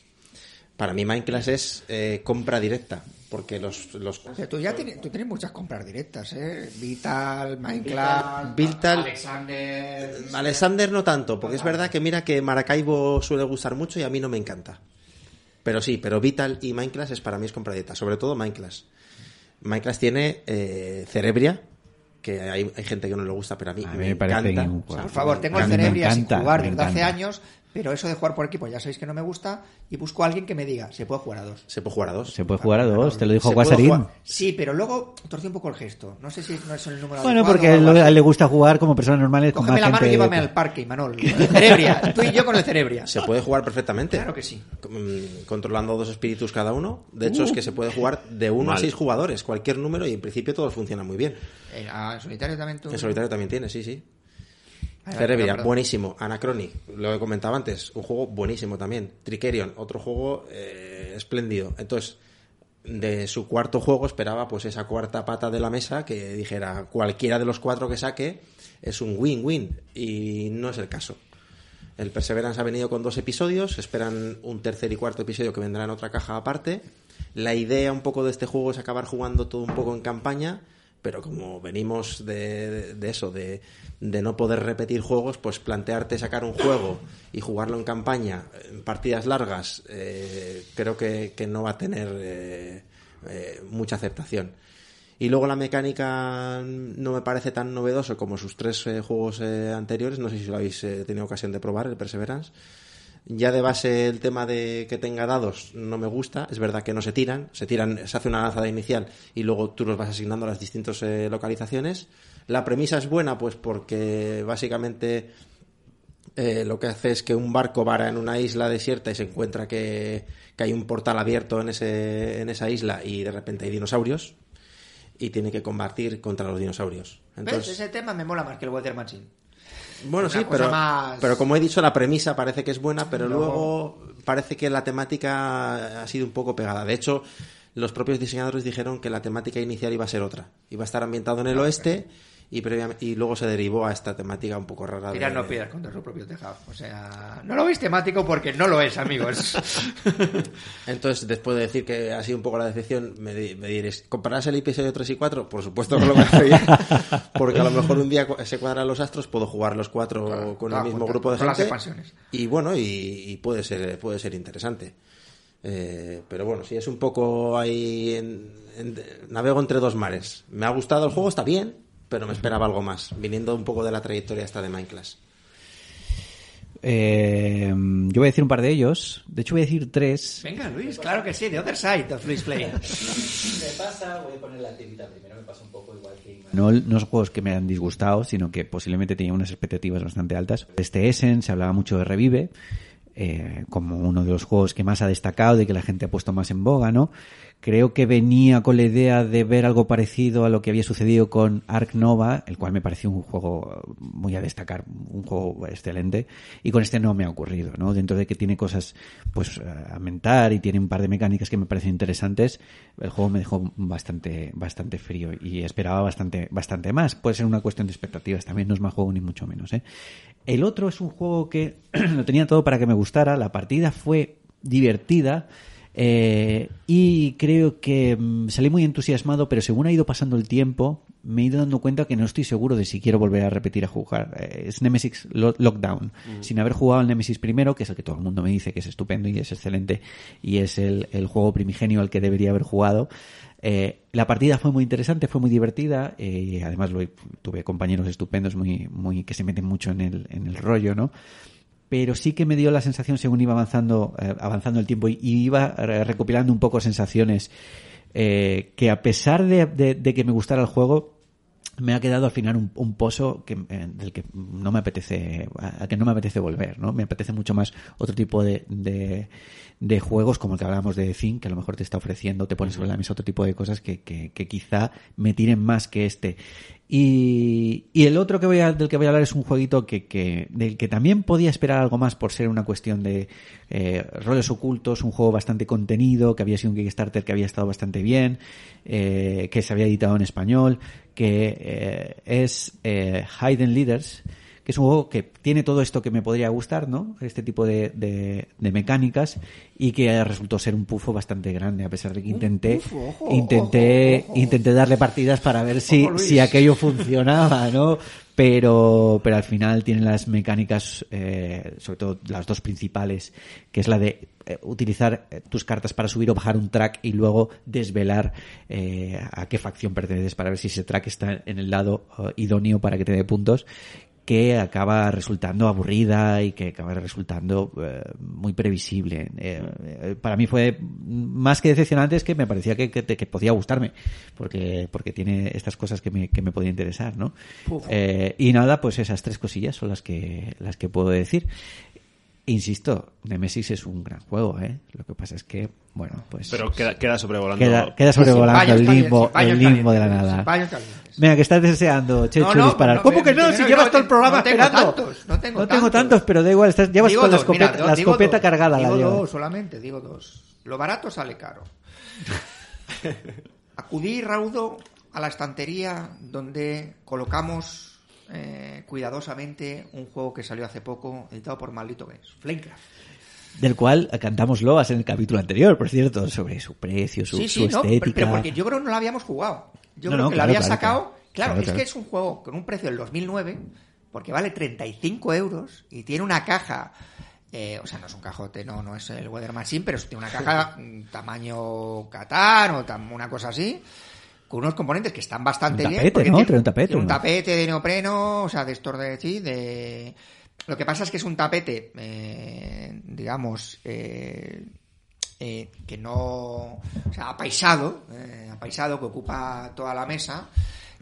Para mí Mindclass es eh, compra directa, porque los... los tú ya tienes, tú tienes muchas compras directas, ¿eh? Vital, Minecraft, Vital- Alexander... Alexander no tanto, porque es verdad que mira que Maracaibo suele gustar mucho y a mí no me encanta. Pero sí, pero Vital y Minecraft es para mí es compra directa, sobre todo Minecraft. Minecraft tiene eh, Cerebria, que hay, hay gente que no le gusta, pero a mí, A mí me, me parece encanta. un O sea, Por favor, tengo el Cerebria sin jugar desde hace años, pero eso de jugar por equipo ya sabéis que no me gusta y busco a alguien que me diga, se puede jugar a dos. Se puede jugar a dos. Se puede jugar a dos, te lo dijo Guasarín. Sí, pero luego torcí un poco el gesto. No sé si no es el número Bueno, porque a él, a así. él le gusta jugar como personas normales con Cógeme más la mano y llévame al parque, Imanol. Con Cerebria. Tú y yo con el Cerebria. Se puede jugar perfectamente. Claro que sí. Mm, Controlando dos espíritus cada uno. De hecho, es que se puede jugar de uno a seis jugadores, cualquier número, y en principio todos funcionan muy bien. Eh, ah, en solitario también tú. En solitario también tiene, sí, sí. Cerebria, buenísimo. Anachronic, lo he comentado antes, un juego buenísimo también. Tricerion, otro juego eh, espléndido. Entonces, de su cuarto juego esperaba pues esa cuarta pata de la mesa que dijera cualquiera de los cuatro que saque es un win-win y no es el caso. El Perseverance ha venido con dos episodios, esperan un tercer y cuarto episodio que vendrá en otra caja aparte. La idea un poco de este juego es acabar jugando todo un poco en campaña, pero como venimos de, de- eso, de, de no poder repetir juegos, pues plantearte sacar un juego y jugarlo en campaña, en partidas largas, eh, creo que, no va a tener eh, eh, mucha aceptación. Y luego la mecánica no me parece tan novedoso como sus tres eh, juegos eh, anteriores. No sé si lo habéis tenido ocasión de probar, el Perseverance. Ya de base el tema de que tenga dados no me gusta. Es verdad que no se tiran. Se tiran, se hace una lanzada inicial y luego tú los vas asignando a las distintas eh, localizaciones. La premisa es buena, pues porque básicamente eh, lo que hace es que un barco vara en una isla desierta y se encuentra que, que hay un portal abierto en, ese, en esa isla y de repente hay dinosaurios y tiene que combatir contra los dinosaurios. ¿Ves? Entonces, Ese tema me mola más que el Weather Machine. Bueno, sí, pero, más- pero como he dicho, la premisa parece que es buena, pero luego parece que la temática ha sido un poco pegada. De hecho, los propios diseñadores dijeron que la temática inicial iba a ser otra. Iba a estar ambientado en el oeste y, luego se derivó a esta temática un poco rara. de- Tirar no piedras contra su propio tejado. O sea, no lo veis temático porque no lo es, amigos. Entonces, después de decir que ha sido un poco la decepción, me, di- me diréis, ¿compararás el episodio 3 y 4? Por supuesto que lo voy a hacer, porque a lo mejor un día se cuadran los astros, puedo jugar los cuatro Claro, con claro, el mismo grupo de con las gente. expansiones. Y bueno, y, y puede ser puede ser interesante. Eh, pero bueno, sí, es un poco ahí, en- en- navego entre dos mares. Me ha gustado el juego, está bien, pero me esperaba algo más, viniendo un poco de la trayectoria esta de Minecraft. Eh, yo voy a decir un par de ellos. De hecho, voy a decir tres. Venga, Luis, claro que sí, The Other Side of Luis Play. Me pasa, voy a poner la tirita primero, me pasa un poco igual que. No, no son juegos que me han disgustado, sino que posiblemente tenía unas expectativas bastante altas. Este Essen se hablaba mucho de Revive, eh, como uno de los juegos que más ha destacado, de que la gente ha puesto más en boga, ¿no? Creo que venía con la idea de ver algo parecido a lo que había sucedido con Ark Nova, el cual me pareció un juego muy a destacar, un juego excelente, y con este no me ha ocurrido, ¿no? Dentro de que tiene cosas, pues, a mentar y tiene un par de mecánicas que me parecen interesantes, el juego me dejó bastante, bastante frío y esperaba bastante, bastante más. Puede ser una cuestión de expectativas, también no es más juego ni mucho menos, ¿eh? El otro es un juego que lo tenía todo para que me gustara. La partida fue divertida. Eh, y creo que mm, salí muy entusiasmado, pero según ha ido pasando el tiempo, me he ido dando cuenta que no estoy seguro de si quiero volver a repetir a jugar. Eh, es Nemesis Lo- Lockdown. Sin haber jugado al Nemesis primero, que es el que todo el mundo me dice que es estupendo y es excelente, y es el, el juego primigenio al que debería haber jugado. Eh, la partida fue muy interesante, fue muy divertida, eh, y además lo- tuve compañeros estupendos muy, muy, que se meten mucho en el, en el rollo, ¿no? Pero sí que me dio la sensación según iba avanzando eh, avanzando el tiempo y, iba eh, recopilando un poco sensaciones eh, que a pesar de, que me gustara el juego me ha quedado al final un, pozo que, eh, del que no me apetece a, que no me apetece volver no me apetece mucho más otro tipo de, de, juegos como el que hablábamos de Zinc que a lo mejor te está ofreciendo te pone sobre la mesa otro tipo de cosas que, que, que quizá me tiren más que este y, y el otro que voy a, del que voy a hablar es un jueguito que, que del que también podía esperar algo más por ser una cuestión de eh, roles ocultos, un juego bastante contenido, que había sido un Kickstarter que había estado bastante bien, eh, que se había editado en español, que eh, es eh, Hidden Leaders, que es un juego que tiene todo esto que me podría gustar, ¿no? Este tipo de, de, de mecánicas y que resultó ser un pufo bastante grande, a pesar de que intenté, pufo, ojo, intenté, ojo, ojo. intenté darle partidas para ver si, si aquello funcionaba, ¿no? Pero, pero al final tienen las mecánicas, eh, sobre todo las dos principales, que es la de eh, utilizar eh, tus cartas para subir o bajar un track y luego desvelar eh, a qué facción perteneces para ver si ese track está en el lado idóneo para que te dé puntos que acaba resultando aburrida y que acaba resultando eh, muy previsible. Eh, eh, para mí fue más que decepcionante, es que me parecía que, que, que podía gustarme, porque, porque tiene estas cosas que me, que me podían interesar, ¿no? Eh, y nada, pues esas tres cosillas son las que, las que puedo decir. Insisto, Nemesis es un gran juego, ¿eh? Lo que pasa es que, bueno, pues... Pero queda, queda sobrevolando. queda, queda sobrevolando el limbo, el limbo de la nada. Venga, que estás deseando, Checho, No, no, disparar. no, ¿Cómo que no? Si no, llevas no todo el programa no tengo esperando. tantos, no tengo tantos. tantos. pero da igual, estás, llevas Digo con la dos, escopeta, mira, la escopeta dos, cargada. La Digo dos solamente, digo dos. Lo barato sale caro. Acudí raudo a la estantería donde colocamos eh, cuidadosamente un juego que salió hace poco, editado por Maldito Games, Flamecraft. Del cual cantamos loas en el capítulo anterior, por cierto, sobre su precio, su, sí, su no, estética. pero porque yo creo que no lo habíamos jugado. Yo No, creo no, que claro, lo había claro, sacado. claro. Es que es un juego con un precio del 2009, porque vale 35 euros y tiene una caja. eh, o sea, no es un cajote, no, no es el Weather Machine, pero tiene una caja mm, tamaño Qatar o tam- una cosa así, con unos componentes que están bastante Un bien. tapete, porque ¿no? tiene- un tapete, tiene un ¿no? tapete de neopreno, o sea, de estos de, sí, de... Lo que pasa es que es un tapete, eh, digamos, eh, eh, que no, o sea, apaisado, eh, apaisado que ocupa toda la mesa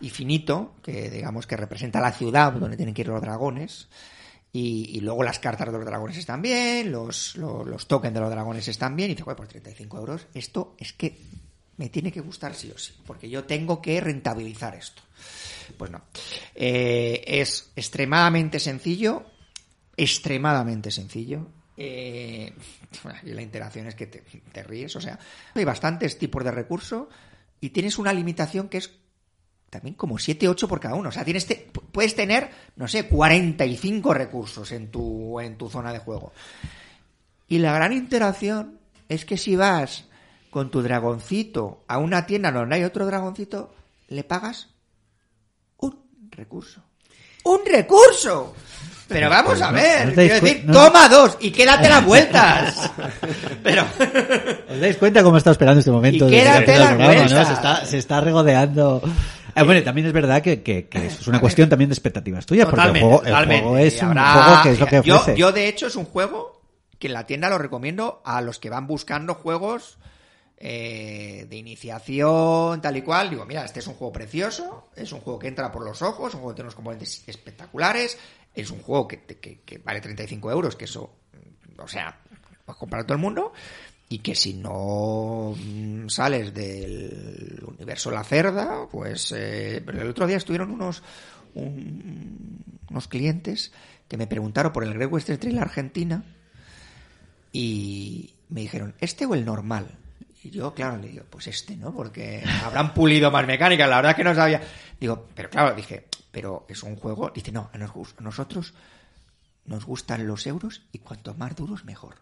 y finito, que digamos que representa la ciudad donde tienen que ir los dragones. Y, y luego las cartas de los dragones están bien, los, los, los tokens de los dragones están bien. Y dice, bueno, por 35 euros, esto es que me tiene que gustar sí o sí, porque yo tengo que rentabilizar esto. Pues no. Eh, es extremadamente sencillo, extremadamente sencillo. Eh, y la interacción es que te, te ríes. O sea, hay bastantes tipos de recursos y tienes una limitación que es también como 7, 8 por cada uno. O sea, tienes te- puedes tener, no sé, 45 recursos en tu, en tu zona de juego. Y la gran interacción es que si vas con tu dragoncito a una tienda donde hay otro dragoncito, le pagas un recurso. ¡Un recurso! Pero vamos a ver, ¿No quiero decir, toma dos y quédate las vueltas. Pero, ¿Os dais cuenta cómo está esperando este momento? Y quédate las vueltas. Se está, se está regodeando. Ah, bueno, también es verdad que, que- es una cuestión también de expectativas tuyas, porque el juego, el juego es un juego que es lo que yo, ofrece. yo, de hecho, es un juego que en la tienda lo recomiendo a los que van buscando juegos eh, de iniciación, tal y cual. Digo, mira, este es un juego precioso, es un juego que entra por los ojos, es un juego que tiene unos componentes espectaculares, es un juego que, que- que vale 35 euros, que eso, mm, o sea, puedes comprar todo el mundo. Y que si no mm, sales del universo La Cerda, pues... eh, pero el otro día estuvieron unos, un- unos clientes que me preguntaron por el Great Western Trail Argentina y me dijeron, ¿este o el normal? Y yo, claro, le digo, pues este, ¿no? Porque habrán pulido más mecánicas, la verdad que no sabía. Digo, pero claro, dije, pero es un juego. Dice, no, a nos- a nosotros nos gustan los euros y cuanto más duros mejor.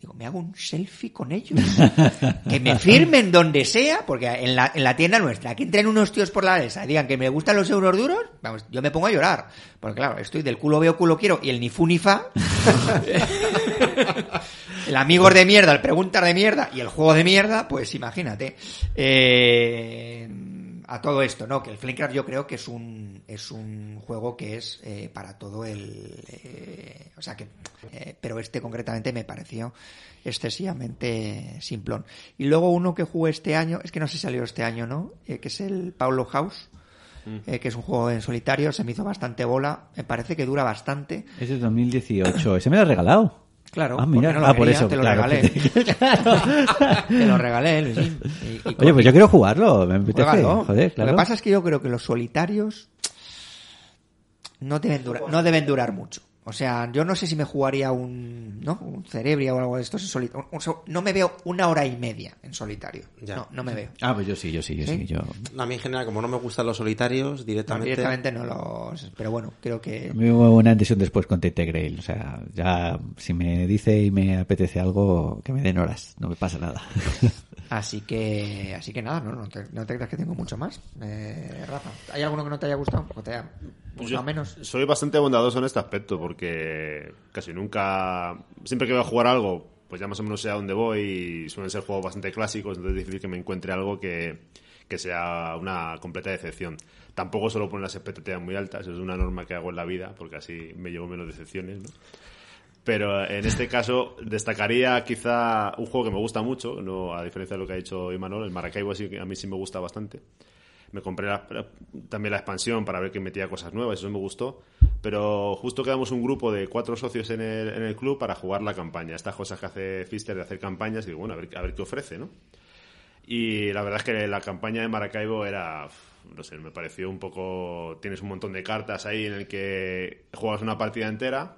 Digo, me hago un selfie con ellos. que me firmen donde sea, porque en la, en la tienda nuestra, que entren unos tíos por la mesa y digan que me gustan los euros duros, vamos, yo me pongo a llorar. Porque claro, estoy del culo veo, culo quiero y el ni fu ni fa. el amigos de mierda, el preguntar de mierda y el juego de mierda, pues imagínate. Eh, a todo esto, ¿no? Que el Flamecraft yo creo que es un, es un juego que es eh, para todo el... eh, o sea que... eh, pero este concretamente me pareció excesivamente simplón. Y luego uno que jugué este año, es que no sé si salió este año, ¿no? Eh, que es el Paulo House, eh, que es un juego en solitario, se me hizo bastante bola, me parece que dura bastante. Es de 2018. Ese me lo has regalado. Claro, Ah, mira. no lo Ah, por eso, te lo claro. regalé. te lo regalé, Luisín. Y- y Oye, pues yo quiero jugarlo. Me apetece. Joder, claro. Lo que pasa es que yo creo que los solitarios no deben durar, no deben durar mucho. O sea, yo no sé si me jugaría un, ¿no? Un Cerebria o algo de estos en solitario. No me veo una hora y media en solitario. Ya. No, no me veo. Ah, pues yo sí, yo sí, yo sí. ¿Sí? Yo... A mí en general, como no me gustan los solitarios, No, directamente... directamente no los... Pero bueno, creo que... A mí hubo una antes y un después con Tete Grail. O sea, ya si me dice y me apetece algo, que me den horas. No me pasa nada. Así que, así que nada, no, no, te, no te creas que tengo mucho más. Eh, Rafa, ¿hay alguno que no te haya gustado? ¿O te haya Pues menos? Soy bastante bondadoso en este aspecto porque casi nunca, siempre que voy a jugar algo, pues ya más o menos sé a dónde voy y suelen ser juegos bastante clásicos, entonces es difícil que me encuentre algo que, que sea una completa decepción. Tampoco suelo poner las expectativas muy altas, es una norma que hago en la vida porque así me llevo menos decepciones, ¿no? Pero en este caso destacaría quizá un juego que me gusta mucho, no a diferencia de lo que ha dicho Imanol, el Maracaibo sí a mí sí me gusta bastante. Me compré la- también la expansión para ver que metía cosas nuevas, eso me gustó. Pero justo quedamos un grupo de cuatro socios en el, en el club para jugar la campaña. Estas cosas que hace Fister de hacer campañas, digo, bueno, a ver, a ver qué ofrece, ¿no? Y la verdad es que la campaña de Maracaibo era, no sé, me pareció un poco... Tienes un montón de cartas ahí en el que juegas una partida entera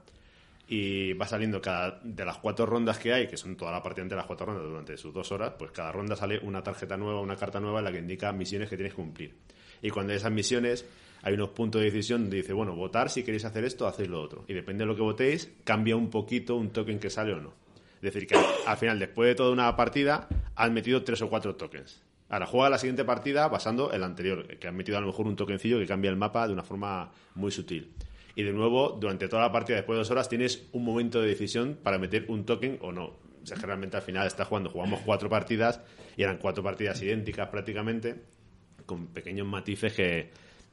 y va saliendo cada de las cuatro rondas que hay, que son toda la partida entera, las cuatro rondas durante sus dos horas, pues cada ronda sale una tarjeta nueva, una carta nueva en la que indica misiones que tienes que cumplir. Y cuando hay esas misiones hay unos puntos de decisión donde dice, bueno, votar si queréis hacer esto, hacéis lo otro. Y depende de lo que votéis, cambia un poquito un token que sale o no. Es decir, que al- al final, después de toda una partida, han metido tres o cuatro tokens. Ahora juega la siguiente partida basando en la anterior, que han metido a lo mejor un tokencillo que cambia el mapa de una forma muy sutil. Y de nuevo, durante toda la partida, después de dos horas, tienes un momento de decisión para meter un token o no. O sea, realmente al final está jugando, jugamos cuatro partidas y eran cuatro partidas idénticas prácticamente, con pequeños matices que,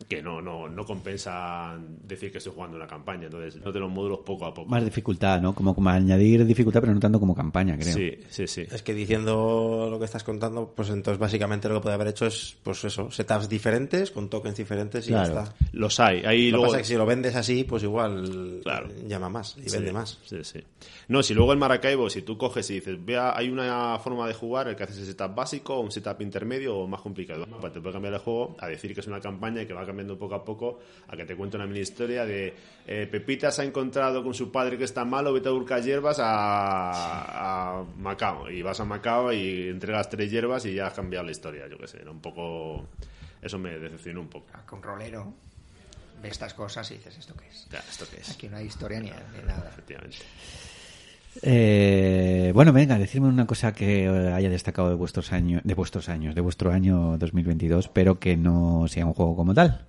que no, no, no compensan decir que estoy jugando una campaña. Entonces, no te los módulos poco a poco. Más dificultad, ¿no? Como, como añadir dificultad, pero no tanto como campaña, creo. Sí, sí, sí. Es que diciendo lo que estás contando, pues entonces básicamente lo que puede haber hecho es, pues eso, setups diferentes, con tokens diferentes y Claro. ya está. Los hay. Hay Lo que luego... pasa es que si lo vendes así, pues igual Claro. llama más y Sí, vende más. Sí, sí. No, si luego el Maracaibo, si tú coges y dices, vea, hay una forma de jugar, el que haces el setup básico, o un setup intermedio o más complicado. Pues te puede cambiar el juego a decir que es una campaña y que va cambiando poco a poco a que te cuente una mini historia de eh, Pepita se ha encontrado con su padre que está malo, vete a buscar hierbas a, a Macao. Y vas a Macao y entregas tres hierbas y ya has cambiado la historia, yo qué sé. Era un poco... Eso me decepcionó un poco. Que un rolero ve estas cosas y dices, ¿esto qué es? Ya, ¿esto qué es? Aquí no hay historia ni, ni nada. Efectivamente. Eh, bueno, venga, decirme una cosa que eh, haya destacado de vuestros años, de vuestros años, de vuestro año 2022, pero que no sea un juego como tal.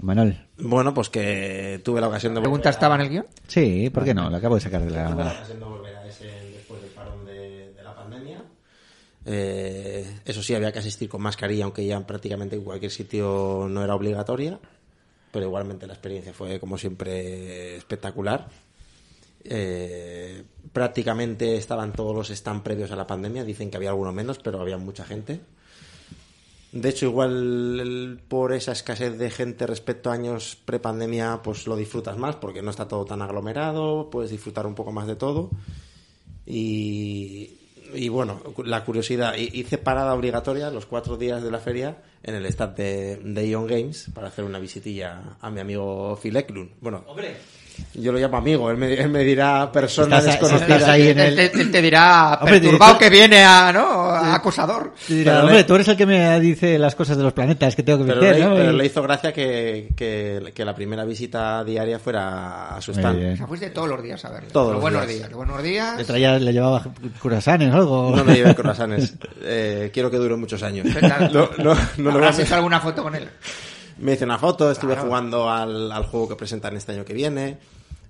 Manuel. Bueno, pues que tuve la ocasión de ¿La pregunta estaba en el guion? Sí, ¿por qué no? Lo acabo de sacar de Tuve la la... ocasión de volver a ese después del parón de, de la pandemia. Eh, eso sí, había que asistir con mascarilla, aunque ya prácticamente en cualquier sitio no era obligatoria. Pero igualmente la experiencia fue, como siempre, espectacular. Eh, prácticamente estaban todos los stands previos a la pandemia. Dicen que había algunos menos, pero había mucha gente. De hecho, igual por esa escasez de gente respecto a años prepandemia, pues lo disfrutas más porque no está todo tan aglomerado, puedes disfrutar un poco más de todo. Y, y bueno, la curiosidad, hi- hice parada obligatoria los cuatro días de la feria en el de, de Ion Games para hacer una visitilla a mi amigo Phil Eklund. Bueno, Hombre, Yo lo llamo amigo, él me, él me dirá persona Estás- desconocida. estás ahí en Él el- te, él te dirá Hombre, perturbado te- que viene a, ¿no? A acosador. Te dirá, Pero hombre, le- tú eres el que me dice las cosas de los planetas que tengo que Pero, meter, le, ¿no? pero Y- le hizo gracia que, que, que la primera visita diaria fuera a su stand. O sea, fuiste todos los días a verle. Todos Los buenos días. días. Buenos días. Le traía, le llevaba curasanes o algo. No me lleve croissants. Eh, quiero que dure muchos años. No, no, no lo ¿Habrás a- hecho alguna foto con él? Me hice una foto, estuve Claro. jugando al, al juego que presentan este año que viene,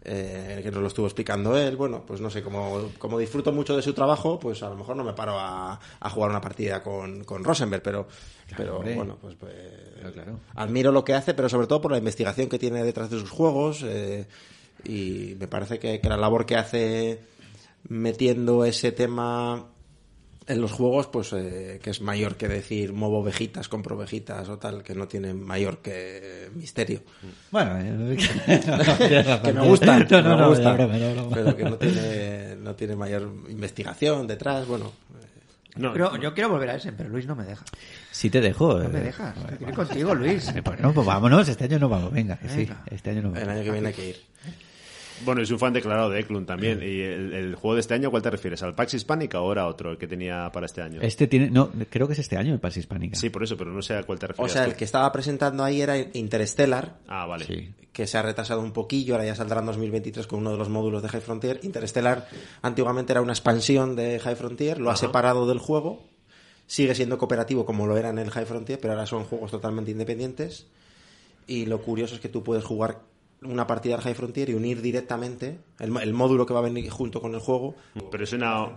eh, que nos lo estuvo explicando él. Bueno, pues no sé, como, como disfruto mucho de su trabajo, pues a lo mejor no me paro a, a jugar una partida con, con Rosenberg, pero, pero bueno, pues, pues, Claro, claro. admiro lo que hace, pero sobre todo por la investigación que tiene detrás de sus juegos eh, y me parece que, que la labor que hace metiendo ese tema en los juegos, pues que es mayor que decir movo ovejitas, compro ovejitas o tal, que no tiene mayor que misterio. Bueno, eh. Que me gustan, No, no, me no, gustan, broma, broma. pero que no tiene, no tiene mayor investigación detrás, bueno. No, Pero yo quiero volver a ese, pero Luis no me deja. Sí te dejo. No me eh. dejas. Quiero ir contigo, Luis. Bueno, pues vámonos, este año no vamos, venga, que sí, este año no El vamos. año que viene hay que ir. Bueno, es un fan declarado de Eklund también. ¿Y el, el juego de este año cuál te refieres? ¿Al Pax Hispánica o era otro el que tenía para este año? Este tiene, no, creo que es este año el Pax Hispánica. Sí, por eso, pero no sé a cuál te O refieres. sea, el que estaba presentando ahí era Interstellar, Ah, vale. Sí. que se ha retrasado un poquillo, ahora ya saldrá en 2023 con uno de los módulos de High Frontier. Interstellar antiguamente era una expansión de High Frontier, lo ha separado del juego, sigue siendo cooperativo como lo era en el High Frontier, pero ahora son juegos totalmente independientes. Y lo curioso es que tú puedes jugar una partida al High Frontier y unir directamente el, el módulo que va a venir junto con el juego. Pero es una,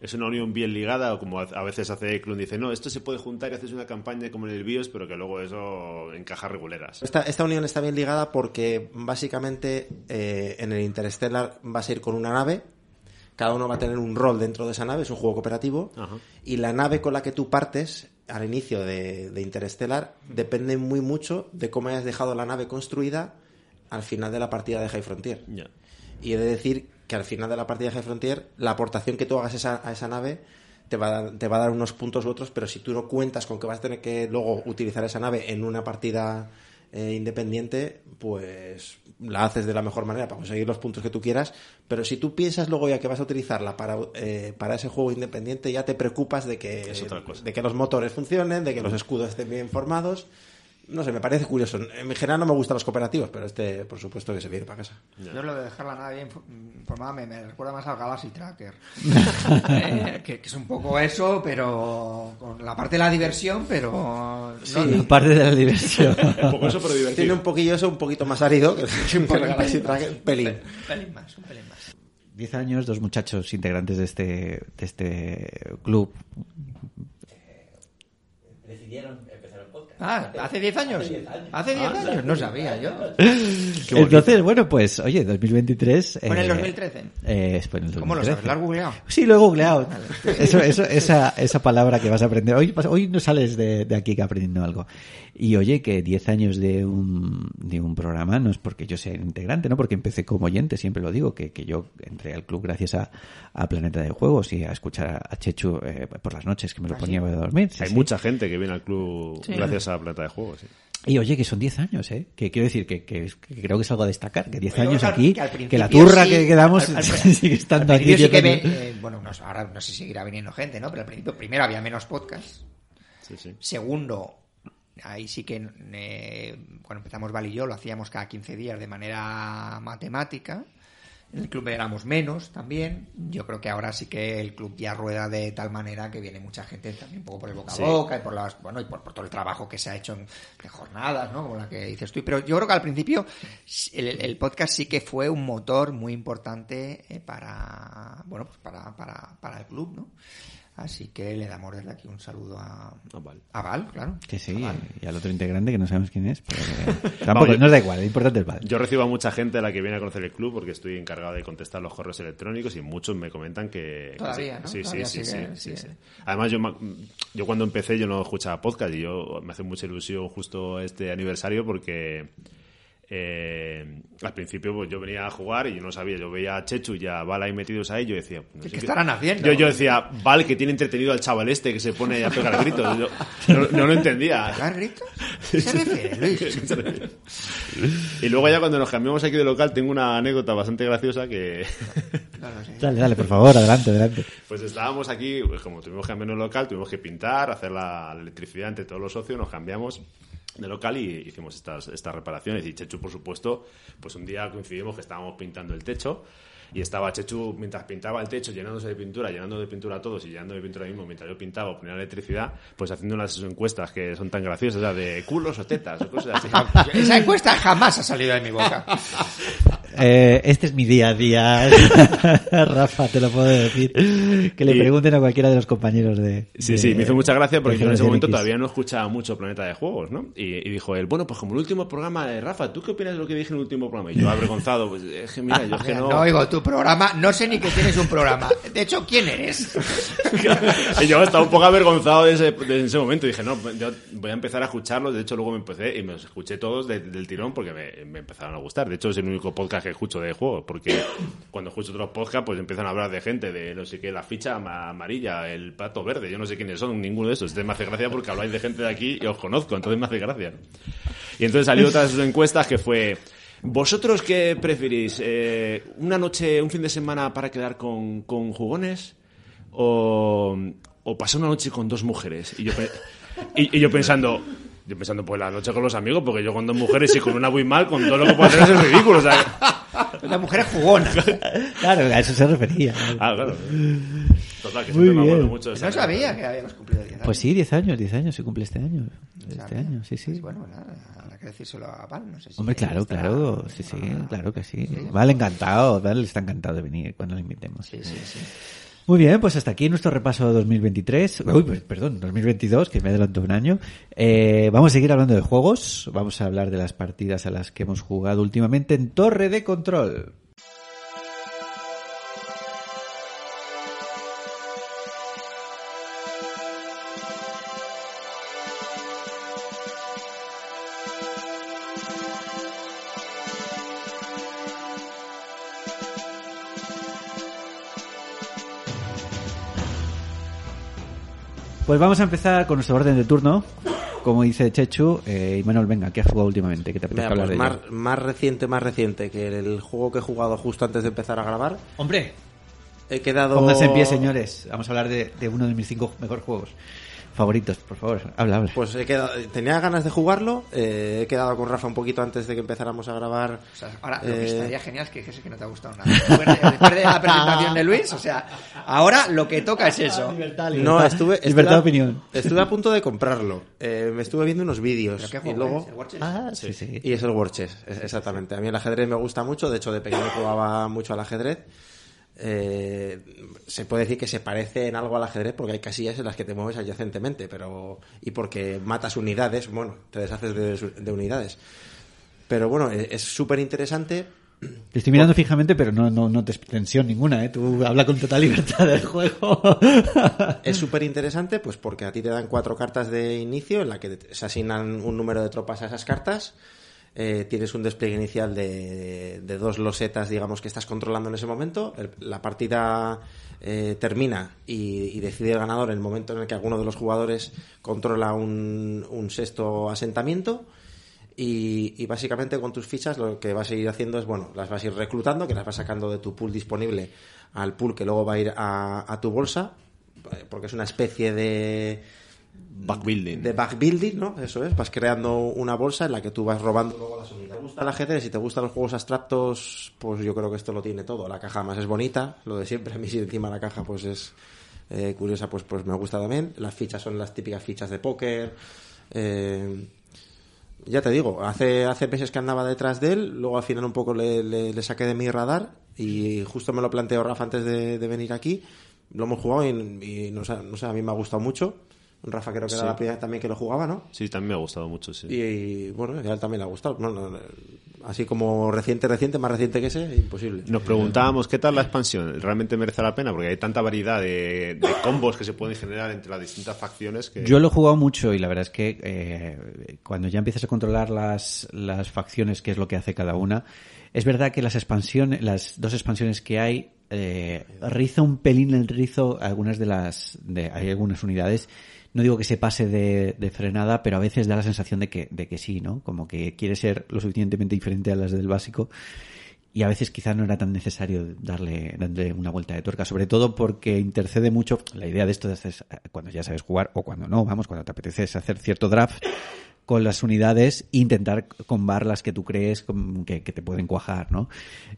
es una unión bien ligada, o como a a veces hace Eklund, dice, no, esto se puede juntar y haces una campaña como en el BIOS, pero que luego eso encaja reguleras. Esta, esta unión está bien ligada porque básicamente eh, en el Interstellar vas a ir con una nave, cada uno va a tener un rol dentro de esa nave, es un juego cooperativo, Ajá. y la nave con la que tú partes al inicio de, de Interstellar depende muy mucho de cómo hayas dejado la nave construida al final de la partida de High Frontier. Y he de decir que al final de la partida de High Frontier, la aportación que tú hagas esa- a esa nave te va, a dar, te va a dar unos puntos u otros, pero si tú no cuentas con que vas a tener que luego utilizar esa nave en una partida eh, independiente, pues la haces de la mejor manera para conseguir los puntos que tú quieras. Pero si tú piensas luego ya que vas a utilizarla para, eh, para ese juego independiente, ya te preocupas de que, de que los motores funcionen, de que los escudos estén bien formados. No sé, me parece curioso. En general no me gustan los cooperativos, pero este, por supuesto, que se viene para casa. Yo lo de dejar la nave bien fo- informada me, me recuerda más al Galaxy Tracker. Eh, que, que es un poco eso, pero con la parte de la diversión, pero... no- Sí. Parte de la diversión. Un poco eso, pero Tiene divertido. un poquito eso, un poquito más árido que el Galaxy Tracker, un pelín. Un pelín más, un pelín más. Diez años, dos muchachos integrantes de este, de este club. Decidieron. Ah, ¿hace 10 años? Hace 10 años. Hace 10 años, no sabía yo. Entonces, bueno, pues, oye, 2023. ¿Fue en el eh, 2013? Eh, fue en el 2013. ¿Cómo lo sabes? ¿Lo has googleado? Sí, lo he googleado. Eso, eso, esa, esa palabra que vas a aprender. Hoy, hoy no sales de, de aquí que aprendiendo algo. Y oye, que 10 años de un, de un programa no es porque yo sea integrante, ¿no? Porque empecé como oyente, siempre lo digo, que, que yo entré al club gracias a, a Planeta de Juegos y a escuchar a Chechu eh, por las noches que me lo ponía a dormir. Sí, Hay sí. mucha gente que viene al club Sí. gracias a la plata de juegos. sí. Y oye, que son 10 años, ¿eh? Que quiero decir que, que, que creo que es algo a destacar, que 10 Yo años aquí, que la turra sí, que quedamos al- al- sigue estando al aquí. principio sí 10 que años. ve- eh, bueno, no, ahora no sé si seguirá viniendo gente, ¿no? Pero al principio, primero había menos podcasts. Sí, sí. Segundo, ahí sí que eh, cuando empezamos Val y yo lo hacíamos cada 15 días de manera matemática. En el club éramos menos también. Yo creo que ahora sí que el club ya rueda de tal manera que viene mucha gente también un poco por el boca a Sí. boca y por las bueno y por, por todo el trabajo que se ha hecho en, de jornadas, ¿no? Como la que dices tú. Pero yo creo que al principio el, el podcast sí que fue un motor muy importante eh, para bueno pues para, para, para el club, ¿no? Así que le damos desde aquí un saludo a, a Val, claro. Que sí, A Val. y al otro integrante que no sabemos quién es, pero tampoco, yo- nos da igual, lo importante es Val. Yo recibo a mucha gente a la que viene a conocer el club porque estoy encargado de contestar los correos electrónicos y muchos me comentan que... Todavía, que ¿no? sí, sí, Todavía sí, sigue- sí, sí, sigue. sí. Además, yo, ma- yo cuando empecé yo no escuchaba podcast y yo me hace mucha ilusión justo este aniversario porque... eh, al principio pues, yo venía a jugar y yo no sabía, yo veía a Chechu y a Val ahí metidos ahí, yo decía... no ¿Qué estarán haciendo? Yo, yo decía, Val que tiene entretenido al chaval este que se pone a pegar gritos. Yo no, no lo entendía. ¿Pegar gritos? qué se refiere, Luis? Y luego ya cuando nos cambiamos aquí de local tengo una anécdota bastante graciosa que. Dale, dale, por favor, adelante, adelante. pues estábamos aquí, pues como tuvimos que cambiarnos de local, tuvimos que pintar, hacer la electricidad entre todos los socios, nos cambiamos de local y hicimos estas, estas reparaciones. Y Chechu, por supuesto, pues un día coincidimos que estábamos pintando el techo y estaba Chechu, mientras pintaba el techo, llenándose de pintura, llenando de pintura a todos y llenando de pintura mismo, mientras yo pintaba ponía electricidad, pues haciendo unas encuestas que son tan graciosas, o sea, de culos o tetas o cosas así. Esa encuesta jamás ha salido de mi boca. Eh, este es mi día a día, Rafa, te lo puedo decir. Que le Y- pregunten a cualquiera de los compañeros de. Sí, de- sí, me hizo mucha gracia porque yo en ese momento X. todavía no escuchaba mucho Planeta de Juegos, ¿no? Y, y dijo él, bueno, pues como el último programa de Rafa, ¿tú qué opinas de lo que dije en el último programa? Y yo avergonzado, pues es que mira, yo es que no... no oigo tu programa, no sé ni que tienes un programa. De hecho, ¿quién eres? y yo estaba un poco avergonzado de ese, de ese momento. Dije, no, yo voy a empezar a escucharlos. De hecho, luego me empecé y me los escuché todos de- del tirón porque me, me empezaron a gustar. De hecho, es el único podcast que escucho de juegos. Porque cuando escucho otros podcasts, pues empiezan a hablar de gente, de no sé qué, la ficha ama- amarilla, el pato verde. Yo no sé quiénes son, ninguno de esos. Entonces me hace gracia porque habláis de gente de aquí y os conozco. Entonces me hace gracia. Y entonces salió otra de sus encuestas que fue... ¿Vosotros qué preferís? Eh, ¿Una noche, un fin de semana para quedar con, con jugones? ¿O, o pasar una noche con dos mujeres? Y yo, y, y yo pensando... Yo pensando, pues la noche con los amigos, porque yo con dos mujeres y con una muy mal, con todo lo que puedo hacer es ridículo. O sea, Una mujer jugona. Claro, a eso se refería. ah, claro. Total, que Muy siempre me acuerdo bien. mucho de esa No sabía que habíamos cumplido 10 años. Pues sí, 10 años, 10 años, se cumple este año. Este año, sí, sí. Pues bueno, nada, habrá que decírselo a Val, no sé si Hombre, claro, estará- claro, sí, sí, Ah, claro que sí. Vale, encantado, Vale, está encantado de venir cuando lo invitemos. Sí, sí, sí. Muy bien, pues hasta aquí nuestro repaso de 2023. Uy, pues, perdón, 2022, que me adelantó un año. Eh, vamos a seguir hablando de juegos. Vamos a hablar de las partidas a las que hemos jugado últimamente en Torre de Control. Pues vamos a empezar con nuestro orden de turno. Como dice Chechu, eh, y Manuel, venga, ¿qué has jugado últimamente? ¿Qué te apetece Venga, hablar pues de más, ello? más reciente, más reciente que el juego que he jugado justo antes de empezar a grabar. Hombre, He quedado... pónganse en pie, señores. Vamos a hablar de, de uno de mis cinco mejores juegos favoritos. Por favor, habla, habla. Pues he quedado, tenía ganas de jugarlo. eh, he quedado con Rafa un poquito antes de que empezáramos a grabar. O sea, ahora, lo que eh, estaría genial es que dijese que no te ha gustado nada. Después de, después de la presentación de Luis, o sea, ahora lo que toca es eso. No, estuve, estuve Libertad de a- opinión. Estuve a punto de comprarlo. Eh, me estuve viendo unos vídeos. ¿Pero qué Y luego... ¿El? Ah, sí, sí. Y es el War Chess, es- exactamente. A mí el ajedrez me gusta mucho, de hecho de pequeño jugaba mucho al ajedrez. Eh, se puede decir que se parece en algo al ajedrez porque hay casillas en las que te mueves adyacentemente, pero y porque matas unidades, bueno, te deshaces de, unidades. Pero bueno, e- es súper interesante. Te estoy mirando fijamente, pero no, no, no te tensión ninguna, ¿eh? Tú habla con total libertad del juego. Es súper interesante, pues porque a ti te dan cuatro cartas de inicio en la que se asignan un número de tropas a esas cartas. Eh, tienes un despliegue inicial de, de dos losetas, digamos, que estás controlando en ese momento. El- la partida eh, termina y, decide el ganador en el momento en el que alguno de los jugadores controla un, un sexto asentamiento. Y, y básicamente con tus fichas lo que vas a ir haciendo es, bueno, las vas a ir reclutando, que las vas sacando de tu pool disponible al pool que luego va a ir a, a tu bolsa, eh, porque es una especie de, Backbuilding. de backbuilding, ¿no? Eso es, vas creando una bolsa en la que tú vas robando luego. ¿Te gusta el ajedrez? Si te gustan los juegos abstractos, pues yo creo que esto lo tiene todo. La caja más es bonita, lo de siempre. A mí si encima la caja pues es eh, curiosa, pues, pues me gusta también. Las fichas son las típicas fichas de póker. Eh, ya te digo, hace, hace meses que andaba detrás de él, luego al final un poco le, saqué de mi radar y justo me lo planteó Rafa antes de, venir aquí. Lo hemos jugado y, no sé, a mí me ha gustado mucho. Rafa creo que era la primera vez también que lo jugaba, ¿no? Sí, también me ha gustado mucho, sí. Y, y, bueno, a él también le ha gustado. No, no, así como reciente, reciente, más reciente que ese, imposible. Nos preguntábamos qué tal la expansión. ¿Realmente merece la pena? Porque hay tanta variedad de, de combos que se pueden generar entre las distintas facciones que... Yo lo he jugado mucho y la verdad es que eh, cuando ya empiezas a controlar las, las facciones, qué es lo que hace cada una, es verdad que las expansiones, las dos expansiones que hay, eh, riza un pelín el rizo algunas de las, de, hay algunas unidades. No digo que se pase de, frenada, pero a veces da la sensación de que, de que sí, ¿no? Como que quiere ser lo suficientemente diferente a las del básico y a veces quizás no era tan necesario darle, darle una vuelta de tuerca, sobre todo porque intercede mucho la idea de esto hacer, cuando ya sabes jugar o cuando no, vamos, cuando te apetece hacer cierto draft con las unidades e intentar combar las que tú crees que, que te pueden cuajar, ¿no?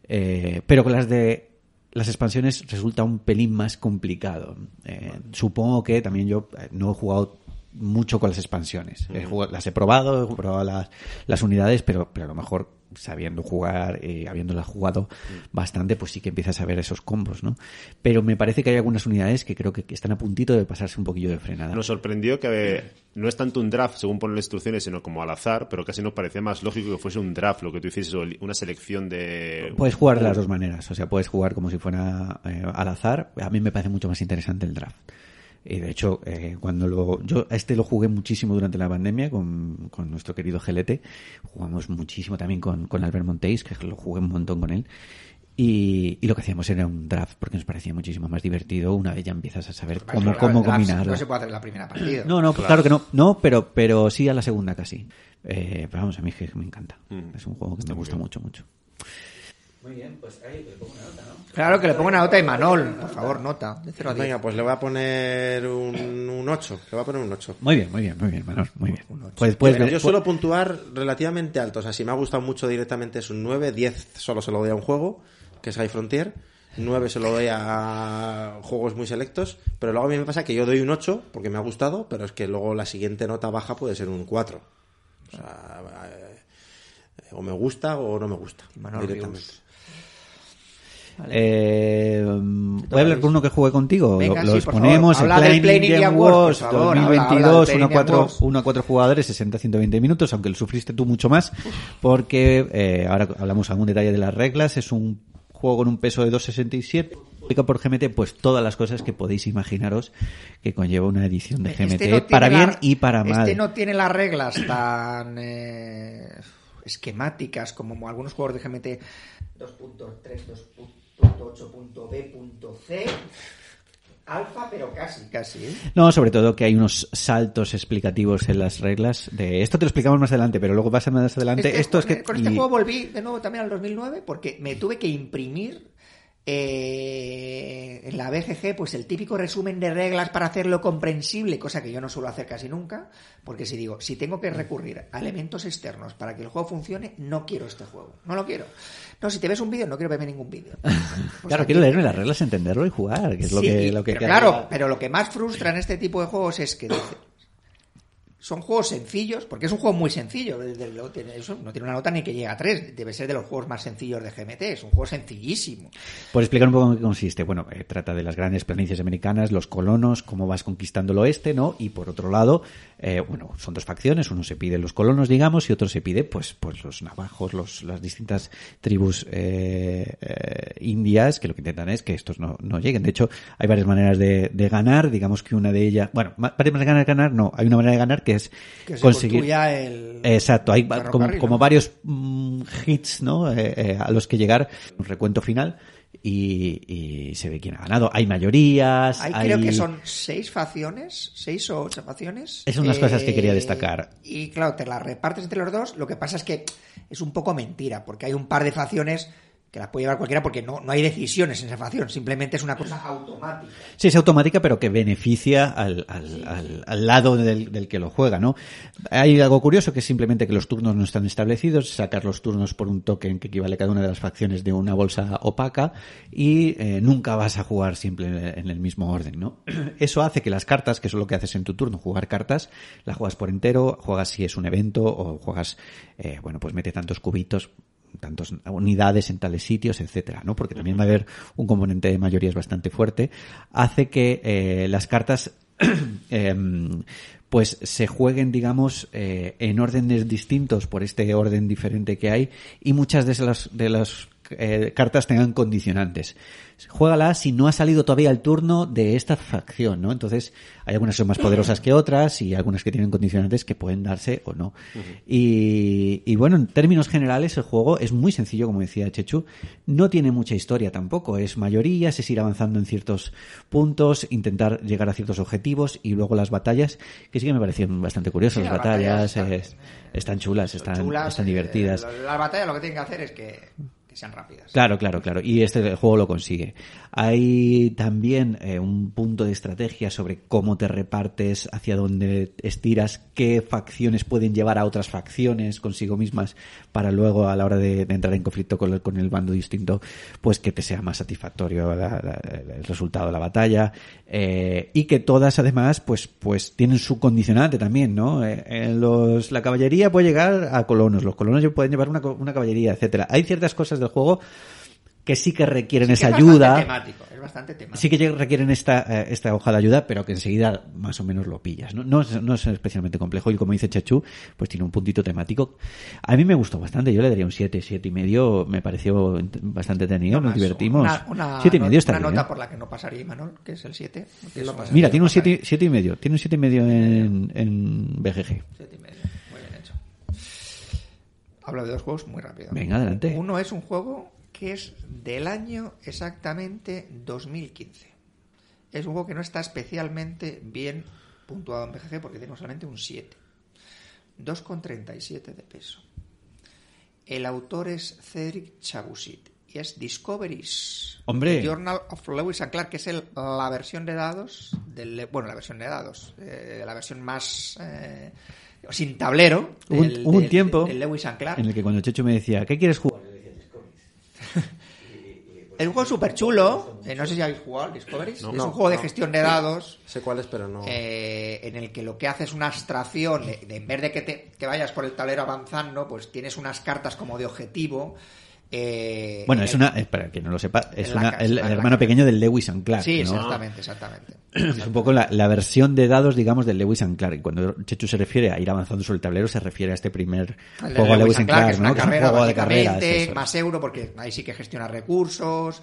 Eh, pero con las de las expansiones resulta un pelín más complicado. Eh, supongo que también yo eh, no he jugado mucho con las expansiones. He jugado- las he probado, he probado las, las unidades, pero, pero a lo mejor sabiendo jugar y habiéndolas jugado bastante, pues sí que empiezas a ver esos combos, ¿no? Pero me parece que hay algunas unidades que creo que están a puntito de pasarse un poquillo de frenada. Nos sorprendió que eh, no es tanto un draft según ponen las instrucciones, sino como al azar, pero casi nos parecía más lógico que fuese un draft, lo que tú hicieses, una selección de... Puedes jugar de las dos maneras, o sea, puedes jugar como si fuera eh, al azar. A mí me parece mucho más interesante el draft. Y de hecho, eh, cuando lo, yo a este lo jugué muchísimo durante la pandemia con, con nuestro querido Gelete. Jugamos muchísimo también con, con Albert Monteis, que lo jugué un montón con él. Y, y lo que hacíamos era un draft porque nos parecía muchísimo más divertido una vez ya empiezas a saber cómo, cómo combinarlo. No se puede hacer en la primera partida. No, no, claro. que no, no, pero, pero sí a la segunda casi. Eh, pero vamos, a mí es que me encanta. Es un juego que me gusta mucho, mucho. Muy bien, pues ahí le pongo una nota, ¿no? Claro, que le ponga una nota a Imanol. Por favor, nota. De 0 a 10. Venga, pues le voy a poner un, un 8. Le voy a poner un 8. Muy bien, muy bien, muy bien, Manol, muy bien. Pero ver- yo suelo puntuar relativamente alto. O sea, si me ha gustado mucho directamente es un 9. 10 solo se lo doy a un juego, que es High Frontier. 9 se lo doy a juegos muy selectos. Pero luego a mí me pasa que yo doy un 8 porque me ha gustado, pero es que luego la siguiente nota baja puede ser un 4. O sea, eh, o me gusta o no me gusta. Imanol directamente. Rius. Eh, voy a hablar con uno que jugué contigo. Venga, Lo- sí, los por ponemos. favor. el Indian Indian Wars, Wars por favor. Habla- habla del 2022, Plain 1 a Indian 4, Wars. 1 a 4 jugadores, 60-120 minutos, aunque lo sufriste tú mucho más, porque eh, ahora hablamos algún detalle de las reglas. Es un juego con un peso de 2,67. Publica por GMT, pues todas las cosas que podéis imaginaros que conlleva una edición de GMT, Este no para bien la- y para mal. Este no tiene las reglas tan eh, esquemáticas como algunos juegos de GMT 2.3, 2.8.b.c. Alfa, pero casi, casi. ¿eh? No, sobre todo que hay unos saltos explicativos en las reglas. De esto te lo explicamos más adelante, pero luego pasa más adelante. Este- Esto es con, que con este juego volví de nuevo también al 2009 porque me tuve que imprimir eh, en la BGG pues el típico resumen de reglas para hacerlo comprensible, cosa que yo no suelo hacer casi nunca, porque si digo, si tengo que recurrir a elementos externos para que el juego funcione, no quiero este juego, no lo quiero. No, si te ves un vídeo, no quiero verme ningún vídeo. O Claro, sea, quiero leerme las reglas, entenderlo y jugar, que es lo que, lo que pero claro, pero lo que más frustra en este tipo de juegos es que dice, son juegos sencillos, porque es un juego muy sencillo. no tiene una nota ni que llegue a 3. Debe ser de los juegos más sencillos de GMT. Es un juego sencillísimo. Por explicar un poco en qué consiste. Bueno, eh, trata de las grandes planicies americanas, los colonos, cómo vas conquistando el oeste, ¿no? Y por otro lado, eh, bueno, son dos facciones. Uno se pide los colonos, digamos, y otro se pide, pues, pues los navajos, los, las distintas tribus eh, eh, indias, que lo que intentan es que estos no, no lleguen. De hecho, hay varias maneras de, ganar. Digamos que una de ellas, bueno, varias maneras de ganar, no. Hay una manera de ganar que es Que se conseguir. el. Exacto, hay como, ¿no? como varios mm, hits ¿no? Eh, eh, a los que llegar, un recuento final y, y se ve quién ha ganado. Hay mayorías, Hay, hay... creo que son seis facciones, seis o ocho facciones. Es una de las cosas que quería destacar. Y claro, te las repartes entre los dos. Lo que pasa es que es un poco mentira, porque hay un par de facciones que las puede llevar cualquiera porque no, no hay decisiones en esa facción. Simplemente es una cosa automática. Sí, es automática, pero que beneficia al, al, al, al lado del, del que lo juega, ¿no? Hay algo curioso que es simplemente que los turnos no están establecidos, sacar los turnos por un token que equivale a cada una de las facciones de una bolsa opaca y eh, nunca vas a jugar siempre en el mismo orden, ¿no? Eso hace que las cartas, que es lo que haces en tu turno, jugar cartas, las juegas por entero, juegas si es un evento o juegas, eh, bueno, pues mete tantos cubitos, tantas unidades en tales sitios, etcétera, ¿no? Porque también va a haber un componente de mayorías bastante fuerte, hace que eh, las cartas em, pues se jueguen, digamos, eh, en órdenes distintos por este orden diferente que hay y muchas de las, de las eh, cartas tengan condicionantes. Juégala si no ha salido todavía el turno de esta facción, ¿no? Entonces, hay algunas que son más poderosas que otras y algunas que tienen condicionantes que pueden darse o no. y, y bueno, en términos generales, el juego es muy sencillo, como decía Chechu. No tiene mucha historia tampoco. Es mayorías, es ir avanzando en ciertos puntos, intentar llegar a ciertos objetivos y luego las batallas, que sí que me parecieron bastante curiosas. Sí, las las batallas batallas es- están chulas, están, chulas, están eh, divertidas. lo- Las batallas lo que tienen que hacer es que sean rápidas. Claro, claro, claro. Y este juego lo consigue. Hay también eh, un punto de estrategia sobre cómo te repartes, hacia dónde estiras, qué facciones pueden llevar a otras facciones consigo mismas para luego a la hora de, entrar en conflicto con el, con el bando distinto, pues que te sea más satisfactorio el resultado de la batalla eh, y que todas además pues pues tienen su condicionante también, ¿no? Eh, en los la caballería puede llegar a colonos, los colonos pueden llevar una, una caballería, etcétera. Hay ciertas cosas del juego que sí que requieren Que esa es bastante ayuda. temático, es bastante temático. Sí que requieren esta, eh, esta hoja de ayuda, pero que enseguida más o menos lo pillas. No, no, es, no es especialmente complejo y como dice Chachu, pues tiene un puntito temático. A mí me gustó bastante, yo le daría un 7, 7 y medio, me pareció bastante tenido, nos divertimos. Una, una 7 y medio está una bien. nota ¿eh? por la que no pasaría Imanol, que es el 7. que No es pasa Mira, tiene un pasaría. 7, siete y medio, tiene un 7 y medio en, en BGG. Siete y medio. Muy bien hecho. Hablo de dos juegos muy rápido. Venga, adelante. Uno es un juego que es del año exactamente 2015. Es un juego que no está especialmente bien puntuado en BGG porque tiene solamente un 7. 2,37 de peso. El autor es Cedric Chabusit y es Discoveries. Hombre. The Journal of Lewis and Clark, que es el- la versión de dados, del, bueno, la versión de dados, eh, la versión más eh, sin tablero. Hubo un, del- un del- tiempo Lewis and Clark. en el que cuando Chechu me decía, ¿qué quieres jugar? Es un juego súper chulo. eh, no sé si habéis jugado al Discoveries. No. es un juego de gestión de dados. Sé cuál es, pero no. eh, en el que lo que hace es una abstracción, de, de- en vez de que, te, que vayas por el tablero avanzando, pues tienes unas cartas como de objetivo. Eh, Bueno, en es el- una, para quien no lo sepa, es una- casa, el, hermano casa. pequeño del Lewis and Clark. Sí, ¿no? exactamente, exactamente. Es un poco la, la versión de dados, digamos, del Lewis and Clark. Y Cuando Chechu se refiere a ir avanzando sobre el tablero, se refiere a este primer El juego de Lewis and Clark, que es una ¿no? Que es un carrera, juego de carreras. más euro, porque ahí sí que gestiona recursos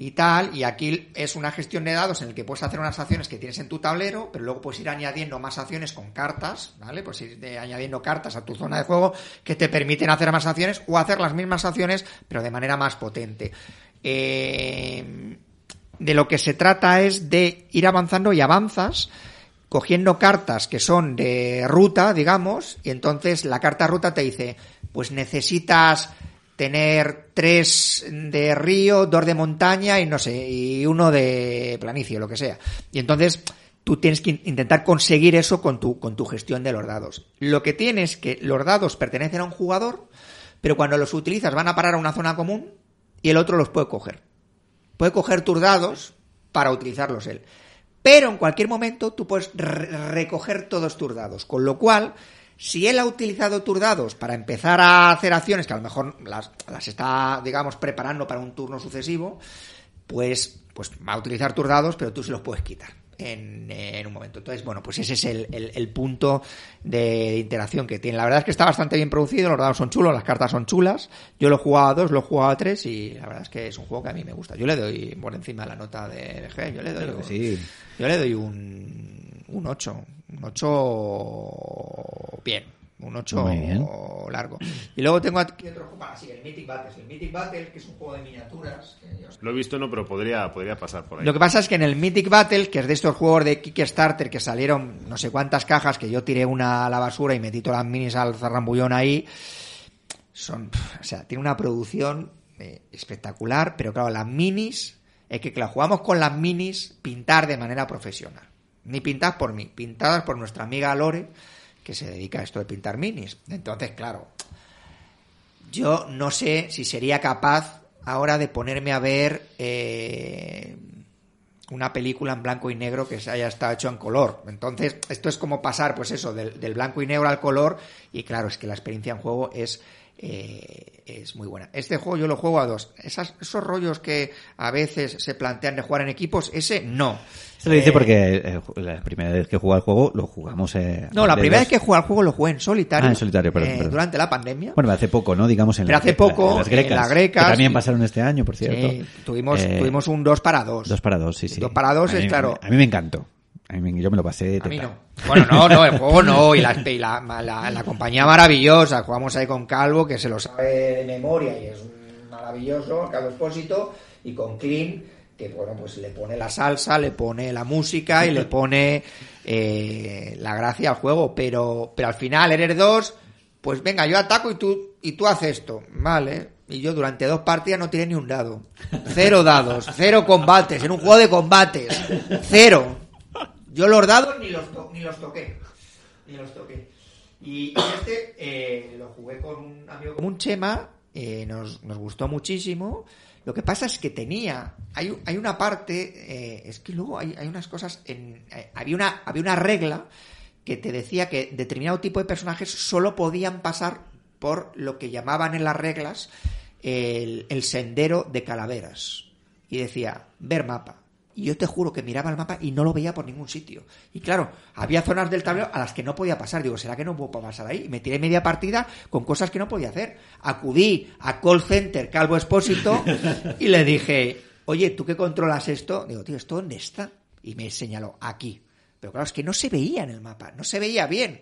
y tal. Y aquí es una gestión de dados en el que puedes hacer unas acciones que tienes en tu tablero, pero luego puedes ir añadiendo más acciones con cartas, ¿vale? Pues ir añadiendo cartas a tu zona de juego que te permiten hacer más acciones o hacer las mismas acciones, pero de manera más potente. Eh, de lo que se trata es de ir avanzando y avanzas cogiendo cartas que son de ruta, digamos, y entonces la carta ruta te dice, pues necesitas tener tres de río, dos de montaña y no sé, y uno de planicie, lo que sea. Y entonces tú tienes que in- intentar conseguir eso con tu, con tu gestión de los dados. Lo que tienes es que los dados pertenecen a un jugador, pero cuando los utilizas van a parar a una zona común y el otro los puede coger puede coger tus dados para utilizarlos él. Pero en cualquier momento tú puedes re- recoger todos tus dados. Con lo cual, si él ha utilizado tus para empezar a hacer acciones que a lo mejor las, las está, digamos, preparando para un turno sucesivo, pues, pues va a utilizar tus pero tú se los puedes quitar en, en un momento. Entonces, bueno, pues ese es el, el- el punto de interacción que tiene. La verdad es que está bastante bien producido, los dados son chulos, las cartas son chulas. Yo lo he jugado a dos, lo he jugado a tres y la verdad es que es un juego que a mí me gusta. Yo le doy por encima la nota de BG, yo le doy, un- sí. yo le doy un, un 8, un 8 bien, un 8 Muy bien. largo. Y luego tengo aquí otro juego, ah, sí, el Mythic Battles, el Mythic Battle, que es un juego de miniaturas. que Lo he visto, no, pero podría, podría pasar por ahí. lo que pasa es que en el Mythic Battle, que es de estos juegos de Kickstarter que salieron no sé cuántas cajas, que yo tiré una a la basura y metí todas las minis al zarrambullón ahí, son, o sea, tiene una producción eh, espectacular, pero claro, las minis, es que, que las jugamos con las minis, pintar de manera profesional. Ni pintadas por mí, pintadas por nuestra amiga Lore, que se dedica a esto de pintar minis. Entonces, claro, yo no sé si sería capaz ahora de ponerme a ver eh, una película en blanco y negro que se haya estado hecho en color. Entonces, esto es como pasar, pues eso, del, del blanco y negro al color. Y claro, es que la experiencia en juego es eh, es muy buena. Este juego yo lo juego a dos. Esas, esos rollos que a veces se plantean de jugar en equipos, ese no. Se lo dice Eh, porque eh, la primera vez que jugué al juego lo jugamos. Eh, No, la primera vez que jugué al juego lo jugué en solitario. Ah, en solitario, perdón, eh, perdón. Durante la pandemia. Bueno, hace poco, ¿no? Digamos en, Pero la- hace en poco, las en grecas. las grecas, que también pasaron este año, por cierto. Sí, tuvimos, Eh, tuvimos un 2 para 2. Dos para dos, sí, sí. Dos para dos A es mí- claro. A mí me encantó. Yo me lo pasé de A mí teta. no. Bueno, no, no, el juego no. Y la, y la, la- la compañía maravillosa. Jugamos ahí con Calvo, que se lo sabe de memoria y es maravilloso, Calvo Expósito. Y con Clean, que bueno, pues le pone la salsa, le pone la música y le pone eh, la gracia al juego. Pero, pero al final, eres dos, pues venga, yo ataco y tú, y tú haces esto. Vale. Y yo durante dos partidas no tiré ni un dado. Cero dados, cero combates, en un juego de combates. Cero. Yo los dados ni los, to- ni los toqué. Ni los toqué. Y, este eh, lo jugué con un amigo como un Chema, eh, nos, nos gustó muchísimo. Lo que pasa es que tenía, hay, hay una parte, eh, es que luego hay, hay unas cosas, en, había, una, había una regla que te decía que determinado tipo de personajes solo podían pasar por lo que llamaban en las reglas el, el sendero de calaveras. Y decía, ver mapa. Y yo te juro que miraba el mapa y no lo veía por ningún sitio. Y claro, había zonas del tablero a las que no podía pasar. Digo, ¿será que no puedo pasar ahí? Y me tiré media partida con cosas que no podía hacer. Acudí a call center Calvo Expósito y le dije, oye, ¿tú que controlas esto? Digo, tío, ¿esto dónde está? Y me señaló, aquí. Pero claro, es que no se veía en el mapa, no se veía bien.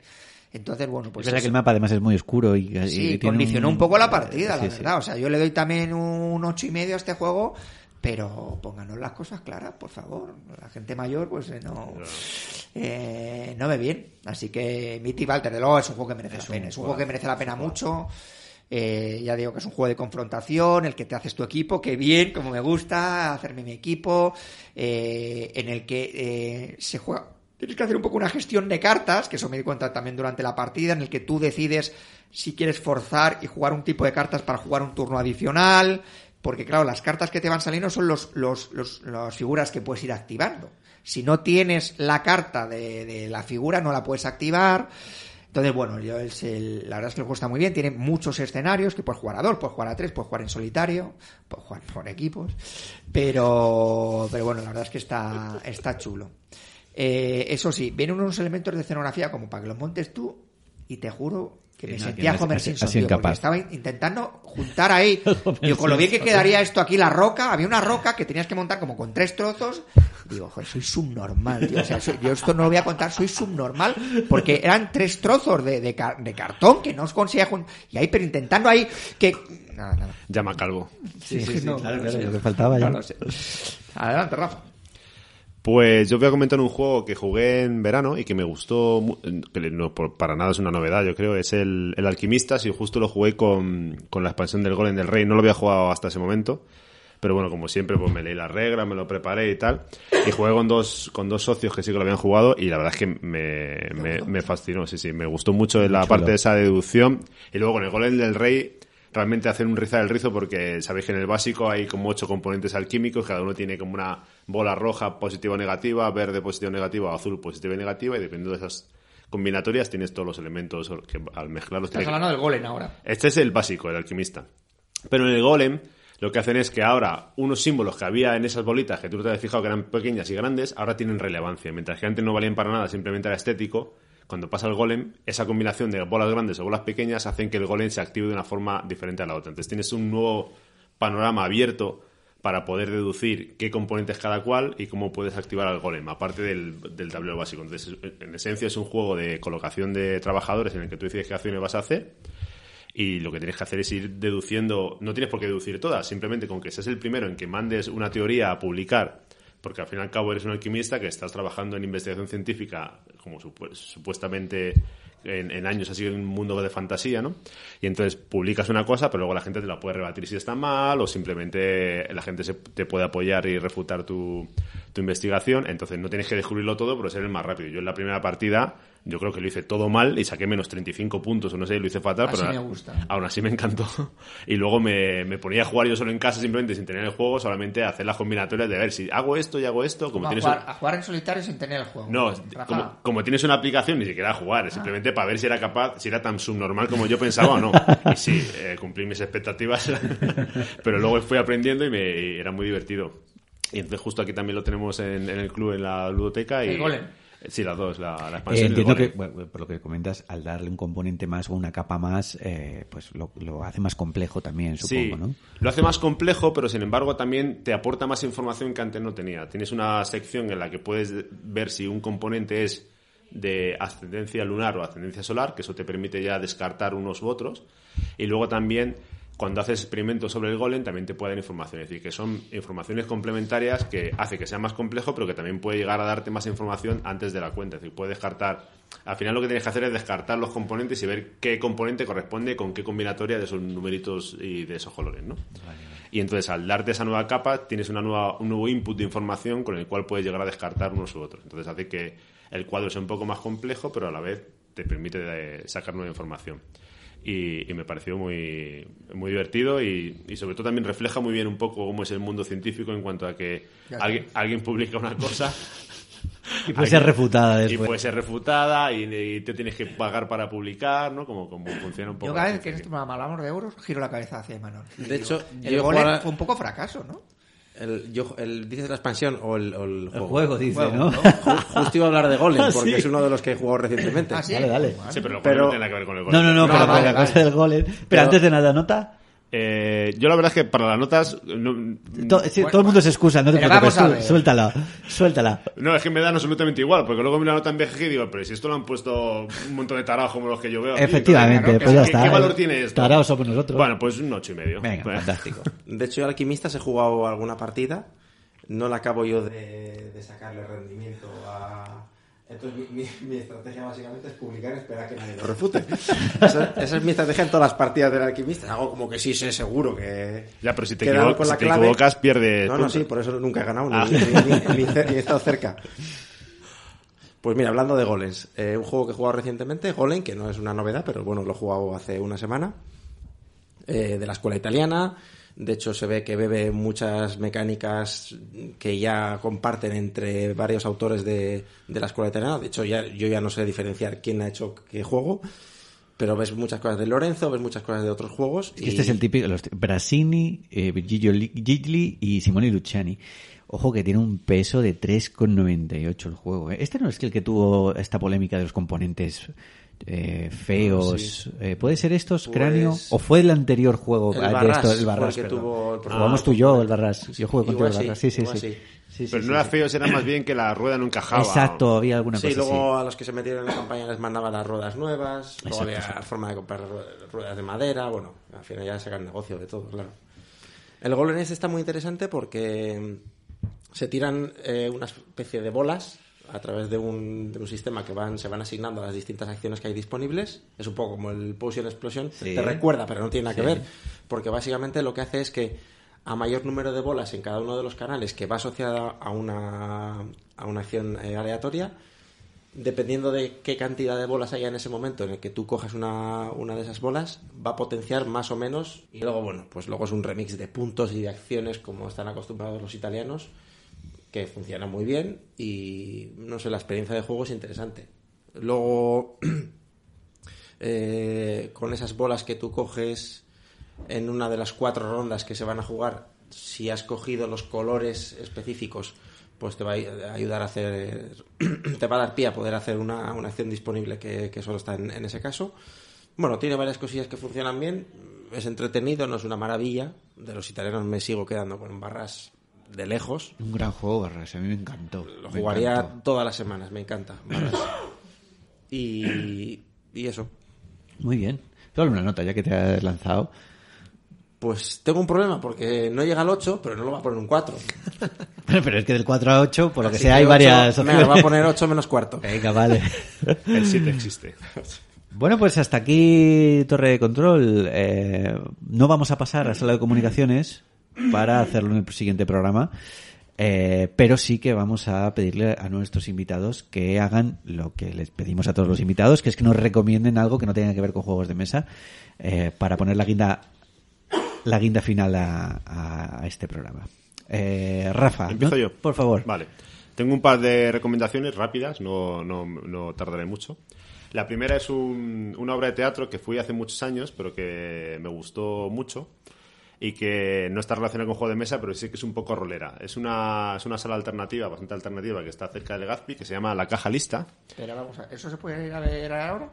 Entonces, bueno, pues es verdad que el mapa además es muy oscuro y, y Sí, tiene condicionó un... poco la partida, Sí, la sí. verdad. O sea, yo le doy también un ocho y medio a este juego, pero pónganos las cosas claras, por favor. La gente mayor, pues eh, no, eh, no ve bien. Así que Mitty Walter, de luego, es un juego que merece la pena. Es un juego que merece la pena mucho. Eh, ya digo que es un juego de confrontación, el que te haces tu equipo, que bien, como me gusta, hacerme mi equipo, eh, en el que eh, se juega. Tienes que hacer un poco una gestión de cartas, que eso me di cuenta también durante la partida, en el que tú decides si quieres forzar y jugar un tipo de cartas para jugar un turno adicional, porque claro, las cartas que te van saliendo son los, los, los- las figuras que puedes ir activando. Si no tienes la carta de, de la figura, no la puedes activar. Entonces, bueno, yo es la verdad es que el juego está muy bien, tiene muchos escenarios que puedes jugar a dos, puedes jugar a tres, puedes jugar en solitario, puedes jugar por equipos, pero, pero bueno, la verdad es que está, está chulo. Eh, eso sí, vienen unos elementos de escenografía como para que los montes tú y te juro que me no, sentía que no, Homer Simpson, tío, porque incapaz. estaba in- intentando juntar ahí, digo, con lo bien que quedaría esto aquí, la roca, había una roca que tenías que montar como con tres trozos, digo, joder, soy subnormal, tío, o sea, soy- yo esto no lo voy a contar, soy subnormal, porque eran tres trozos de, de, car- de cartón que no os conseguía juntar, y ahí, pero intentando ahí, que... Nada, nada. Llama Calvo. Sí, sí, claro, claro, lo que faltaba ya. No. Adelante, Rafa. Pues yo voy a comentar un juego que jugué en verano y que me gustó, que no, para nada es una novedad, yo creo, es el, el Alquimistas y justo lo jugué con, con la expansión del Golem del Rey, no lo había jugado hasta ese momento, pero bueno, como siempre, pues me leí las reglas, me lo preparé y tal, y jugué con dos, con dos socios que sí que lo habían jugado y la verdad es que me, me, me fascinó, sí, sí, me gustó mucho la chulo. parte de esa deducción y luego con el Golem del Rey realmente hacer un rizar el rizo porque sabéis que en el básico hay como ocho componentes alquímicos, cada uno tiene como una bola roja positiva o negativa, verde positiva o negativa, azul positiva y negativa y dependiendo de esas combinatorias tienes todos los elementos que al mezclarlos Estás que- hablando del golem ahora. este es el básico, el alquimista. Pero en el golem lo que hacen es que ahora unos símbolos que había en esas bolitas que tú te habías fijado que eran pequeñas y grandes, ahora tienen relevancia. Mientras que antes no valían para nada, simplemente era estético. Cuando pasa el golem, esa combinación de bolas grandes o bolas pequeñas hacen que el golem se active de una forma diferente a la otra. Entonces tienes un nuevo panorama abierto para poder deducir qué componentes cada cual y cómo puedes activar al golem, aparte del, del tablero básico. Entonces, en esencia es un juego de colocación de trabajadores en el que tú decides qué acciones vas a hacer y lo que tienes que hacer es ir deduciendo, no tienes por qué deducir todas, simplemente con que seas el primero en que mandes una teoría a publicar, porque al fin y al cabo eres un alquimista que estás trabajando en investigación científica, como supu- supuestamente en, años así en un mundo de fantasía, ¿no? Y entonces publicas una cosa, pero luego la gente te la puede rebatir si está mal, o simplemente la gente se, te puede apoyar y refutar tu, tu investigación, entonces no tienes que descubrirlo todo, pero ser el más rápido. Yo en la primera partida, yo creo que lo hice todo mal y saqué menos 35 puntos, o no sé, lo hice fatal, Así pero me gusta. aún así me encantó. Y luego me, me ponía a jugar yo solo en casa, simplemente sin tener el juego, solamente a hacer las combinatorias de ver si hago esto y hago esto, como a, tienes jugar, un- a jugar en solitario sin tener el juego. no, como, como tienes una aplicación, ni siquiera a jugar, es simplemente para ver si era capaz, si era tan subnormal como yo pensaba o no. Y sí, eh, cumplí mis expectativas, pero luego fui aprendiendo y, me, y era muy divertido. Y entonces justo aquí también lo tenemos en, en el club, en la ludoteca. Y, El golem. Sí, las dos, la, la Eh, expansión el entiendo que, bueno, por lo que comentas, al darle un componente más o una capa más, eh, pues lo, lo hace más complejo también, supongo, Sí, ¿no? lo hace más complejo, pero sin embargo también te aporta más información que antes no tenía. Tienes una sección en la que puedes ver si un componente es de ascendencia lunar o ascendencia solar, que eso te permite ya descartar unos u otros. Y luego también, cuando haces experimentos sobre el golem, también te puede dar información. Es decir, que son informaciones complementarias que hace que sea más complejo, pero que también puede llegar a darte más información antes de la cuenta. Es decir, puede descartar. Al final lo que tienes que hacer es descartar los componentes y ver qué componente corresponde con qué combinatoria de esos numeritos y de esos colores, ¿no? Y entonces, al darte esa nueva capa, tienes una nueva, un nuevo input de información con el cual puedes llegar a descartar unos u otros. Entonces, hace que el cuadro sea un poco más complejo, pero a la vez te permite eh, sacar nueva información. Y, y me pareció muy, muy divertido y, y sobre todo también refleja muy bien un poco cómo es el mundo científico en cuanto a que alguien, alguien publica una cosa Y puede ser refutada y puede ser refutada y, y te tienes que pagar para publicar, ¿no? Como, como funciona un poco. Yo cada vez que este programa hablamos de euros, giro la cabeza hacia Imanol. De hecho, el yo golem jugaba- fue un poco fracaso, ¿no? El, yo, el, ¿Dices la expansión o el, o el El juego? juego, dice, Juego, ¿no? ¿no? Ju- Justo iba a hablar de Golem, Ah, porque sí. es uno de los que he jugado recientemente. Ah, sí. Dale, dale. Bueno. Sí, pero, no tiene nada que ver con el No, golem. no, no, No, pero vale, la vale. cosa del golem. Pero, Pero- antes de nada, nota. Eh, yo la verdad es que para las notas no, To- sí, todo el mundo se excusa, no te preocupes, ver. suéltala, suéltala. no, es que me dan absolutamente igual, porque luego miro la nota en BGG y digo, pero si esto lo han puesto un montón de tarados como los que yo veo. aquí, Efectivamente, entonces, pues ya ¿qué, está. ¿Qué valor tiene esto? Taraos somos nosotros. Bueno, pues un ocho y medio. Venga, Bueno. fantástico. De hecho, yo al alquimistas he jugado alguna partida. No la acabo yo de, de sacarle rendimiento a... Entonces, mi, mi- mi estrategia básicamente es publicar y esperar que nadie lo refute. esa, esa es mi estrategia en todas las partidas del alquimista. Hago como que sí sé seguro que... Ya, pero si te, equivo- con si la te clave. equivocas, pierdes. No, no, sí, por eso nunca he ganado, ni, Ah. ni- ni- ni ce- ni he estado cerca. Pues mira, hablando de golems, eh, un juego que he jugado recientemente, Golem, que no es una novedad, pero bueno, lo he jugado hace una semana, eh, de la escuela italiana. De hecho, se ve que bebe muchas mecánicas que ya comparten entre varios autores de, de la escuela italiana. De hecho, ya, yo ya no sé diferenciar quién ha hecho qué juego, pero ves muchas cosas de Lorenzo, ves muchas cosas de otros juegos. Que este es el típico, los Brasini, eh, Virgilio Li- Gigli y Simone Luciani. Ojo que tiene un peso de 3,98 el juego. ¿eh? Este no es el que tuvo esta polémica de los componentes eh, feos. Eh, ¿Puede ser estos, Pues- cráneo? ¿O fue el anterior juego El de Barras esto, el Barras? que tuvo Pues jugamos tú y yo, el Barras. Yo jugué contigo el sí, Barras. Sí, sí, sí. sí. Sí, sí, Pero sí, no era sí. feo, era más bien que la rueda no encajaba. Exacto, había alguna Sí, cosa luego así. a los que se metieron en la campaña les mandaban las ruedas nuevas, luego había forma de comprar ru- ruedas de madera, bueno, al final ya sacan negocio de todo, claro. El Golden este está muy interesante porque se tiran eh, una especie de bolas a través de un, de un sistema que van se van asignando a las distintas acciones que hay disponibles. Es un poco como el Potion Explosion. Sí. Te recuerda, pero no tiene nada que ver. Porque básicamente lo que hace es que a mayor número de bolas en cada uno de los canales que va asociada a una, a una acción eh, aleatoria, dependiendo de qué cantidad de bolas haya en ese momento en el que tú coges una, una de esas bolas, va a potenciar más o menos. Y luego, bueno, pues luego es un remix de puntos y de acciones como están acostumbrados los italianos, que funciona muy bien y no sé, la experiencia de juego es interesante. Luego, eh, con esas bolas que tú coges en una de las cuatro rondas que se van a jugar, si has cogido los colores específicos, pues te va a ayudar a hacer, te va a dar pie a poder hacer una, una acción disponible que, solo está en, en ese caso. Bueno, tiene varias cosillas que funcionan bien, es entretenido, no es una maravilla. De los italianos me sigo quedando con barras de lejos. Un gran juego, Barras. A mí me encantó. Lo me jugaría encantó. todas las semanas, me encanta. Y, y eso. Muy bien. Dale una nota ya que te has lanzado. Pues tengo un problema porque no llega al 8, pero no lo va a poner un 4. Pero es que del 4 a 8, por lo que Así sea, hay ocho, varias Me opciones. lo va a poner 8 menos cuarto. Venga, vale. El 7 existe. Bueno, pues hasta aquí Torre de Control. Eh, no vamos a pasar a sala de comunicaciones para hacerlo en el siguiente programa, eh, pero sí que vamos a pedirle a nuestros invitados que hagan lo que les pedimos a todos los invitados, que es que nos recomienden algo que no tenga que ver con juegos de mesa eh, para poner la guinda la guinda final a, este programa. Eh, Rafa, Empiezo ¿no? yo. por favor. Vale. Tengo un par de recomendaciones rápidas, no, no, no tardaré mucho. La primera es un- una obra de teatro que fui hace muchos años, pero que me gustó mucho y que no está relacionada con juego de mesa, pero sí que es un poco rolera. Es una, es una sala alternativa, bastante alternativa, que está cerca de Legazpi, que se llama La Caja Lista. Pero vamos a ¿eso se puede ir a ver ahora?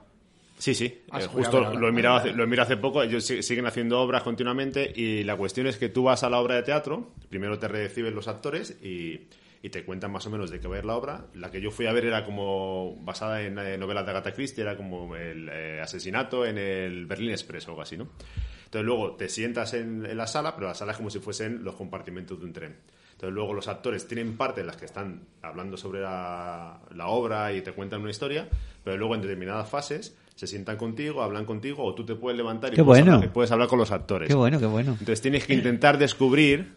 Sí, sí. Ah, eh, justo ver lo he, mirado hace, lo he mirado hace poco. Ellos si- siguen haciendo obras continuamente y la cuestión es que tú vas a la obra de teatro, primero te reciben los actores y, y te cuentan más o menos de qué va a ir la obra. La que yo fui a ver era como basada en eh, novelas de Agatha Christie, era como el eh, asesinato en el Berlin Express o algo así, ¿no? Entonces luego te sientas en, en la sala, pero la sala es como si fuesen los compartimentos de un tren. Entonces luego los actores tienen parte en las que están hablando sobre la, la obra y te cuentan una historia, pero luego en determinadas fases se sientan contigo, hablan contigo o tú te puedes levantar y Qué puedes, bueno. hablar, puedes hablar con los actores. Qué bueno, qué bueno. Entonces tienes que intentar descubrir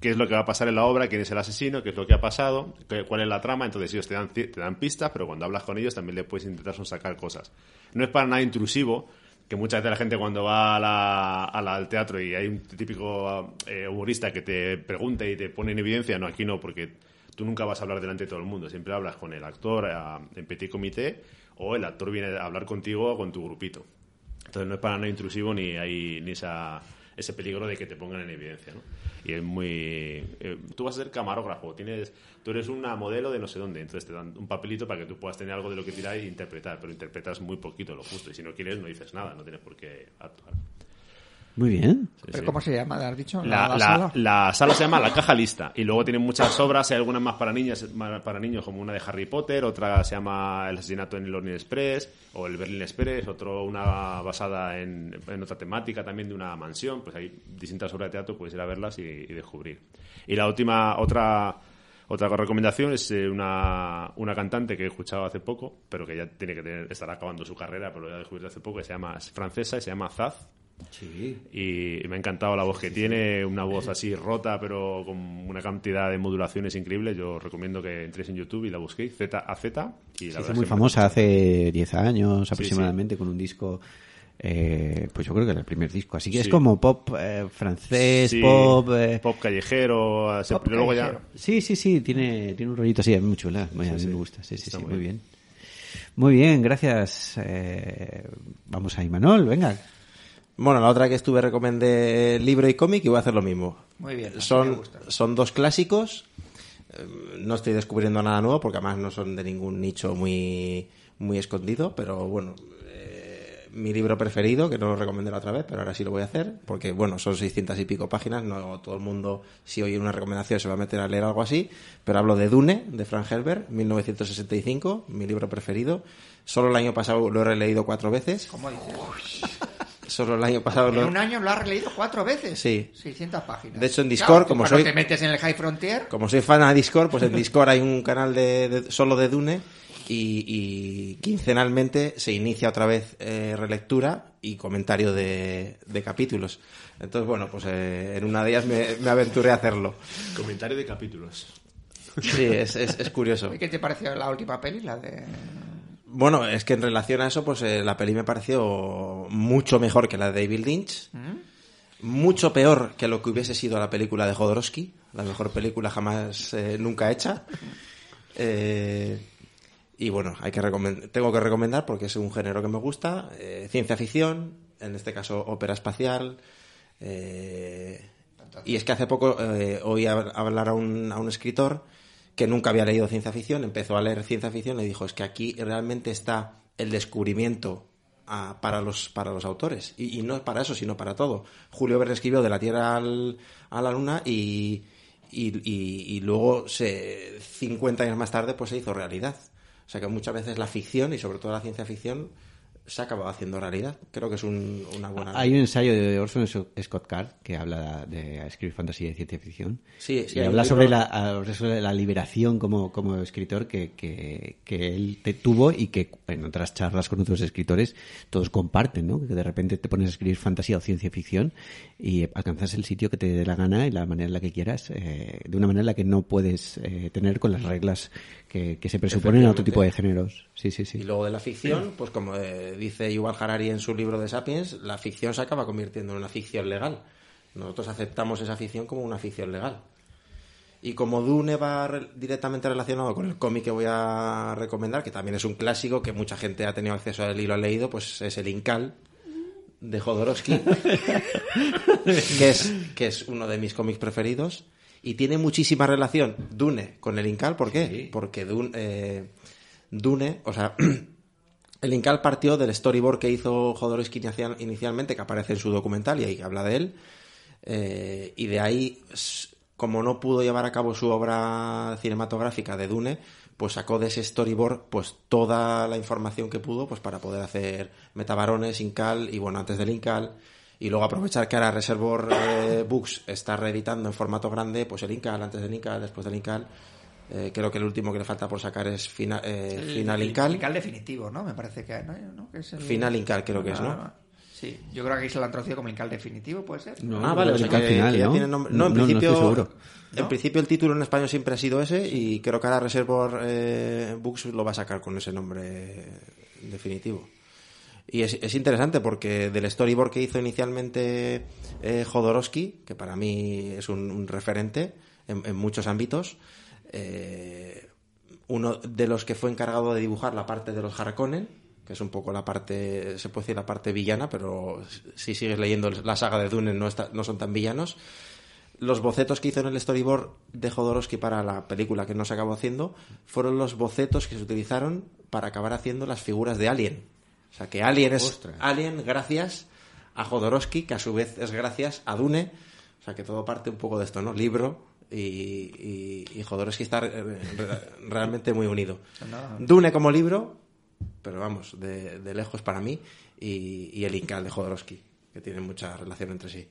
qué es lo que va a pasar en la obra, quién es el asesino, qué es lo que ha pasado, qué- cuál es la trama. Entonces ellos te dan, te dan pistas, pero cuando hablas con ellos también le puedes intentar sacar cosas. No es para nada intrusivo, que muchas veces la gente cuando va a la- a la- al teatro y hay un típico eh, humorista que te pregunta y te pone en evidencia, no, aquí no, porque tú nunca vas a hablar delante de todo el mundo, siempre hablas con el actor ah, en petit comité o el actor viene a hablar contigo o con tu grupito. Entonces no es para nada intrusivo ni hay ni esa, ese peligro de que te pongan en evidencia, ¿no? Y es muy... eh, tú vas a ser camarógrafo, tienes, tú eres una modelo de no sé dónde, entonces te dan un papelito para que tú puedas tener algo de lo que tirar e interpretar, pero interpretas muy poquito, lo justo, y si no quieres no dices nada, no tienes por qué actuar. Muy bien. Sí, ¿Pero sí. cómo se llama? ¿Has dicho? La, la- sala? la sala se llama La Caja Lista y luego tienen muchas obras, hay algunas más para niñas, más para niños como una de Harry Potter, otra se llama El asesinato en el Orient Express o el Berlin Express, otro una basada en, en otra temática también de una mansión, pues hay distintas obras de teatro, puedes ir a verlas y, y descubrir. Y la última, otra otra recomendación es eh, una, una cantante que he escuchado hace poco, pero que ya tiene que tener, estará acabando su carrera, pero lo he descubierto hace poco, que se llama, es francesa y se llama Zaz Sí. y me ha encantado la voz que tiene, una voz así rota, pero con una cantidad de modulaciones increíbles. Yo recomiendo que entréis en YouTube y la busquéis, Z a Z. Y la hizo muy famosa hace 10 años aproximadamente con un disco, eh, pues yo creo que era el primer disco. Así que es como pop eh, francés, Sí, pop... eh, pop callejero, Pop pero luego ya. Sí, sí, sí, tiene, tiene un rollito así, es muy chula. a mí me gusta, sí, sí, sí, muy muy bien. Muy bien, gracias. eh, vamos a Imanol, venga. Bueno, la otra que estuve recomendé libro y cómic y voy a hacer lo mismo. Muy bien, Son, son dos clásicos. Eh, No estoy descubriendo nada nuevo porque además no son de ningún nicho muy, muy escondido, pero bueno, eh, mi libro preferido, que no lo recomendé la otra vez, pero ahora sí lo voy a hacer, porque bueno, son 600 y pico páginas, no todo el mundo, si oye una recomendación, se va a meter a leer algo así, pero hablo de Dune, de Frank Herbert, 1965, mi libro preferido. Solo el año pasado lo he releído cuatro veces. ¿Cómo dices? Solo el año pasado En lo un año lo has releído cuatro veces. Sí. 600 páginas. De hecho, en Claro, Discord, tú como soy- te metes en el High Frontier, Como soy fan de Discord, pues en Discord hay un canal de, de- solo de Dune y, y quincenalmente se inicia otra vez eh, relectura y comentario de, de capítulos. Entonces, bueno, pues eh, en una de ellas me, me aventuré a hacerlo. Comentario de capítulos. Sí, es, es, es curioso. ¿y ¿qué te pareció la última peli? La de... Bueno, es que en relación a eso, pues eh, la peli me pareció mucho mejor que la de David Lynch. Mucho peor que lo que hubiese sido la película de Jodorowsky, la mejor película jamás eh, nunca hecha. Eh, y bueno, hay que tengo que recomendar porque es un género que me gusta, eh, ciencia ficción, en este caso ópera espacial. eh, y es que hace poco eh, oí hab- hablar a un, a un escritor que nunca había leído ciencia ficción, empezó a leer ciencia ficción y dijo, es que aquí realmente está el descubrimiento ah, para, los, para los autores. Y, y no para eso, sino para todo. Julio Verne escribió De la Tierra al- a la Luna y, y, y- luego, se, 50 años más tarde, pues se hizo realidad. O sea que muchas veces la ficción, y sobre todo la ciencia ficción, se ha acabado haciendo realidad. Creo que es un- una buena... Hay un ensayo de Orson Scott Card que habla de escribir fantasía y ciencia ficción. Sí, sí, y habla libro- sobre la, sobre la liberación como, como escritor que, que, que él te tuvo y que en otras charlas con otros escritores todos comparten, ¿no? Que de repente te pones a escribir fantasía o ciencia ficción y alcanzas el sitio que te dé la gana y la manera en la que quieras, eh, de una manera en la que no puedes eh, tener con las reglas que, que se presuponen a otro tipo de géneros. Sí, sí, sí. Y luego de la ficción, pues como eh, dice Yuval Harari en su libro de Sapiens, la ficción se acaba convirtiendo en una ficción legal. Nosotros aceptamos esa ficción como una ficción legal. Y como Dune va re- directamente relacionado con el cómic que voy a recomendar, que también es un clásico que mucha gente ha tenido acceso a él y lo ha leído, pues es el Incal de Jodorowsky, que es, que es uno de mis cómics preferidos. Y tiene muchísima relación Dune con el Incal. ¿Por qué? Porque Dune, eh, Dune, o sea, el Incal partió del storyboard que hizo Jodorowsky inicial- inicialmente, que aparece en su documental y ahí habla de él. Eh, y de ahí, como no pudo llevar a cabo su obra cinematográfica de Dune, pues sacó de ese storyboard pues toda la información que pudo pues para poder hacer Metabarones, Incal y bueno, antes del Incal. Y luego aprovechar que ahora Reservoir eh, Books está reeditando en formato grande, pues el Incal, antes del Incal, después del Incal. Eh, creo que el último que le falta por sacar es Fina- eh, Final Incal. Incal definitivo, ¿no? Me parece que, ¿no? ¿no? Que es el- Final Incal creo que es, ¿no? Sí, yo creo que ahí se lo han traducido como Incal definitivo, ¿puede ser? No, ah, vale, o sea Incal que, final, que ya ¿no? tiene nombre. No, en No, no principio. estoy seguro. En principio el título en español siempre ha sido ese y creo que ahora Reservoir eh, Books lo va a sacar con ese nombre definitivo. Y es, es interesante porque del storyboard que hizo inicialmente eh, Jodorowsky, que para mí es un, un referente en, en muchos ámbitos, eh, uno de los que fue encargado de dibujar la parte de los Harkonnen, que es un poco la parte, se puede decir la parte villana, pero si sigues leyendo la saga de Dune no, está- no son tan villanos. Los bocetos que hizo en el storyboard de Jodorowsky para la película que no se acabó haciendo fueron los bocetos que se utilizaron para acabar haciendo las figuras de Alien. O sea que Alien es Alien gracias a Jodorowsky, que a su vez es gracias a Dune. O sea que todo parte un poco de esto, ¿no? Libro y, y, y Jodorowsky está eh, re- realmente muy unido. Dune como libro, pero vamos, de, de lejos para mí, y, y el Incal de Jodorowsky, que tienen mucha relación entre sí.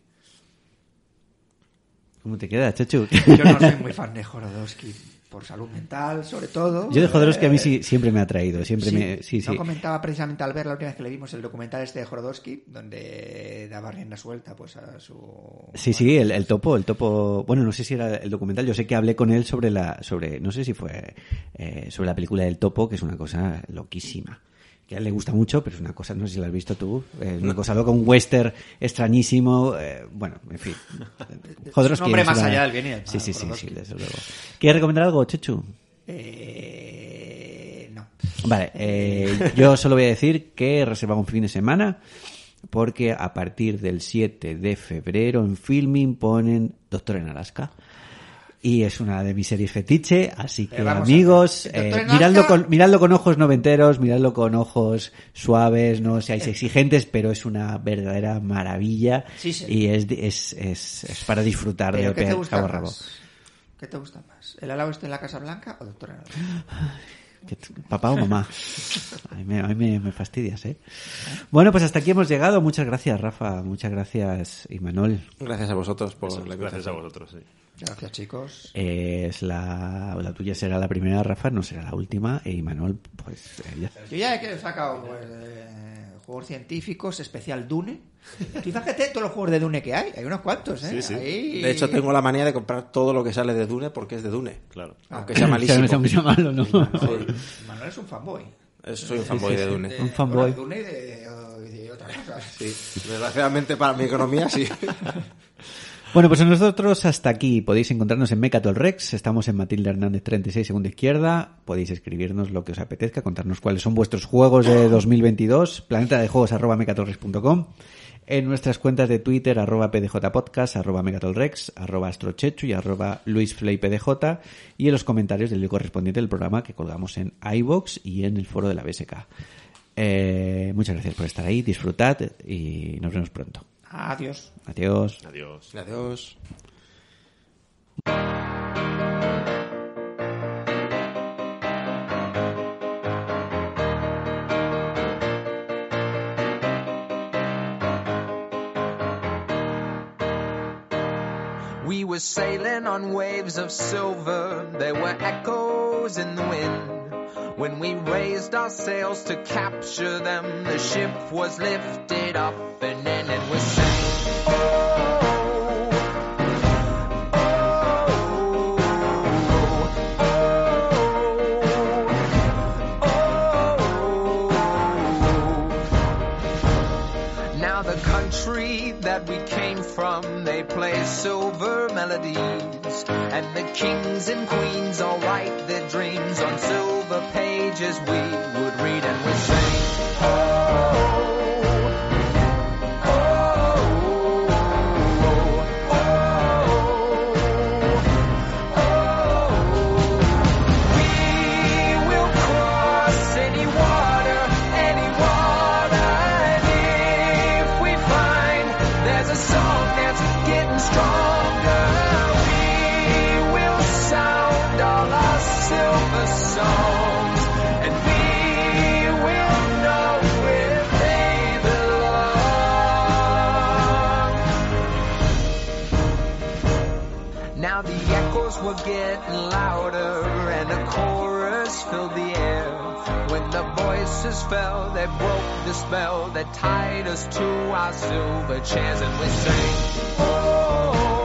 ¿Cómo te queda, Chechu? Yo no soy muy fan de Jodorowsky, por salud mental, sobre todo. Yo de Jodorowsky a mí Eh, sí, siempre me ha atraído, siempre me... Sí, No sí. comentaba precisamente al ver la última vez que le vimos el documental este de Jodorowsky, donde daba rienda suelta pues a su... Sí, sí, el, el topo, el topo, bueno, no sé si era el documental, yo sé que hablé con él sobre la, sobre, no sé si fue eh, sobre la película del topo, que es una cosa loquísima. Que a él le gusta mucho, pero es una cosa, no sé si la has visto tú, es una cosa loca, un western extrañísimo, eh, bueno, en fin. Jodorowsky hombre en su más allá del bien y del mal, Sí, sí, sí, sí, desde luego. ¿Quieres recomendar algo, Chechu? Eh, no. Vale, eh, yo solo voy a decir que reserva un fin de semana porque a partir del 7 de febrero en Filming ponen Doctor en Alaska. Y es una de mis series fetiche, así que amigos, eh, miradlo, con, miradlo con ojos noventeros, miradlo con ojos suaves, no seáis exigentes, pero es una verdadera maravilla Sí, sí. y es, es, es, es para disfrutar ¿Pero de qué te gusta cabo más? ¿Qué te gusta más? ¿El alabo este en la Casa Blanca o Doctor en Alaska? Que t- ¿Papá o mamá? A mí, me, a mí me- me fastidias, ¿eh? Bueno, pues hasta aquí hemos llegado. Muchas gracias, Rafa. Muchas gracias, Imanol. Gracias a vosotros por la Gracias a vosotros, sí. Gracias, chicos. Eh, es la, la tuya será la primera, Rafa, no será la última. E Imanol, pues eh, ya. Yo ya he sacado pues, eh, juegos científicos, especial Dune. Tú fíjate todos los juegos de Dune que hay. Hay unos cuantos, ¿eh? Sí, sí. Ahí- De hecho, tengo la manía de comprar todo lo que sale de Dune porque es de Dune. Claro. Aunque sea malísimo. Aunque sea malo, ¿no? Manuel, Manuel es un fanboy. Eh, Soy un fanboy de Dune. De- Un fanboy. bueno, Dune y de, y de otras cosas. Sí. Desgraciadamente para mi economía, sí. Bueno, pues nosotros hasta aquí. Podéis encontrarnos en Mecatol Rex. Estamos en Matilde Hernández 36, segunda izquierda. Podéis escribirnos lo que os apetezca, contarnos cuáles son vuestros juegos de 2022. Planeta de juegos arroba mecatolrex.com. En nuestras cuentas de Twitter, arroba pdjpodcast, arroba megatolrex, arroba astrochechu y arroba luisfleypdj. Y en los comentarios del correspondiente del programa que colgamos en iVox y en el foro de la BSK. Eh, muchas gracias por estar ahí. Disfrutad y nos vemos pronto. Adiós. Adiós. Adiós. Adiós. We were sailing on waves of silver, there were echoes in the wind. When we raised our sails to capture them, the ship was lifted up and in and we sang. Oh. Now the country that we came from, they play silver melodies. And the kings and queens all write their dreams on silver pages we would read and we sing. Were getting louder and a chorus filled the air. When the voices fell, they broke the spell that tied us to our silver chairs and we sang. Oh,